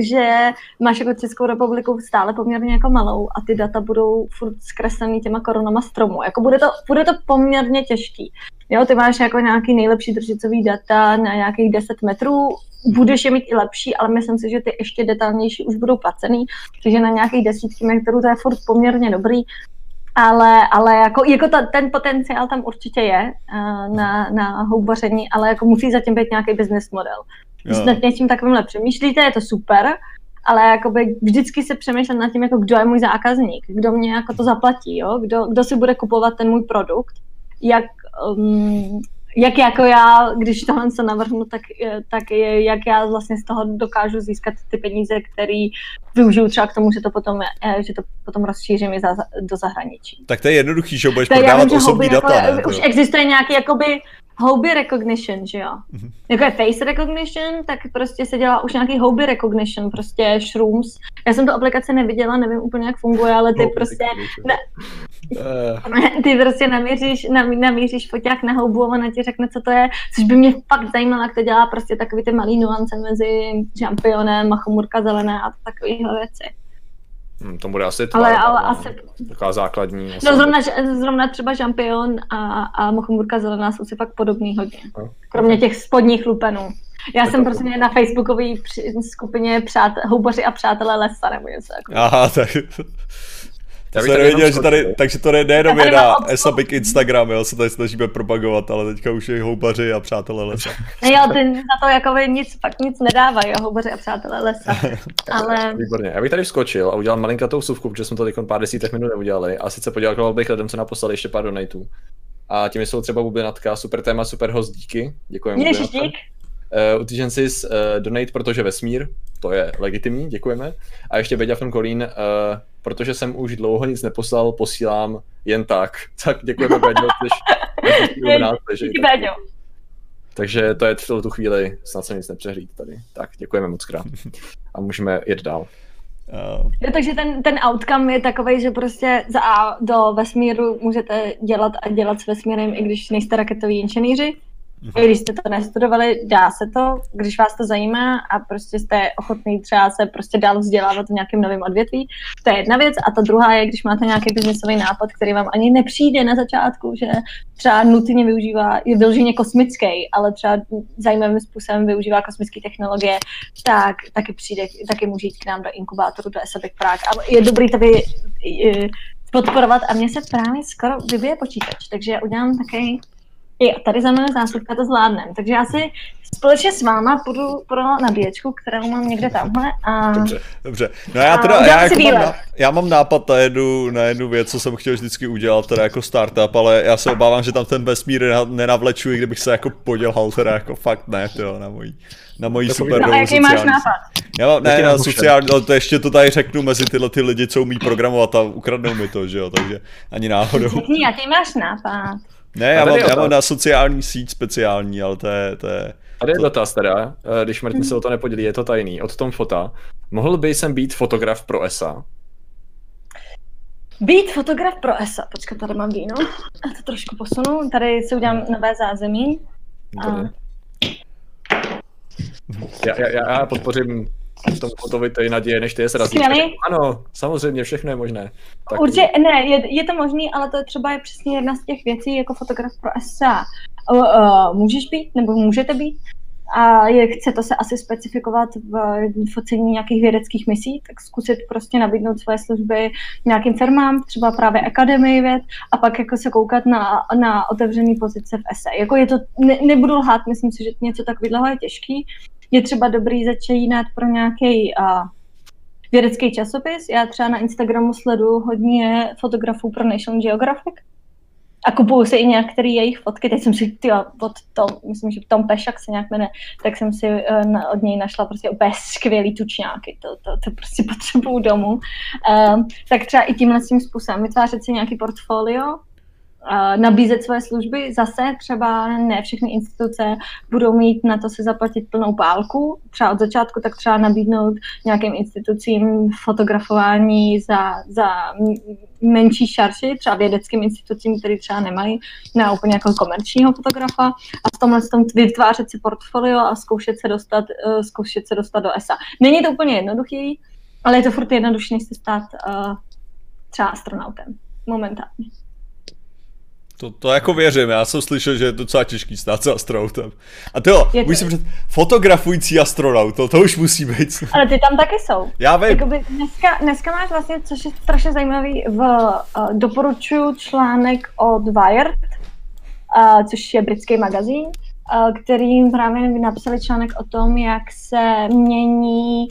že máš jako Českou republiku stále poměrně jako malou a ty data budou furt zkreslený těma koronama stromů. Jako bude to, bude to poměrně těžký. Jo, ty máš jako nějaký nejlepší držicový data na nějakých 10 metrů, budeš je mít i lepší, ale myslím si, že ty ještě detailnější už budou placený, takže na nějakých desítky metrů to je furt poměrně dobrý, ale, ale jako, jako ta, ten potenciál tam určitě je uh, na, na houbaření, ale jako musí zatím být nějaký business model. Když nad něčím takovýmhle přemýšlíte, je to super, ale jakoby vždycky se přemýšlím nad tím, jako kdo je můj zákazník, kdo mě jako to zaplatí, jo? Kdo, kdo si bude kupovat ten můj produkt, jak, um, jak jako já, když tohle se navrhnu, tak, tak je, jak já vlastně z toho dokážu získat ty peníze, které využiju třeba k tomu, že to potom, eh, že to potom rozšířím i za, do zahraničí. Tak to je jednoduchý, že budeš prodávat osobní data. Jako, ne, už existuje nějaký jakoby hobby recognition, že jo. Mm-hmm. Jako je face recognition, tak prostě se dělá už nějaký hobby recognition, prostě shrooms. Já jsem tu aplikaci neviděla, nevím úplně, jak funguje, ale ty hobby prostě... Ne, uh. <laughs> Ty prostě namíříš, namíříš foťák na houbu a ona ti řekne, co to je, což by mě fakt zajímalo, jak to dělá prostě takový ty malý nuance mezi šampionem, machomurka zelené a takovéhle věci. Hmm, to bude asi tvar, ale, ale no. asi... taková základní. No zrovna, zrovna třeba Žampion a, a Mochomurka zelená jsou si fakt podobný hodně. No. Kromě těch spodních lupenů. Já to jsem to prostě na facebookové skupině přát, houboři a přátelé lesa nebo něco takového. Aha, tak... Já jsem nevěděl, že tady, takže to nejenom je na Esabik Instagram, jo, se tady snažíme propagovat, ale teďka už je houbaři a přátelé lesa. Ne, jo, ty za to jako nic, fakt nic nedávají, jo, houbaři a přátelé lesa. <laughs> ale... Výborně, já bych tady vskočil a udělal malinkatou vsuvku, protože jsme to teď pár desítek minut neudělali a sice poděkoval bych lidem, co naposlali ještě pár donatů. A těmi jsou třeba Bubinatka, super téma, super host, díky. Děkujeme. Ježiš, dík. Uh, Utigensis uh, donate, protože vesmír, to je legitimní, děkujeme. A ještě Beďa from Kolín, uh, protože jsem už dlouho nic neposlal, posílám jen tak. <laughs> Tak děkujeme, Beďo, <laughs> že takže to je v tu chvíli, snad se nic nepřehlíd tady. Tak děkujeme moc krát. <laughs> A můžeme jít dál. Uh... Jo, takže ten, ten outcome je takový, že prostě za A do vesmíru můžete dělat a dělat s vesmírem, i když nejste raketoví inženýři. I když jste to nestudovali, dá se to, když vás to zajímá a prostě jste ochotný třeba se prostě dál vzdělávat v nějakém novém odvětví. To je jedna věc. A ta druhá je, když máte nějaký biznesový nápad, který vám ani nepřijde na začátku, že třeba nutně využívá, je vyloženě kosmický, ale třeba zajímavým způsobem využívá kosmické technologie, tak taky přijde, taky může jít k nám do inkubátoru, do SABIC Prague. A je dobrý to vy, podporovat a mně se právě skoro vybije počítač, takže já udělám takový Jo, tady za mnou zásuvka to zvládnem. Takže já si společně s váma půjdu pro nabíječku, kterou mám někde tamhle. A... Dobře, dobře. No já teda, já, jako mám, na, já mám nápad na jednu, na jednu věc, co jsem chtěl vždycky udělat, teda jako startup, ale já se obávám, že tam ten vesmír nenavlečuji, kdybych se jako podělal, teda jako fakt ne, jo, na mojí na mojí super no, jaký máš nápad? Já mám, ne, na sociální, no, to ještě to tady řeknu mezi tyhle ty lidi, co umí programovat a ukradnou mi to, že jo, takže ani náhodou. Řekni, jaký máš nápad? Ne, já mám, já mám na sociální síť speciální, ale to je... To je Tady je dotaz teda, eh, když Martin se o to nepodělí, je to tajný, od Tom Fota. Mohl by jsem být fotograf pro ESA? Být fotograf pro ESA. Počkat, tady mám víno. A to trošku posunu. Tady si udělám nové zázemí. A... Já, já, já podpořím v tom hotovit to je naděje, než ty je srazí. Ano, samozřejmě, všechno je možné. Tak... Určitě, ne, je, je to možný, ale to je třeba je přesně jedna z těch věcí jako fotograf pro SA. Uh, uh, můžeš být, nebo můžete být, a je, chce to se asi specifikovat v focení nějakých vědeckých misí, tak zkusit prostě nabídnout svoje služby nějakým firmám, třeba právě akademii věd, a pak jako se koukat na, na otevřený pozice v ese. Jako je to, ne, nebudu lhát, myslím si, že něco takového je těžký, je třeba dobrý začínat pro nějaký uh, vědecký časopis. Já třeba na Instagramu sleduju hodně fotografů pro National Geographic a kupuju si i některé jejich fotky. Teď jsem si, tyjo, od Tom, myslím, že Tom Pešak se nějak jmenuje, tak jsem si uh, od něj našla prostě úplně skvělý tučňáky. To, to, to prostě <laughs> potřebuju domů. Uh, tak třeba i tímhle tím způsobem vytvářet si nějaký portfolio nabízet svoje služby. Zase třeba ne všechny instituce budou mít na to se zaplatit plnou pálku. Třeba od začátku tak třeba nabídnout nějakým institucím fotografování za, za menší šarši, třeba vědeckým institucím, které třeba nemají na úplně jako komerčního fotografa a v tomhle tom vytvářet si portfolio a zkoušet se dostat, uh, zkoušet se dostat do ESA. Není to úplně jednoduchý, ale je to furt jednodušší, než se stát uh, třeba astronautem momentálně. To, to jako věřím, já jsem slyšel, že je to docela těžký stát se astronautem. A to jo, si před... fotografující astronaut, to, to už musí být. Ale ty tam taky jsou. Já vím. Jakoby dneska, dneska máš vlastně, což je strašně zajímavý, v, uh, doporučuji článek od Wired, uh, což je britský magazín, uh, který právě napsali článek o tom, jak se mění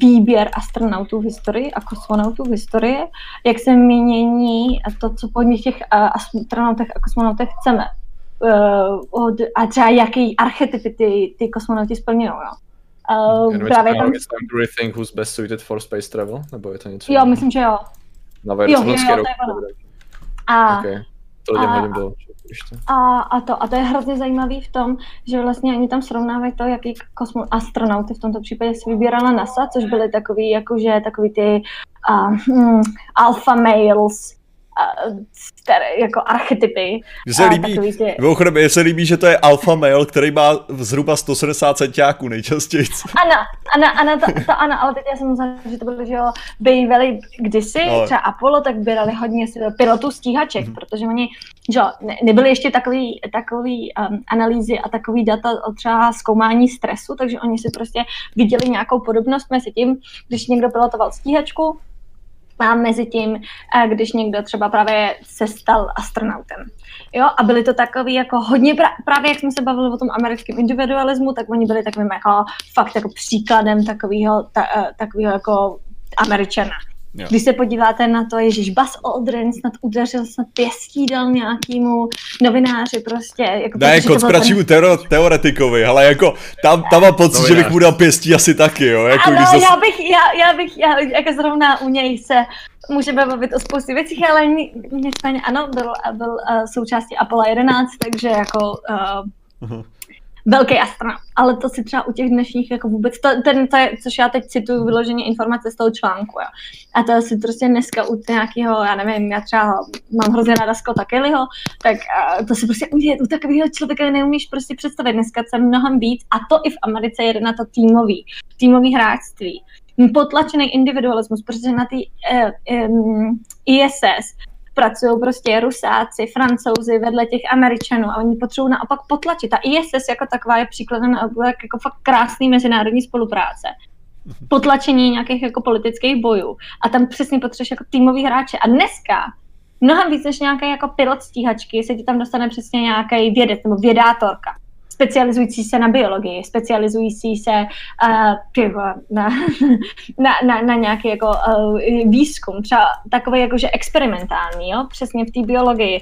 výběr astronautů v historii a kosmonautů v historii, jak se mění to, co po nich těch uh, astronautech a kosmonautech chceme. Uh, od, a třeba jaký archetypy ty, ty kosmonauti splňují. Uh, právě tam... Think who's best suited for space travel? Nebo je to něco? Jo, myslím, že jo. Na jo, jo, jo, to je A, okay. To lidem a, bylo ještě. A, a, to, a to je hrozně zajímavý v tom, že vlastně oni tam srovnávají to, jaký kosmo, astronauty v tomto případě si vybírala NASA, což byly takový, jakože takový ty uh, hmm, alpha males, které, jako archetypy. Mně se líbí, ty... mimochodem, se líbí, že to je alfa male, který má zhruba 170 centiáků nejčastěji. Ano, ano, ano, to, to ano, ale teď já jsem myslela, že to bylo, že jo, bývali kdysi, no. třeba Apollo, tak byrali hodně pilotů stíhaček, mm-hmm. protože oni, že jo, ne, nebyly ještě takový, takový um, analýzy a takový data o třeba zkoumání stresu, takže oni si prostě viděli nějakou podobnost mezi tím, když někdo pilotoval stíhačku, a mezi tím, eh, když někdo třeba právě se stal astronautem. Jo, a byly to takový jako hodně, právě jak jsme se bavili o tom americkém individualismu, tak oni byli takovým jako fakt jako příkladem takového, ta, eh, takového jako američana. Jo. Když se podíváte na to, Ježíš Bas Aldrin snad udeřil, snad pěstí dal nějakýmu novináři prostě. Jako ne, konspiračnímu ten... teoretikovi, ale jako tam, tam mám pocit, Novinář. že bych mu dal pěstí asi taky, jo. Jako, ano, zas... já bych, já, já bych, já, jako zrovna u něj se můžeme bavit o spoustě věcí, ale nicméně ano, byl, byl uh, součástí Apollo 11, takže jako uh, uh-huh velký astronaut. Ale to si třeba u těch dnešních jako vůbec, to, ten, to je, což já teď cituju vyloženě informace z toho článku, jo. A to si prostě dneska u nějakého, já nevím, já třeba mám hrozně ráda Scotta Kellyho, tak to si prostě u, u takového člověka neumíš prostě představit. Dneska se mnohem víc, a to i v Americe jede na to týmový, týmový hráčství potlačený individualismus, protože na ty uh, um, ISS pracují prostě Rusáci, Francouzi vedle těch Američanů a oni potřebují naopak potlačit. A ISS jako taková je příkladem na jako fakt krásný mezinárodní spolupráce potlačení nějakých jako politických bojů. A tam přesně potřebuješ jako týmový hráče. A dneska mnohem víc než nějaký jako pilot stíhačky se ti tam dostane přesně nějaký vědec nebo vědátorka specializující se na biologii, specializující se uh, na, <laughs> na, na, na nějaký jako uh, výzkum, třeba takový jakože experimentální, jo, přesně v té biologii,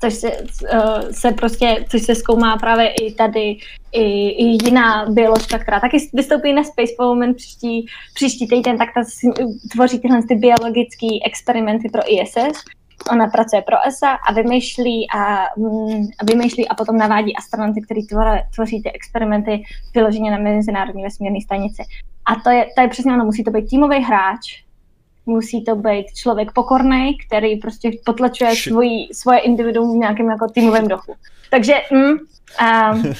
což se, uh, se prostě, což se zkoumá právě i tady, i, i jiná bioložka, která taky vystoupí na Space Moment příští, příští týden, tak ta tvoří tyhle ty biologické experimenty pro ISS Ona pracuje pro ESA a vymýšlí a, mm, a vymýšlí a potom navádí astronauty, kteří tvoří ty experimenty vyloženě na Mezinárodní vesmírné stanici. A to je, to je přesně ono, musí to být týmový hráč, musí to být člověk pokorný, který prostě potlačuje svoji, svoje individuum v nějakém jako týmovém dochu. Takže, mm, um,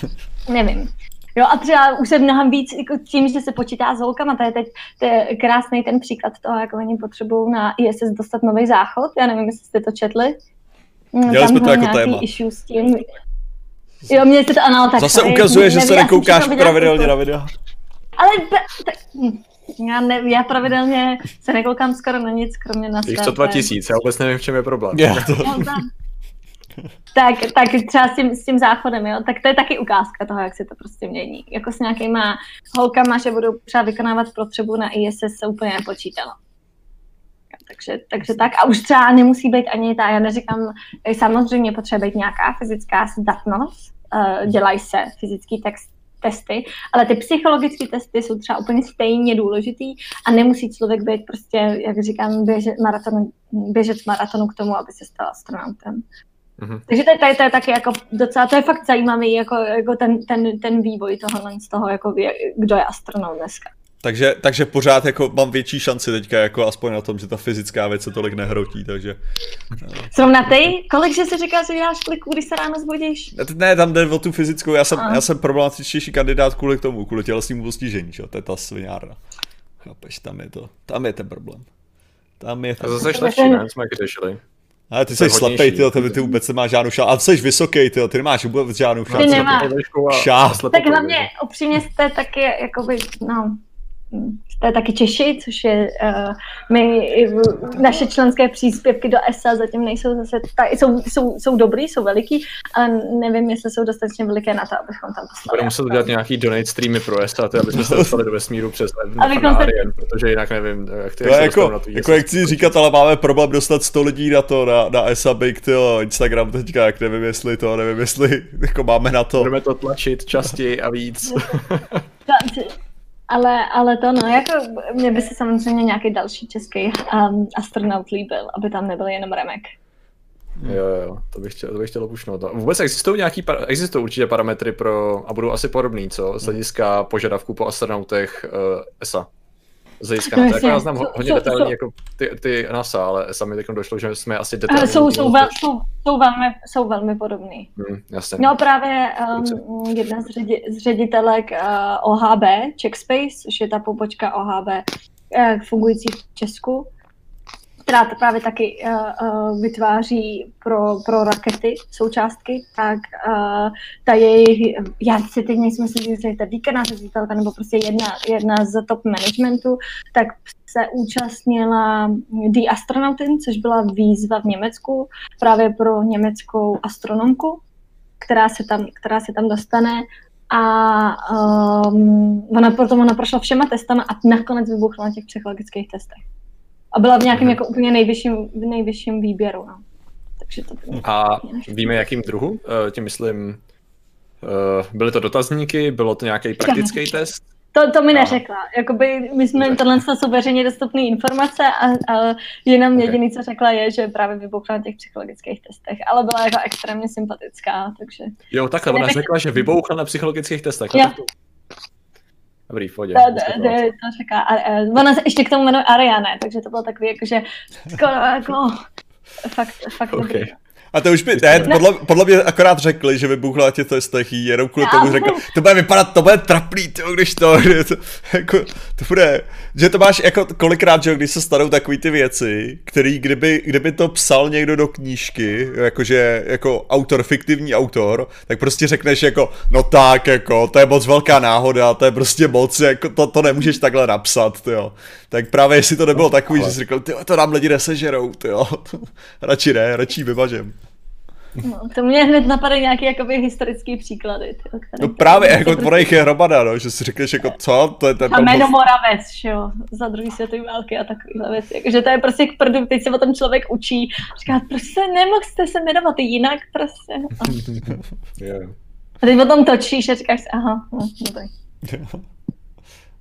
<laughs> nevím. Jo, a třeba už se mnohem víc jako tím, že se počítá s holkama, to je teď to je krásný ten příklad toho, jak oni potřebují na ISS dostat nový záchod. Já nevím, jestli jste to četli. Mm, Dělali jsme to jako téma. Issue s tím. Jo, mě se to ano, tak Zase ukazuje, že se nekoukáš pravidelně na videa. Ale tak, hm, já, ne, já pravidelně se nekoukám skoro na nic, kromě na své. co 2000, já vůbec nevím, v čem je problém. Já to... tak, tak třeba s tím, s tím záchodem, jo, tak to je taky ukázka toho, jak se to prostě mění. Jako s nějakýma holkama, že budou třeba vykonávat potřebu na ISS se úplně nepočítalo. Takže, takže tak. A už třeba nemusí být ani ta, já neříkám, samozřejmě potřebuje být nějaká fyzická zdatnost, uh, dělají se fyzický text testy, ale ty psychologické testy jsou třeba úplně stejně důležitý a nemusí člověk být prostě, jak říkám, běžet maraton, běžet maratonu k tomu, aby se stal astronautem. Mm-hmm. Takže to, to, to je taky jako docela, to je fakt zajímavý, jako, jako ten, ten, ten vývoj toho, z toho, jako, kdo je astronaut dneska. Takže, takže pořád jako mám větší šanci teďka, jako aspoň na tom, že ta fyzická věc se tolik nehrotí, takže... Zrovna ty? Kolik že si říkal, že děláš kliků, když se ráno zbudíš? Ne, tam jde o tu fyzickou, já jsem, já jsem problematičtější kandidát kvůli tomu, kvůli tělesnému postižení, čo? to je ta svinárna. Chápeš, tam je to, tam je ten problém. Tam je ten... To zase? Jsme řešili. Ale ty jsi slepej, ty, ty, ty vůbec nemáš žádnou šanci. A jsi vysoký, ty, ty nemáš vůbec žádnou šanci. Ty nemáš. Tak hlavně upřímně jste taky, jakoby, no, taky Češi, což je uh, my, naše členské příspěvky do ESA zatím nejsou zase, ta, jsou, jsou, jsou dobrý, jsou veliký, ale nevím, jestli jsou dostatečně veliké na to, abychom tam poslali. Budeme muset udělat nějaký donate streamy pro ESA, ty, aby jsme se dostali do vesmíru přes <laughs> Fanarien, se... protože jinak nevím, jak ty no, jako, na to jako jak chci říkat, ale máme problém dostat 100 lidí na to, na, na ESA Big, tyjo, Instagram teďka, jak nevím, jestli to, nevím, jestli <laughs> jako máme na to. Budeme to tlačit častěji a víc. <laughs> Ale, ale to no, jako mě by se samozřejmě nějaký další český um, astronaut líbil, aby tam nebyl jenom Remek. Jo, jo, to bych chtěl, to bych chtěl opušnout. Vůbec existují nějaký, existují určitě parametry pro, a budou asi podobný, co, z hlediska požadavků po astronautech uh, ESA z hlediska no, jako já znám hodně detailní jsou, jako ty, ty NASA, ale sami teď došlo, že jsme asi detailní. Jsou, jsou, vel, jsou, jsou, velmi, jsou velmi podobný. Hmm, jasně. No právě um, jedna z, ředi, z ředitelek uh, OHB, Checkspace, což je ta pobočka OHB uh, fungující v Česku, která to právě taky uh, uh, vytváří pro, pro rakety součástky, tak uh, ta jejich, já si teď nejsem si že je to výkonná ředitelka nebo prostě jedna, jedna z top managementu, tak se účastnila The Astronautin, což byla výzva v Německu právě pro německou astronomku, která se tam, která se tam dostane a um, ona potom ona prošla všema testama a nakonec vybuchla na těch psychologických testech. A byla v nějakém jako úplně nejvyšším, nejvyšším výběru. No. Takže to A víme, jakým druhu? Eh, tím myslím, eh, byly to dotazníky, bylo to nějaký praktický test? To, to mi neřekla. Jakoby my jsme, tohle jsou veřejně dostupné informace a, a jenom okay. jediný, co řekla, je, že právě vybuchla na těch psychologických testech, ale byla jako extrémně sympatická, takže... Jo, takhle, ona řekla, že vybuchla na psychologických testech. Jo. Dobrý, v To, to, to, to říká, a, ona se ještě k tomu jmenuje Ariane, takže to bylo takový jakože skoro <laughs> jako fakt, fakt okay. dobrý. A to už by, ne, podle, podle mě akorát řekli, že vybuchla na těch testech jenom kvůli tomu řekl, to bude vypadat, to bude trapný, tyjo, když to, <laughs> to, jako, to bude, že to máš jako kolikrát, že když se stanou takový ty věci, který kdyby, kdyby to psal někdo do knížky, jakože jako autor, fiktivní autor, tak prostě řekneš jako, no tak, jako, to je moc velká náhoda, to je prostě moc, jako, to, to nemůžeš takhle napsat, jo. Tak právě jestli to nebylo takový, že jsi řekl, ty to nám lidi nesežerou, jo. <laughs> radši ne, radši vymažem. No, to mě hned napadají nějaké jakoby historické příklady. Tyjo, no právě, jako prostě... pro jich je hromada, no, že si řekneš jako co, to je ten... A jméno Moravec, jo, za druhý světové války a takovýhle věci. Jako, že to je prostě k prdu, teď se o tom člověk učí. Říká, prostě nemohl jste se jmenovat jinak, prostě. <laughs> yeah. A teď o tom točíš a říkáš si, aha, no, dobrý.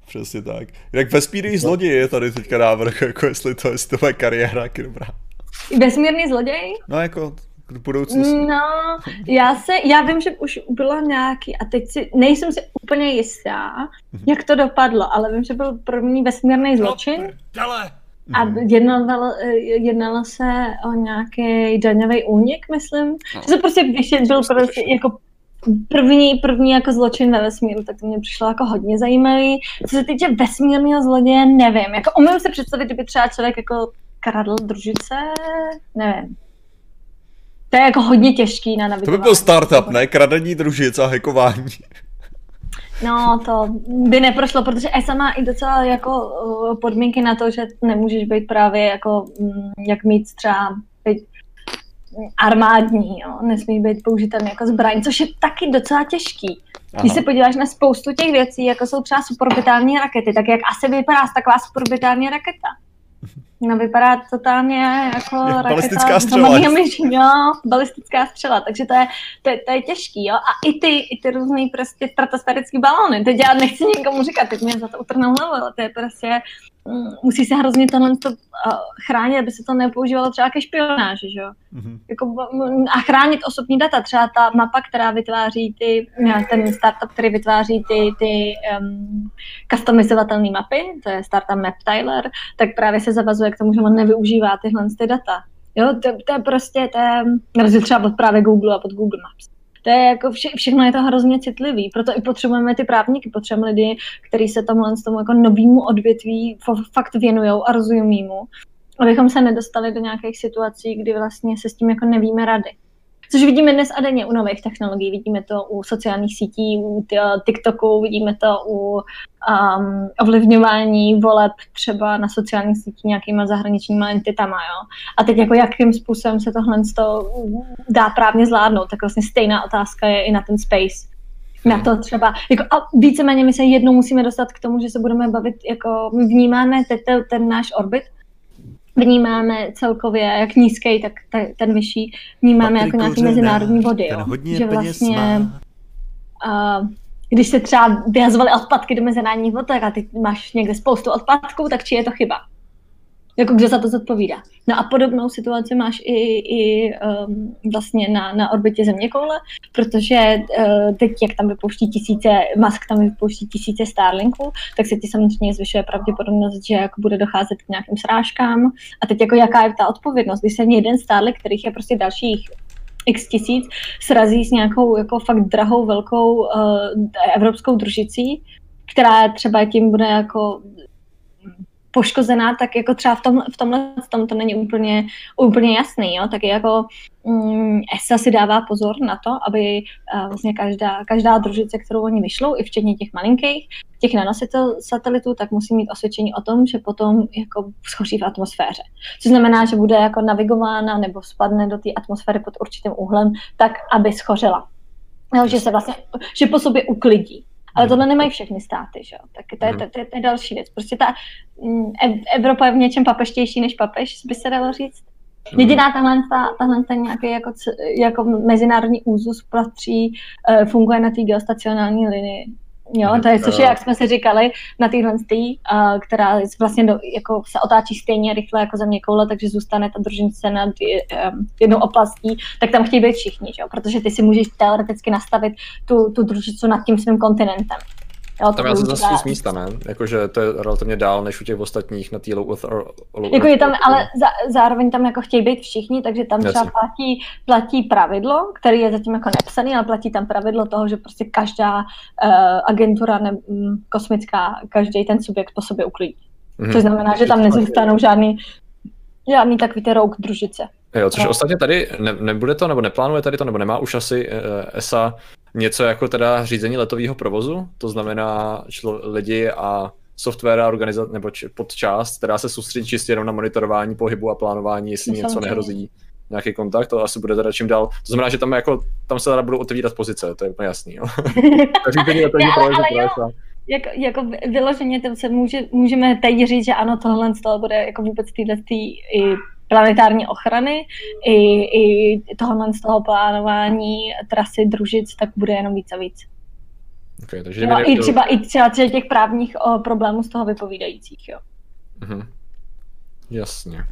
Přesně tak. Jak vesmírný zloděj je tady teďka návrh, jako jestli to, jestli to je kariéra, jak dobrá. Vesmírný zloděj? No jako k budoucnosti? No, já se, já vím, že už bylo nějaký, a teď si, nejsem si úplně jistá, mhm. jak to dopadlo, ale vím, že byl první vesmírný zločin. A mhm. jednalo, jednalo se o nějaký daňový únik, myslím. No. Že to prostě vyšet, byl prostě jako první, první jako zločin ve vesmíru, tak to mě přišlo jako hodně zajímavý. Co se týče vesmírného zloděje, nevím. Jako umím si představit, kdyby třeba člověk jako kradl družice, nevím. To je jako hodně těžký na navigování. To by byl startup, ne? Kradení družic a hackování. No, to by neprošlo, protože ESA má i docela jako uh, podmínky na to, že nemůžeš být právě jako, mm, jak mít třeba být armádní, jo? nesmí být použitelný jako zbraň, což je taky docela těžký. Aha. Když se podíváš na spoustu těch věcí, jako jsou třeba superorbitální rakety, tak jak asi vypadá taková superorbitální raketa? No vypadá totálně jako Jo, raketa balistická střela. jo, balistická střela, takže to je, to, je, to je těžký, jo, a i ty, i ty různý prostě stratosférický balóny, teď já nechci nikomu říkat, teď mě za to utrhnou hlavu, ale to je prostě, musí se hrozně tohle to, uh, chránit, aby se to nepoužívalo třeba ke špionáži, že jo. Mhm. Jako, mm, a chránit osobní data, třeba ta mapa, která vytváří ty, ne, ten startup, který vytváří ty, ty um, customizovatelné mapy, to je startup MapTyler, tak právě se zavazuje k tomu, že on nevyužívá tyhle ty data. Jo, to, to je prostě, to je, třeba od právě Google a pod Google Maps. To je jako vše, všechno je to hrozně citlivý, proto i potřebujeme ty právníky, potřebujeme lidi, kteří se tomhle z tomu jako novýmu odvětví fakt věnují a rozumí mu, abychom se nedostali do nějakých situací, kdy vlastně se s tím jako nevíme rady. Což vidíme dnes a denně u nových technologií. Vidíme to u sociálních sítí, u TikToku, vidíme to u um, ovlivňování voleb třeba na sociálních sítích nějakýma zahraničníma entitama. Jo? A teď jako jakým způsobem se tohle toho dá právně zvládnout, tak vlastně stejná otázka je i na ten space. Na to třeba, jako a víceméně my se jednou musíme dostat k tomu, že se budeme bavit, jako my vnímáme teď ten náš orbit, vnímáme celkově jak nízký, tak te, ten vyšší, vnímáme jako nějaký mezinárodní vody, jo. hodně že vlastně, a, když se třeba vyhazovaly odpadky do mezinárodních vod, tak a ty máš někde spoustu odpadků, tak či je to chyba? Jako kdo za to zodpovídá. No a podobnou situaci máš i, i um, vlastně na, na orbitě Zeměkoule, protože uh, teď, jak tam vypouští tisíce, Musk tam vypouští tisíce Starlinků, tak se ti samozřejmě zvyšuje pravděpodobnost, že jako bude docházet k nějakým srážkám. A teď jako jaká je ta odpovědnost, když se jeden Starlink, kterých je prostě dalších x tisíc, srazí s nějakou jako fakt drahou, velkou uh, evropskou družicí, která třeba tím bude jako poškozená, tak jako třeba v, tom, v tomhle tom to není úplně, úplně jasný, jo? tak jako mm, ESA si dává pozor na to, aby uh, vlastně každá, každá družice, kterou oni vyšlou, i včetně těch malinkých, těch nanosatelitů, tak musí mít osvědčení o tom, že potom jako schoří v atmosféře. Což znamená, že bude jako navigována nebo spadne do té atmosféry pod určitým úhlem, tak aby schořela. No, že se vlastně, že po sobě uklidí. Ale tohle nemají všechny státy, že jo? Tak to je, to, to, je, to je další věc. Prostě ta mm, Ev- Evropa je v něčem papeštější než papež, by se dalo říct. Jediná tahle, ta, tahle ta nějaký jako, jako mezinárodní úzus patří, uh, funguje na té geostacionální linii. Jo, to je, což je, jak jsme si říkali, na téhle tý, uh, která vlastně do, jako se otáčí stejně rychle jako země koule, takže zůstane ta družinice nad um, jednou oblastí, tak tam chtějí být všichni, že jo? protože ty si můžeš teoreticky nastavit tu, tu družicu nad tím svým kontinentem. Jo, Tam já se zase z místa, ne? Jakože to je relativně dál než u těch ostatních na té low earth, low Jako je tam, ale za, zároveň tam jako chtějí být všichni, takže tam třeba platí, platí pravidlo, který je zatím jako nepsaný, ale platí tam pravidlo toho, že prostě každá uh, agentura ne, m, kosmická, každý ten subjekt po sobě uklidí. Mhm. Což znamená, že tam nezůstanou žádný, žádný takový ty rouk družice. Jo, což No. ostatně tady ne, nebude to, nebo neplánuje tady to, nebo nemá už asi uh, ESA něco jako teda řízení letového provozu, to znamená člo, lidi a software a organizace nebo či, podčást, která se soustředí čistě jenom na monitorování pohybu a plánování, jestli No, něco samozřejmě. nehrozí nějaký kontakt, to asi bude teda čím dál. To znamená, že tam jako, tam se teda budou otevírat pozice, to je úplně jasný, jo. <laughs> To ale- provozu ale pro. ESA. Jako, vy- vyloženě to se může, můžeme teď říct, že ano, tohle z toho bude jako vůbec tyhle tý, i planetární ochrany, i, i tohle z toho plánování trasy družic, tak bude jenom víc a víc. Okay, takže Jo, kdyby I třeba i třeba těch právních o, problémů z toho vypovídajících, jo. Mhm. Jasně.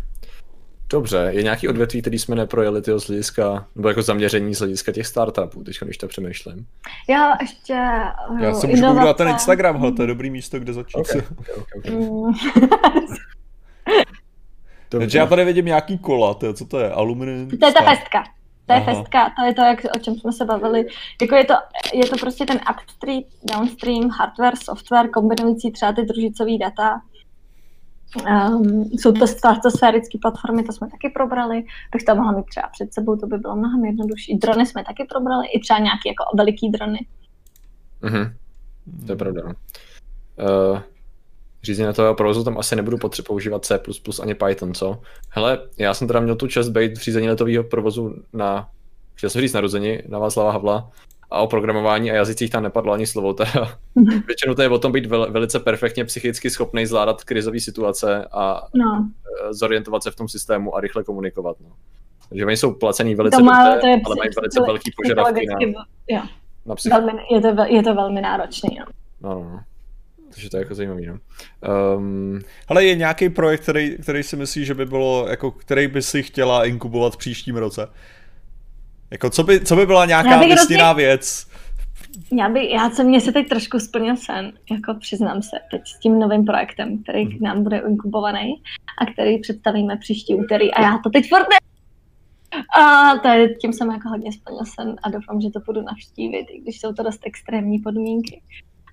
Dobře, je nějaký odvětví, který jsme neprojeli tyho z hlediska, nebo jako zaměření z hlediska těch startupů, teď když to přemýšlím. Já ještě... Já eh, se můžu na ten Instagram, hele, to je dobrý místo, kde začít. Okay, okay, okay. <laughs> <laughs> Takže já tady vidím nějaký kola, to je, co to je? Aluminium? To je ta festka. To je Aha. festka, to je to, jak, o čem jsme se bavili. Jako je, to, je to prostě ten upstream, downstream, hardware, software, kombinující třeba ty družicové data. Um, jsou to stratosférické platformy, to jsme taky probrali, bych to mohla mít třeba před sebou, to by bylo mnohem jednodušší. Drony jsme taky probrali, i třeba nějaký jako veliký drony. Mhm. To je pravda. Uh, řízení toho provozu tam asi nebudu potřebovat používat C++ ani Python, co? Hele, já jsem teda měl tu čest být v řízení letového provozu na, chtěl jsem říct narození, na Václava Havla, a o programování a jazycích tam nepadlo ani slovo. Teda. <laughs> Většinou to je o tom být vel, velice perfektně psychicky schopný zvládat krizové situace a no. Eh, zorientovat se v tom systému a rychle komunikovat. No. Takže oni jsou placený velice to má, dobře, to je ale mají velice velký požadavky na, na velmi, je, to, je to velmi náročný. No, no, no. Takže to je jako zajímavý, no. Um... Ale je nějaký projekt, který, který si myslíš, že by bylo, jako, který by si chtěla inkubovat v příštím roce? Jako, co by, co by byla nějaká vysněná hrozně... věc? Já, by, já jsem, mě se teď trošku splnil sen, jako přiznám se, teď s tím novým projektem, který k nám bude inkubovaný a který představíme příští úterý a já to teď furt ne... A je, tím jsem jako hodně splnil sen a doufám, že to budu navštívit, i když jsou to dost extrémní podmínky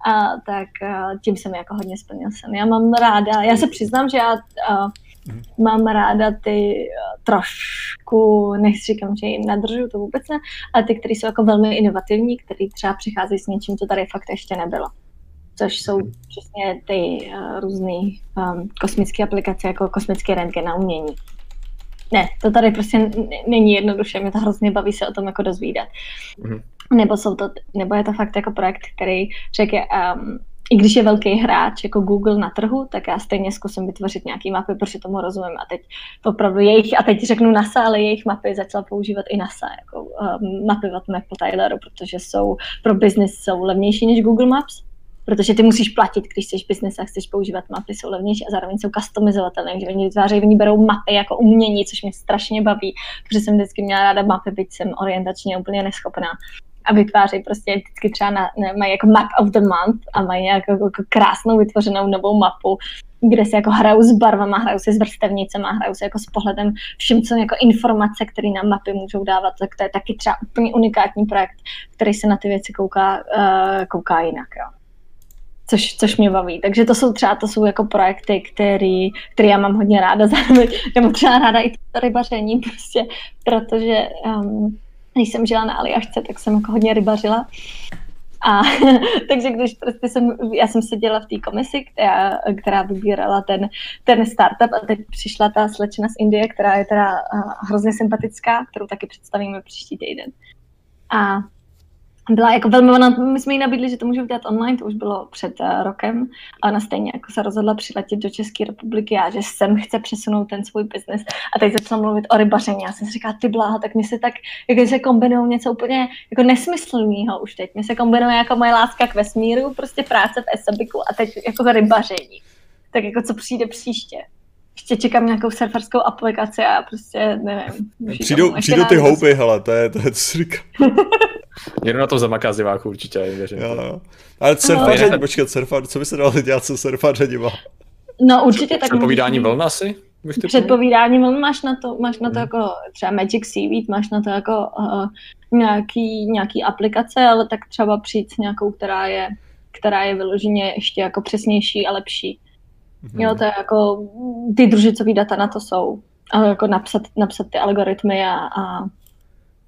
a, tak a, tím jsem jako hodně splnil sen. Já mám ráda, já se přiznám, že já a, mm. mám ráda ty a, trošku, nechci říkám, že jim nadržu, to vůbec ne, ale ty, které jsou jako velmi inovativní, které třeba přicházejí s něčím, co tady fakt ještě nebylo. Což jsou mhm. přesně ty uh, různé um, kosmické aplikace, jako kosmické rentgen na umění. Ne, to tady prostě není jednoduše, mě to hrozně baví se o tom jako dozvídat. Mm nebo, jsou to, nebo je to fakt jako projekt, který řekl, um, i když je velký hráč jako Google na trhu, tak já stejně zkusím vytvořit nějaký mapy, protože tomu rozumím. A teď opravdu jejich, a teď řeknu NASA, ale jejich mapy začala používat i NASA, jako um, mapovat map po Tyleru, protože jsou pro business jsou levnější než Google Maps protože ty musíš platit, když jsi business a chceš používat mapy, jsou levnější a zároveň jsou customizovatelné, že oni vytvářejí, oni berou mapy jako umění, což mě strašně baví, protože jsem vždycky měla ráda mapy, byť jsem orientačně úplně neschopná a vytvářejí prostě vždycky třeba na, ne, mají jako map of the month a mají jako, jako krásnou vytvořenou novou mapu, kde se jako hrajou s barvama, hrajou se s vrstevnicema, hrajou se jako s pohledem všem, co jako informace, které na mapy můžou dávat, tak to je taky třeba úplně unikátní projekt, který se na ty věci kouká, uh, kouká jinak. Jo. Což, což mě baví. Takže to jsou třeba to jsou jako projekty, který, který já mám hodně ráda zároveň. Já mám třeba ráda i to rybaření, prostě, protože um, když jsem žila na Aliašce, tak jsem jako hodně rybařila. A <laughs> takže když prostě jsem, já jsem seděla v té komisi, která, která vybírala ten, ten startup a teď přišla ta slečna z Indie, která je teda hrozně sympatická, kterou taky představíme příští týden. A byla jako velmi, ona, my jsme jí nabídli, že to můžeme dělat online, to už bylo před uh, rokem, a ona stejně jako se rozhodla přiletět do České republiky a že sem chce přesunout ten svůj biznis. A teď začala mluvit o rybaření. Já jsem si říkala, ty bláha, tak mi se tak, jako se kombinují něco úplně jako nesmyslného už teď. Mi se kombinuje jako moje láska k vesmíru, prostě práce v Esabiku a teď jako rybaření. Tak jako co přijde příště ještě čekám nějakou surferskou aplikaci a prostě nevím. Přijdou, přijdou ty houby, hele, to je, to je, co říkám. <laughs> Jedu na to zamaká ziváku určitě, věřím. Jo, jo. Ale surfaření, no. počkat, surfar, co by se dalo dělat se surfařením? No určitě tak. Předpovídání vln asi? Předpovídání vln máš na to, máš na to hmm. jako třeba Magic Seaweed, máš na to jako uh, nějaký, nějaký aplikace, ale tak třeba přijít s nějakou, která je, která je vyloženě ještě jako přesnější a lepší. Mm-hmm. Jo, to je jako, ty družicový data na to jsou. Ale jako napsat, napsat ty algoritmy a, a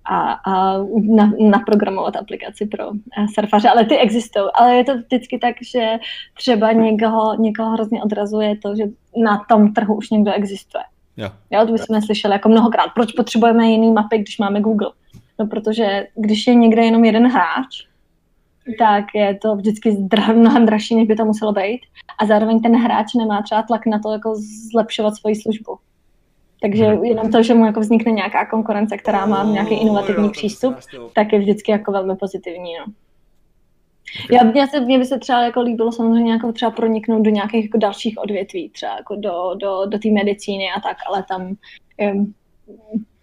a, a na, naprogramovat aplikaci pro eh, surfaře, ale ty existují. Ale je to vždycky tak, že třeba někoho, někoho hrozně odrazuje to, že na tom trhu už někdo existuje. Jo. jo to bychom slyšeli jako mnohokrát. Proč potřebujeme jiný mapy, když máme Google? No protože když je někde jenom jeden hráč, tak je to vždycky <laughs> mnohem dražší, než by to muselo být. A zároveň ten hráč nemá třeba tlak na to, jako zlepšovat svoji službu. Takže mhm. jenom to, že mu jako vznikne nějaká konkurence, která má nějaký inovativní přístup, tak je vždycky jako velmi pozitivní. No. Okay. Já, mě, se, mě by se třeba jako líbilo samozřejmě jako třeba proniknout do nějakých jako dalších odvětví, třeba jako do, do, do té medicíny a tak, ale tam um,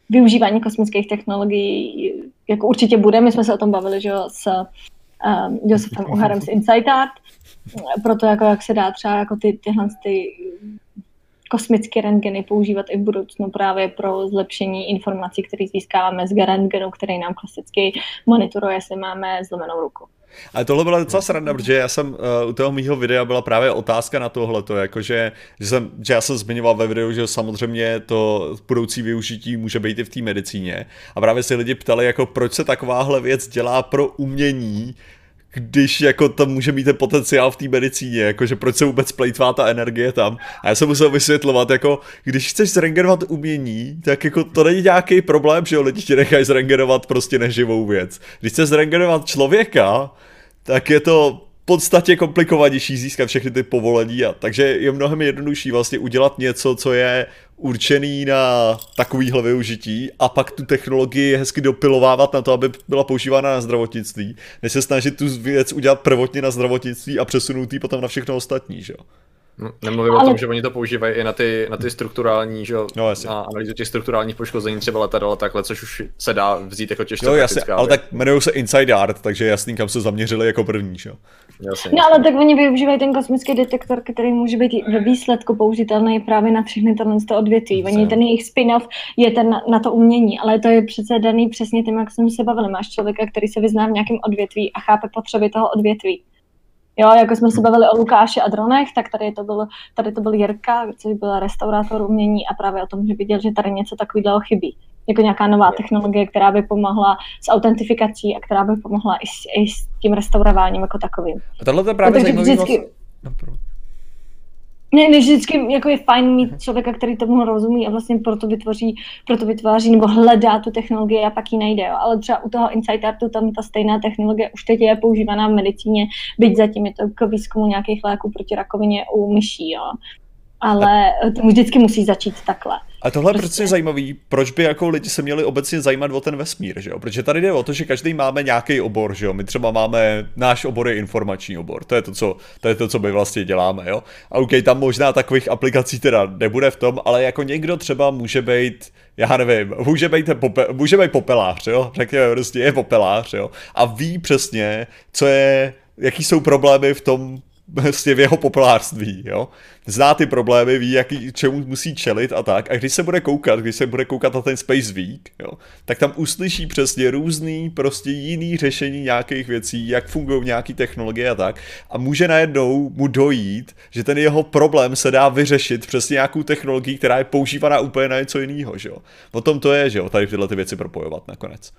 využívání kosmických technologií jako určitě bude. My jsme se o tom bavili, že jo, s um, Josefem Uharem z Insight Art, proto jako jak se dá třeba jako ty, tyhle ty kosmické rentgeny používat i v budoucnu právě pro zlepšení informací, které získáváme z rentgenu, který nám klasicky monitoruje, jestli máme zlomenou ruku. Ale tohle byla docela sranda, protože já jsem uh, u toho mýho videa byla právě otázka na tohleto, jakože, že, jsem, že já jsem zmiňoval ve videu, že samozřejmě to budoucí využití může být i v té medicíně. A právě se lidi ptali, jako proč se takováhle věc dělá pro umění, když jako to může mít ten potenciál v té medicíně, jakože proč se vůbec plejtvá ta energie tam. A já jsem musel vysvětlovat, jako když chceš zrengerovat umění, tak jako to není nějaký problém, že jo, lidi ti nechají zrengerovat prostě neživou věc. Když chceš zrengerovat člověka, tak je to podstatě komplikovanější získat všechny ty povolení, a takže je mnohem jednodušší vlastně udělat něco, co je určený na takovýhle využití a pak tu technologii hezky dopilovávat na to, aby byla používána na zdravotnictví, než se snažit tu věc udělat prvotně na zdravotnictví a přesunout ji potom na všechno ostatní, že jo. No, nemluvím ale... o tom, že oni to používají i na ty, na ty strukturální, že no, na analýzu těch strukturálních poškození třeba letadel a takhle, což už se dá vzít jako těžce Jo, jasně, ale tak jmenují se Inside Art, takže jasný, kam se zaměřili jako první, že jo. Jasně, no ale tak oni využívají ten kosmický detektor, který může být ve výsledku použitelný právě na všechny tohle odvětví. Oni ten jejich spin-off je ten na, na to umění, ale to je přece daný přesně tím, jak jsme se bavili. Máš člověka, který se vyzná v nějakém odvětví a chápe potřeby toho odvětví. Jo, jako jsme se bavili o Lukáši a dronech, tak tady to byl, tady to byl Jirka, což byl restaurátor umění a právě o tom, že viděl, že tady něco takového chybí. Jako nějaká nová technologie, která by pomohla s autentifikací a která by pomohla i s, i s tím restaurováním jako takovým. A tohle to je právě zajímavý vždycky... Vlastně... No, ne, ne, vždycky jako je fajn mít člověka, který tomu rozumí a vlastně proto vytvoří, proto vytváří nebo hledá tu technologii a pak ji najde. Jo. Ale třeba u toho Insight Artu tam ta stejná technologie už teď je používaná v medicíně, byť zatím je to k výzkumu nějakých léků proti rakovině u myší. Jo ale to vždycky musí začít takhle. A tohle prostě... je prostě zajímavý, proč by jako lidi se měli obecně zajímat o ten vesmír, že jo? Protože tady jde o to, že každý máme nějaký obor, že jo? My třeba máme, náš obor je informační obor, to je to, co, to je to, co my vlastně děláme, jo? A OK, tam možná takových aplikací teda nebude v tom, ale jako někdo třeba může být, já nevím, může být, pope, může být popelář, jo? Řekněme, prostě je popelář, jo? A ví přesně, co je, jaký jsou problémy v tom vlastně v jeho populářství, jo. Zná ty problémy, ví, jaký, čemu musí čelit a tak. A když se bude koukat, když se bude koukat na ten Space Week, jo, tak tam uslyší přesně různý, prostě jiný řešení nějakých věcí, jak fungují nějaké technologie a tak. A může najednou mu dojít, že ten jeho problém se dá vyřešit přes nějakou technologii, která je používaná úplně na něco jiného, že jo. O tom to je, že jo, tady tyhle ty věci propojovat nakonec.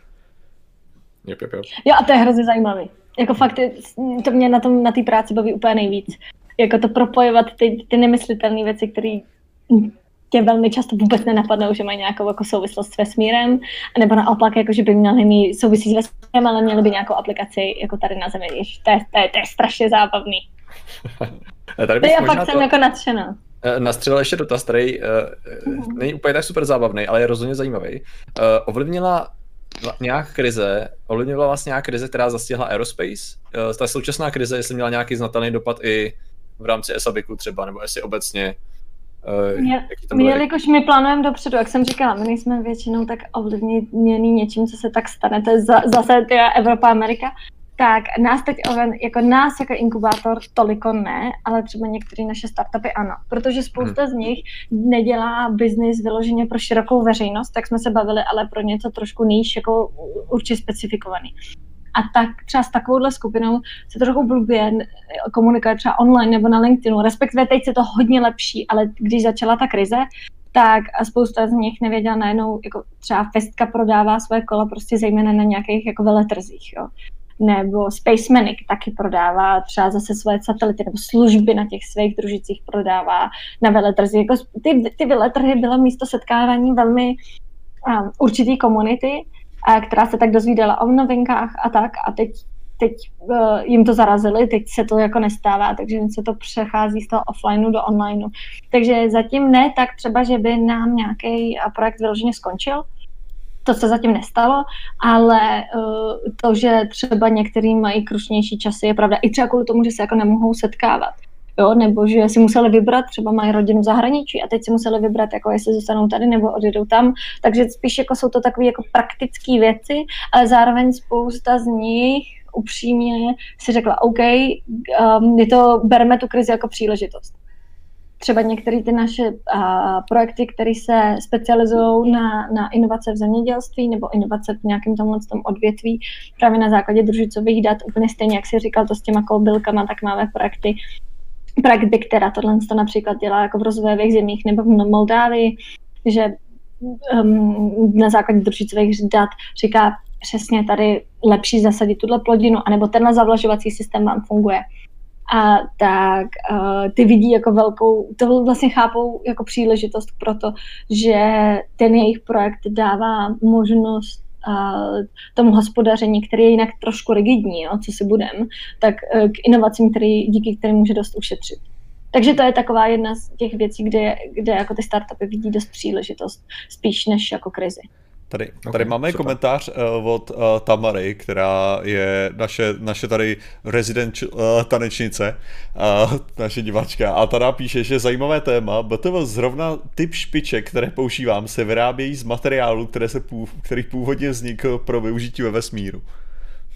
Yep, yep, yep. Jo, a to je hrozně zajímavý. Jako fakt, to mě na tom na té práci baví úplně nejvíc. Jako to propojovat ty, ty nemyslitelné věci, které tě velmi často vůbec nenapadnou, že mají nějakou jako souvislost s vesmírem, nebo naopak, jako, že by měly mít souvisí s vesmírem, ale měly by nějakou aplikaci jako tady na Zemi. Jež, to, je, to, je, to je strašně zábavný. <laughs> tady to já fakt to... jsem jako nadšená. Eh, nastřelil ještě dotaz, který uh, není úplně tak super zábavný, ale je rozhodně zajímavý. Uh, ovlivnila nějak krize, ovlivnila vlastně nějaká krize, která zastihla aerospace. Eh, ta současná krize, jestli měla nějaký znatelný dopad i v rámci ESABICu třeba, nebo jestli obecně. Uh, mě, my, jelikož my plánujeme dopředu, jak jsem říkala, my nejsme většinou tak ovlivněný něčím, co se tak stane, to je za, zase Evropa, Amerika, tak nás teď, jako nás jako inkubátor toliko ne, ale třeba některé naše startupy ano, protože spousta hmm. z nich nedělá biznis vyloženě pro širokou veřejnost, tak jsme se bavili, ale pro něco trošku níž, jako určitě specifikovaný. A tak třeba s takovouhle skupinou se trochu blbě komunikuje třeba online nebo na LinkedInu, respektive teď se to hodně lepší, ale když začala ta krize, tak a spousta z nich nevěděla najednou, jako třeba Festka prodává svoje kola prostě zejména na nějakých jako veletrzích, jo nebo Spacemanic taky prodává třeba zase svoje satelity nebo služby na těch svých družicích prodává na veletrhy. Jako ty, ty veletrhy bylo místo setkávání velmi um, určitý komunity, která se tak dozvídala o novinkách a tak a teď teď uh, jim to zarazili, teď se to jako nestává, takže se to přechází z toho offlineu do onlineu. Takže zatím ne tak třeba, že by nám nějaký projekt vyloženě skončil, to se zatím nestalo, ale uh, to, že třeba některý mají krušnější časy, je pravda. I třeba kvůli tomu, že se jako nemohou setkávat. Jo, nebo že si museli vybrat, třeba mají rodinu v zahraničí a teď si museli vybrat, jako jestli zůstanou tady nebo odjedou tam. Takže spíš jako jsou to takové jako praktické věci, ale zároveň spousta z nich upřímně si řekla, OK, um, je to, bereme tu krizi jako příležitost třeba některé ty naše a, projekty, které se specializují na, na inovace v zemědělství nebo inovace v nějakém tomhle tom odvětví, právě na základě družicových dat, úplně stejně, jak si říkal to s těma koubilkama, tak máme projekty, projekt Big Terra, tohle to například dělá jako v rozvojových zemích nebo v Moldávii, že um, na základě družicových dat říká, přesně tady lepší zasadit tuhle plodinu, anebo tenhle zavlažovací systém vám funguje. A tak uh, ty vidí jako velkou, to vlastně chápou jako příležitost pro to, že ten jejich projekt dává možnost tomu hospodaření, který je jinak trošku rigidní, jo, co si budem, tak uh, k inovacím, který, díky kterým může dost ušetřit. Takže to je taková jedna z těch věcí, kde, kde jako ty startupy vidí dost příležitost, spíš než jako krizi. Tady, tady okay, máme super. komentář uh, od uh, Tamary, která je naše, naše tady rezident uh, tanečnice, uh, naše diváčka. A tady píše, že zajímavé téma, BTV zrovna typ špiček, které používám, se vyrábějí z materiálu, které se pův, který původně vznikl pro využití ve vesmíru.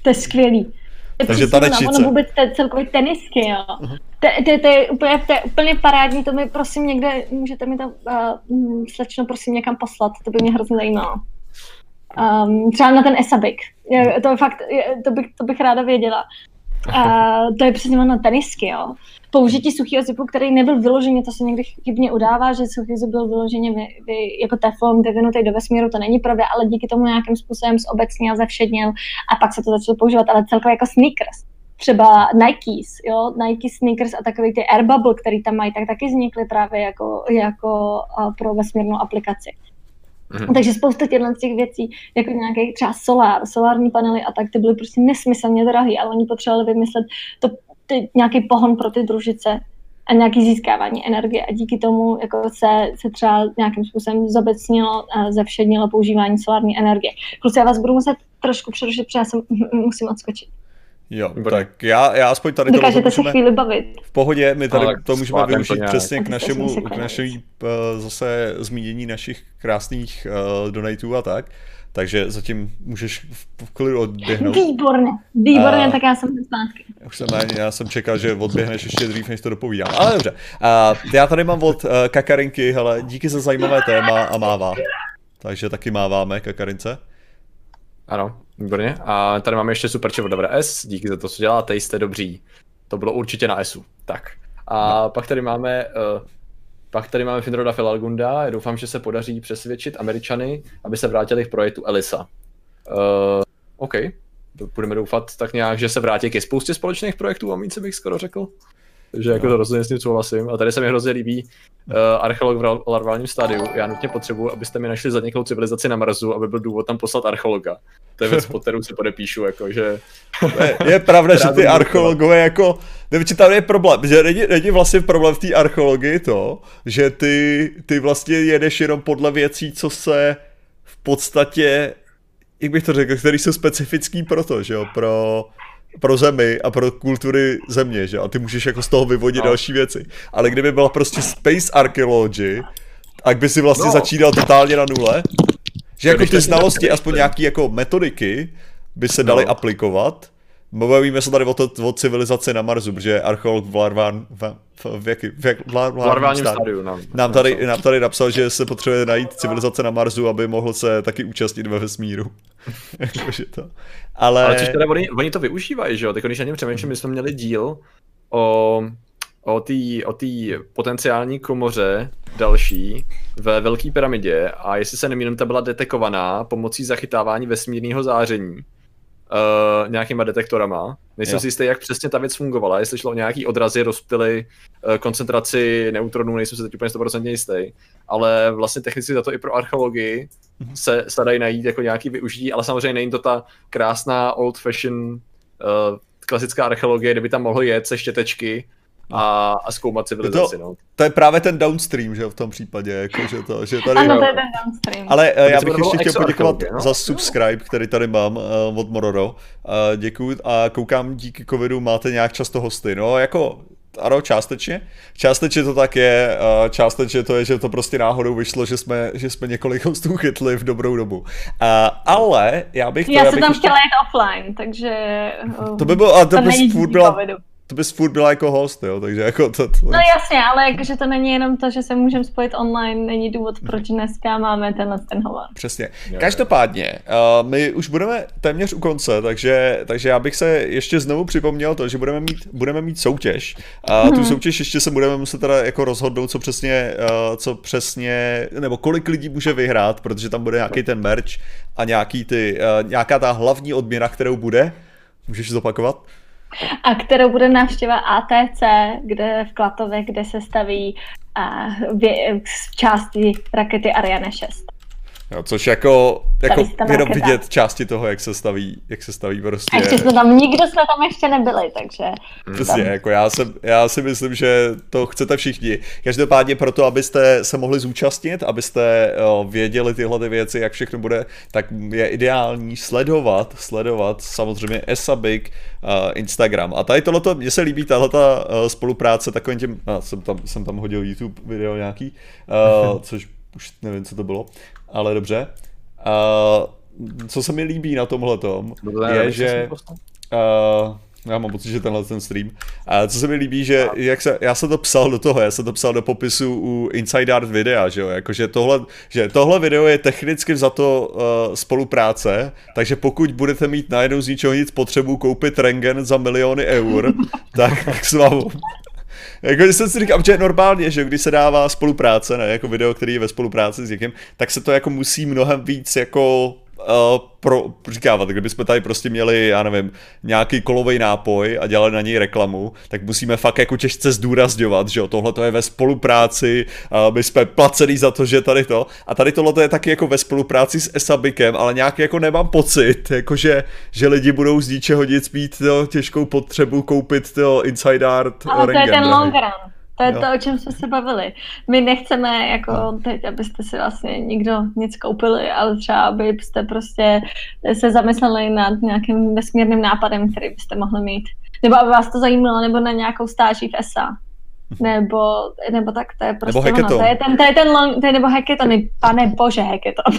To je skvělý. Takže tanečnice. Ono vůbec te, celkově tenisky, jo. To, to, to, je úplně, to je úplně parádní, to mi prosím někde, můžete mi to uh, slečno prosím někam poslat, to by mě hrozně zajímalo. Um, třeba na ten Esabik. To, je fakt, to, bych, to bych ráda věděla. Uh, to je přesně na tenisky, jo. Použití suchého zipu, který nebyl vyloženě, to se někdy chybně udává, že suchý zip byl vyloženě vy, vy, jako teflon vyvinutý do vesmíru, to není pravda, ale díky tomu nějakým způsobem zobecnil, zevšednil a pak se to začalo používat, ale celkově jako sneakers třeba Nikes, jo, Nike sneakers a takový ty Air Bubble, který tam mají, tak taky vznikly právě jako, jako pro vesmírnou aplikaci. Mm-hmm. Takže spousta těchto těch věcí, jako nějaký třeba solár, solární panely a tak, ty byly prostě nesmyslně drahý, ale oni potřebovali vymyslet to, ty, nějaký pohon pro ty družice a nějaký získávání energie a díky tomu jako se, se třeba nějakým způsobem zobecnilo a zevšednilo používání solární energie. Kluci, já vás budu muset trošku přerušit, protože já se musím odskočit. Jo, tak já, já aspoň tady to můžeme... se chvíli bavit. V pohodě, my tady to můžeme využít to přesně k našemu, k našemu uh, zase zmínění našich krásných uh, donatů a tak. Takže zatím můžeš v klidu odběhnout. Výborně, výborně, a... tak já jsem zpátky. Už jsem, já jsem čekal, že odběhneš ještě dřív, než to dopovídám. Ale dobře. A já tady mám od uh, Kakarinky, hele, díky za zajímavé téma a mává. Takže taky máváme Kakarince. Ano, výborně. A tady máme ještě super od S, díky za to, co děláte, jste dobří. To bylo určitě na Su. Tak. A no. pak tady máme uh, pak tady máme Finroda Filalgunda. Já doufám, že se podaří přesvědčit Američany, aby se vrátili k projektu Elisa. Uh, OK. Budeme doufat tak nějak, že se vrátí ke spoustě společných projektů, a více bych skoro řekl. Takže jako to rozhodně s tím souhlasím. A tady se mi hrozně líbí uh, archeolog v larválním stádiu. Já nutně potřebuji, abyste mi našli zaniklou civilizaci na Marsu, aby byl důvod tam poslat archeologa. To je věc, po kterou si podepíšu, jako, že... je, je pravda, že ty archeologové jako... Nevím, tam je problém, že není, není vlastně problém v té archeologii to, že ty, ty vlastně jedeš jenom podle věcí, co se v podstatě jak bych to řekl, který jsou specifický pro to, že jo, pro, pro zemi a pro kultury země, že a ty můžeš jako z toho vyvodit no. další věci. Ale kdyby byla prostě space archaeology, tak by si vlastně no. začínal totálně na nule, že jako ty znalosti, aspoň nějaký jako metodiky, by se daly no. aplikovat. Bavíme se tady o, to, o civilizaci na Marsu, protože archeolog v Larván, v, jaký, v, jak, v, v larválním stádiu nám, nám, tady, nám tady napsal, že se potřebuje najít civilizace na Marsu, aby mohl se taky účastnit ve vesmíru. <laughs> Jakože to. Ale... Ale což teda oni, oni to využívají, že jo? Tak když na něm přemýšlím, my jsme měli díl o, o té o tý potenciální komoře další ve Velké pyramidě a jestli se nemýlím, ta byla detekovaná pomocí zachytávání vesmírného záření uh, nějakýma detektorama. Nejsem jo. si jistý, jak přesně ta věc fungovala, jestli šlo o nějaký odrazy, rozptily uh, koncentraci neutronů, nejsem si teď úplně 100% jistý. Ale vlastně technicky za to i pro archeologii mhm. se, dají najít jako nějaký využití, ale samozřejmě není to ta krásná old fashion uh, klasická archeologie, kde by tam mohlo jet se štětečky a, a zkoumat civilizaci. To, no. to je právě ten downstream, že v tom případě, jako, že to, že tady... Ano, to je ten downstream. Ale uh, já bych ještě chtěl poděkovat no? za subscribe, který tady mám uh, od Mororo. Uh, děkuji a koukám, díky covidu máte nějak často hosty. No, jako ano, částečně. Částečně to tak je, částečně to je, že to prostě náhodou vyšlo, že jsme, že jsme několik hostů chytli v dobrou dobu. ale já bych... To, já, já jsem tam ještě... chtěla jít offline, takže... To by bylo, a to by furt byla, to bys furt byla jako host, jo, takže jako to... to... No jasně, ale jakože to není jenom to, že se můžeme spojit online, není důvod, proč dneska máme tenhle ten hovor. Přesně. Každopádně, uh, my už budeme téměř u konce, takže, takže já bych se ještě znovu připomněl to, že budeme mít, budeme mít soutěž. A uh, tu hmm. soutěž ještě se budeme muset teda jako rozhodnout, co přesně, uh, co přesně, nebo kolik lidí může vyhrát, protože tam bude nějaký ten merch a nějaký ty, uh, nějaká ta hlavní odměna, kterou bude. Můžeš zopakovat? A kterou bude návštěva ATC, kde v Klatově, kde se staví uh, v části rakety Ariane 6. Jo, což jako, jako jenom vidět části toho, jak se staví, jak se staví prostě. A ještě jsme tam, nikdo jsme tam ještě nebyli, takže. Přesně, tam... jako já, jsem, já si myslím, že to chcete všichni. Každopádně proto, abyste se mohli zúčastnit, abyste jo, věděli tyhle ty věci, jak všechno bude, tak je ideální sledovat, sledovat samozřejmě Esabik uh, Instagram. A tady tohleto, mně se líbí tahle uh, spolupráce takovým tím, uh, jsem, tam, jsem tam hodil YouTube video nějaký, uh, <laughs> což už nevím, co to bylo, ale dobře. Uh, co se mi líbí na tomhle je, že... Uh, já mám pocit, že tenhle ten stream. A co se mi líbí, že jak se, já jsem to psal do toho, já jsem to psal do popisu u Inside Art videa, že jo, jakože tohle, že tohle video je technicky za to uh, spolupráce, takže pokud budete mít najednou z ničeho nic potřebu koupit rengen za miliony eur, <laughs> tak s vámi jako, jsem si říkal, že normálně, že když se dává spolupráce, ne, jako video, který je ve spolupráci s někým, tak se to jako musí mnohem víc jako pro, říkávat, kdybychom tady prostě měli, já nevím, nějaký kolový nápoj a dělali na něj reklamu, tak musíme fakt jako těžce zdůrazňovat, že jo, tohle to je ve spolupráci, uh, my jsme placený za to, že tady to, a tady tohle je taky jako ve spolupráci s Esabikem, ale nějak jako nemám pocit, jako že, že lidi budou z ničeho nic mít to těžkou potřebu koupit to Inside Art Ale to je ten long run. To je jo. to, o čem jsme se bavili. My nechceme jako teď, abyste si vlastně nikdo nic koupili, ale třeba abyste prostě se zamysleli nad nějakým vesmírným nápadem, který byste mohli mít. Nebo aby vás to zajímalo, nebo na nějakou stáží v ESA. Nebo, nebo tak, to je prostě nebo ono. To je ten, to je ten long, to je, nebo hackathony, pane bože hackathon.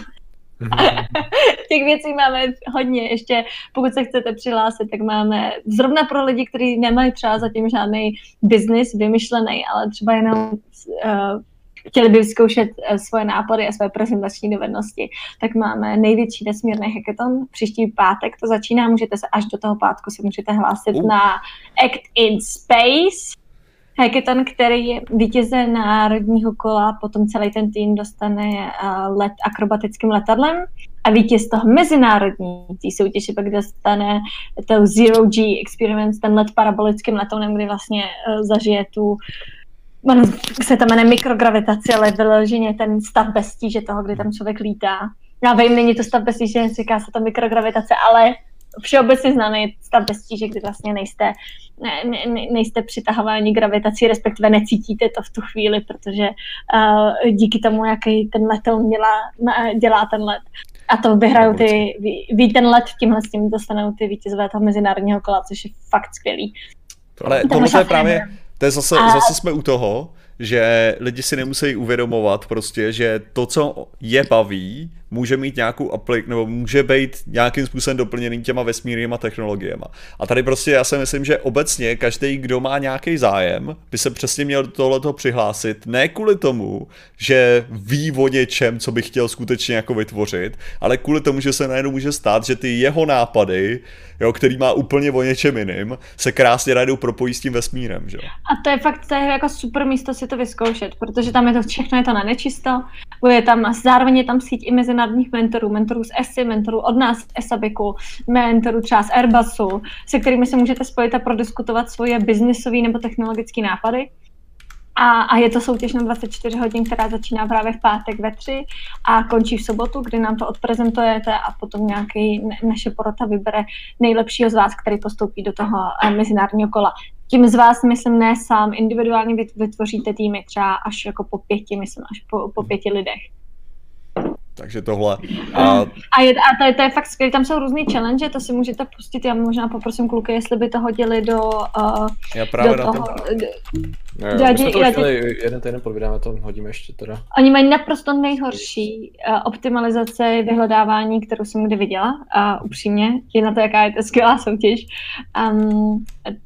<laughs> Těch věcí máme hodně. Ještě pokud se chcete přihlásit, tak máme zrovna pro lidi, kteří nemají třeba zatím žádný biznis vymyšlený, ale třeba jenom uh, chtěli by vyzkoušet uh, svoje nápady a své prezentační dovednosti, tak máme největší vesmírný hackathon. Příští pátek to začíná, můžete se až do toho pátku se můžete hlásit uh. na Act in Space hackathon, který vítěze národního kola, potom celý ten tým dostane uh, let akrobatickým letadlem a vítěz toho mezinárodní té soutěže pak dostane to Zero G Experiment, ten let parabolickým letounem, kdy vlastně uh, zažije tu ono se to jmenuje mikrogravitace, ale vyloženě ten stav bez tíže toho, kdy tam člověk lítá. Já vím, není to stav bez tíže, říká se to mikrogravitace, ale všeobecně známý stav bez tíže, kdy vlastně nejste, ne, ne, nejste přitahováni gravitací, respektive necítíte to v tu chvíli, protože uh, díky tomu, jaký ten letoun dělá, dělá ten let. A to vyhrajou ty, ví, ví ten let, tímhle s tím dostanou ty vítězové toho mezinárodního kola, což je fakt skvělý. Ale tohle je právě, to je zase, a... zase jsme u toho, že lidi si nemusí uvědomovat prostě, že to, co je baví, může mít nějakou aplik, nebo může být nějakým způsobem doplněný těma vesmírnýma technologiemi. A tady prostě já si myslím, že obecně každý, kdo má nějaký zájem, by se přesně měl tohleto přihlásit, ne kvůli tomu, že ví o něčem, co by chtěl skutečně jako vytvořit, ale kvůli tomu, že se najednou může stát, že ty jeho nápady, jo, který má úplně o něčem jiným, se krásně najednou propojí s tím vesmírem. Že? A to je fakt to je jako super místo si to vyzkoušet, protože tam je to všechno, je to na nečisto, je tam, zároveň je tam síť i mezi mezinárodních mentorů, mentorů z ESI, mentorů od nás z ESABIKu, mentorů třeba z Airbusu, se kterými se můžete spojit a prodiskutovat svoje biznisové nebo technologické nápady. A, a je to soutěž na 24 hodin, která začíná právě v pátek ve 3 a končí v sobotu, kdy nám to odprezentujete a potom nějaký naše porota vybere nejlepšího z vás, který postoupí do toho eh, mezinárodního kola. Tím z vás, myslím, ne sám individuálně vytvoříte týmy třeba až jako po pěti, myslím, až po, po pěti lidech. Takže tohle. A, a, je, a to, je, to je fakt skvělé, tam jsou různý challenge, to si můžete pustit, já možná poprosím kluky, jestli by to hodili do, uh, já právě do na toho, ten... Jo, jo, my jsme to už měli jeden týden podvydáme, to hodíme ještě teda. Oni mají naprosto nejhorší uh, optimalizace vyhledávání, kterou jsem kdy viděla. A uh, upřímně, je na to, jaká je to skvělá soutěž. Um,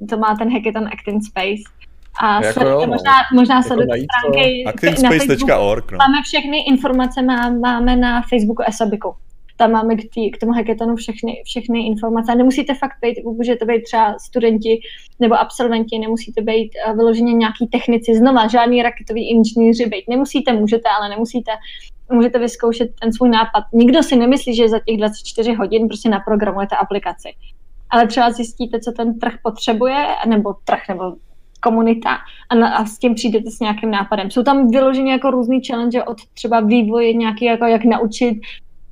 to má ten Hackathon Act in Space. A jako jo, no. možná, možná jako sledujte stránky Actinspace.org. No. Máme všechny informace, má, máme na Facebooku Esabiku tam máme k, tý, k tomu hackathonu všechny, všechny informace. A nemusíte fakt být, můžete být třeba studenti nebo absolventi, nemusíte být uh, vyloženě nějaký technici, znova žádný raketový inženýři být. Nemusíte, můžete, ale nemusíte. Můžete vyzkoušet ten svůj nápad. Nikdo si nemyslí, že za těch 24 hodin prostě naprogramujete aplikaci. Ale třeba zjistíte, co ten trh potřebuje, nebo trh, nebo komunita a, na, a s tím přijdete s nějakým nápadem. Jsou tam vyloženě jako různý challenge od třeba vývoje nějaký, jako jak naučit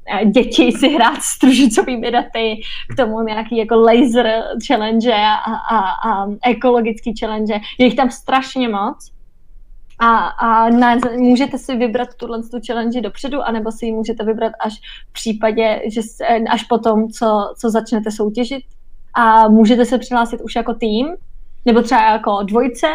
Eh, děti si hrát s družicovými daty, k tomu nějaký jako laser challenge a, a, a ekologický challenge. Je jich tam strašně moc. A, a na, můžete si vybrat tuhle tu challenge dopředu, anebo si ji můžete vybrat až v případě, že se, až potom, co, co začnete soutěžit. A můžete se přihlásit už jako tým, nebo třeba jako dvojce,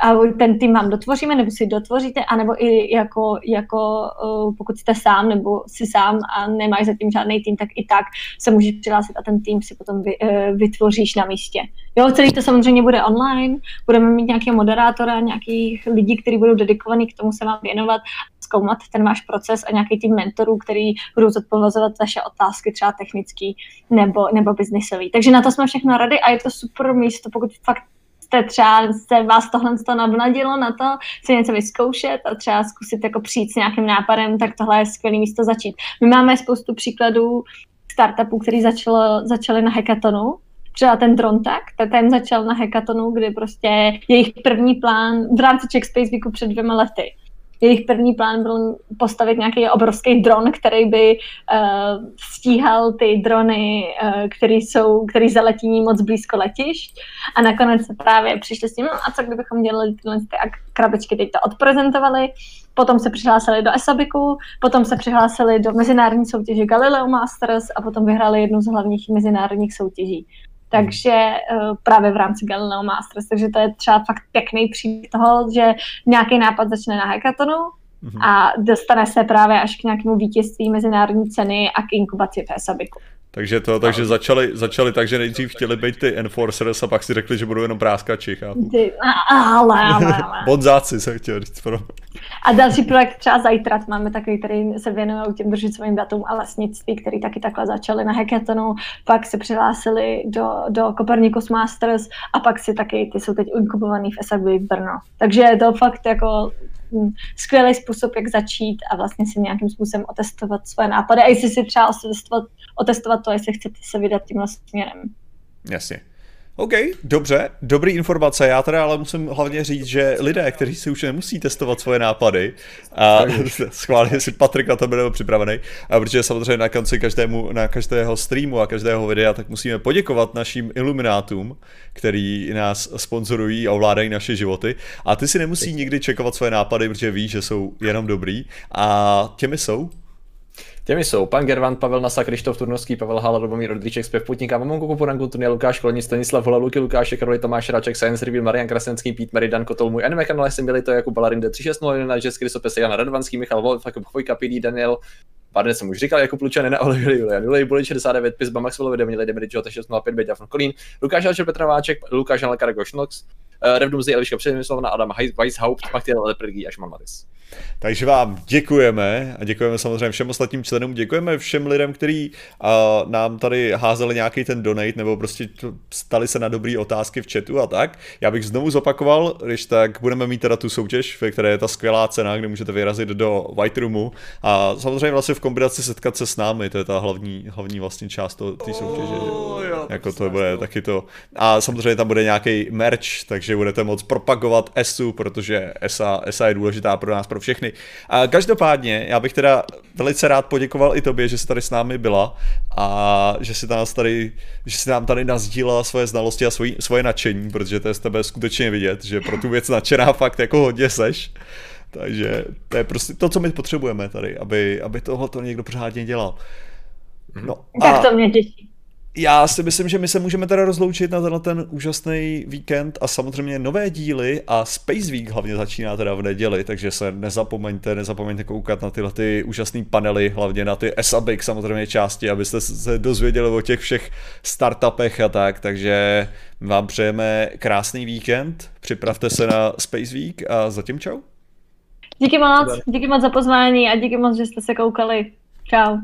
a ten tým vám dotvoříme, nebo si dotvoříte, anebo i jako, jako uh, pokud jste sám, nebo si sám a nemáš zatím žádný tým, tak i tak se můžeš přihlásit a ten tým si potom vy, uh, vytvoříš na místě. Jo, celý to samozřejmě bude online, budeme mít nějakého moderátora, nějakých lidí, kteří budou dedikovaní k tomu se vám věnovat, zkoumat ten váš proces a nějaký tým mentorů, který budou zodpovězovat vaše otázky, třeba technický nebo, nebo biznisový. Takže na to jsme všechno rady a je to super místo, pokud fakt jste třeba, se vás tohle to navnadilo na to si něco vyzkoušet a třeba zkusit jako přijít s nějakým nápadem, tak tohle je skvělé místo začít. My máme spoustu příkladů startupů, který začalo, začaly na hackathonu, třeba ten Drontak, ten začal na hackathonu, kdy prostě jejich první plán v rámci Czech Space Weeku před dvěma lety jejich první plán byl postavit nějaký obrovský dron, který by uh, stíhal ty drony, uh, který, jsou, který zaletí moc blízko letišť. A nakonec se právě přišli s tím, no a co kdybychom dělali tyhle ty krabičky, teď to odprezentovali, potom se přihlásili do Esabiku, potom se přihlásili do mezinárodní soutěže Galileo Masters a potom vyhráli jednu z hlavních mezinárodních soutěží takže uh, právě v rámci Galileo Masters, takže to je třeba fakt pěkný příklad toho, že nějaký nápad začne na hackathonu mm-hmm. a dostane se právě až k nějakému vítězství mezinárodní ceny a k inkubaci v Esabiku. Takže to, takže začali, začali tak, že nejdřív chtěli být ty enforcers a pak si řekli, že budou jenom práskači, chápu. Ty, ale, ale, ale. <laughs> Bonzáci se chtěl říct. Pro. A další projekt třeba zajtra máme takový, který se věnuje těm držicovým datům a lesnictví, který taky takhle začali na hackathonu, pak se přihlásili do, do Copernicus Masters a pak si taky, ty jsou teď inkubovaný v SAB Brno. Takže je to fakt jako hm, skvělý způsob, jak začít a vlastně si nějakým způsobem otestovat své nápady a jestli si třeba otestovat, otestovat to, jestli chcete se vydat tímhle směrem. Jasně. OK, dobře, dobrý informace. Já teda ale musím hlavně říct, že lidé, kteří si už nemusí testovat svoje nápady, a <laughs> schválně si Patrik na to bude připravený, a protože samozřejmě na konci každému, na každého streamu a každého videa, tak musíme poděkovat našim iluminátům, který nás sponzorují a ovládají naše životy. A ty si nemusí nikdy čekovat svoje nápady, protože víš, že jsou jenom dobrý. A těmi jsou Těmi jsou Pan Gervan, Pavel Nasa, Krištof Turnovský, Pavel Hala, Robomír Rodríček, Spev Putníka, Mamonko Kupuran, Kulturně, Lukáš Kolní, Stanislav Hola, Luky Lukáše, Karoli Tomáš Raček, Science Review, Marian Krasenský, Pít Mary, Dan Kotol, můj anime kanál, jsem byli to jako Balarin D360, Jess Krysopes, Jan Radvanský, Michal Wolf, Jakub Chvojka, PD, Daniel, Pardon, jsem už říkal, jako Lučan, ne, ale Julian, Julej, Bully 69, Pizba, Maxwell, Vedem, Lady Medičo, 605, Beďa, Kolín, Lukáš Alčer, Petr Váček, Lukáš Alekar, Gošnox, uh, Revdum Zí, Eliška Přemyslovna, Adam Weishaupt, Machtiel Leprgý a Šman Matis. Takže vám děkujeme a děkujeme samozřejmě všem ostatním členům, děkujeme všem lidem, kteří uh, nám tady házeli nějaký ten donate nebo prostě stali se na dobré otázky v chatu a tak. Já bych znovu zopakoval, když tak budeme mít teda tu soutěž, ve které je ta skvělá cena, kde můžete vyrazit do White Roomu a samozřejmě vlastně v kombinaci setkat se s námi, to je ta hlavní, hlavní vlastně část té soutěže. Oh, jo, jako to bude taky to. A samozřejmě tam bude nějaký merch, takže budete moct propagovat ESU, protože ESA, ESA je důležitá pro nás, pro všechny. A každopádně, já bych teda velice rád poděkoval i tobě, že jsi tady s námi byla a že si, nás tady, že si nám tady nazdílela svoje znalosti a svoji, svoje nadšení, protože to je z tebe skutečně vidět, že pro tu věc nadšená <laughs> fakt jako hodně seš. Takže to je prostě to, co my potřebujeme tady, aby, aby tohle to někdo pořádně dělal. No, a... Tak to mě těší. Já si myslím, že my se můžeme teda rozloučit na tenhle ten úžasný víkend a samozřejmě nové díly a Space Week hlavně začíná teda v neděli, takže se nezapomeňte, nezapomeňte koukat na tyhle ty úžasné panely, hlavně na ty SABIC samozřejmě části, abyste se dozvěděli o těch všech startupech a tak, takže vám přejeme krásný víkend, připravte se na Space Week a zatím čau. Díky moc, díky moc za pozvání a díky moc, že jste se koukali. Čau.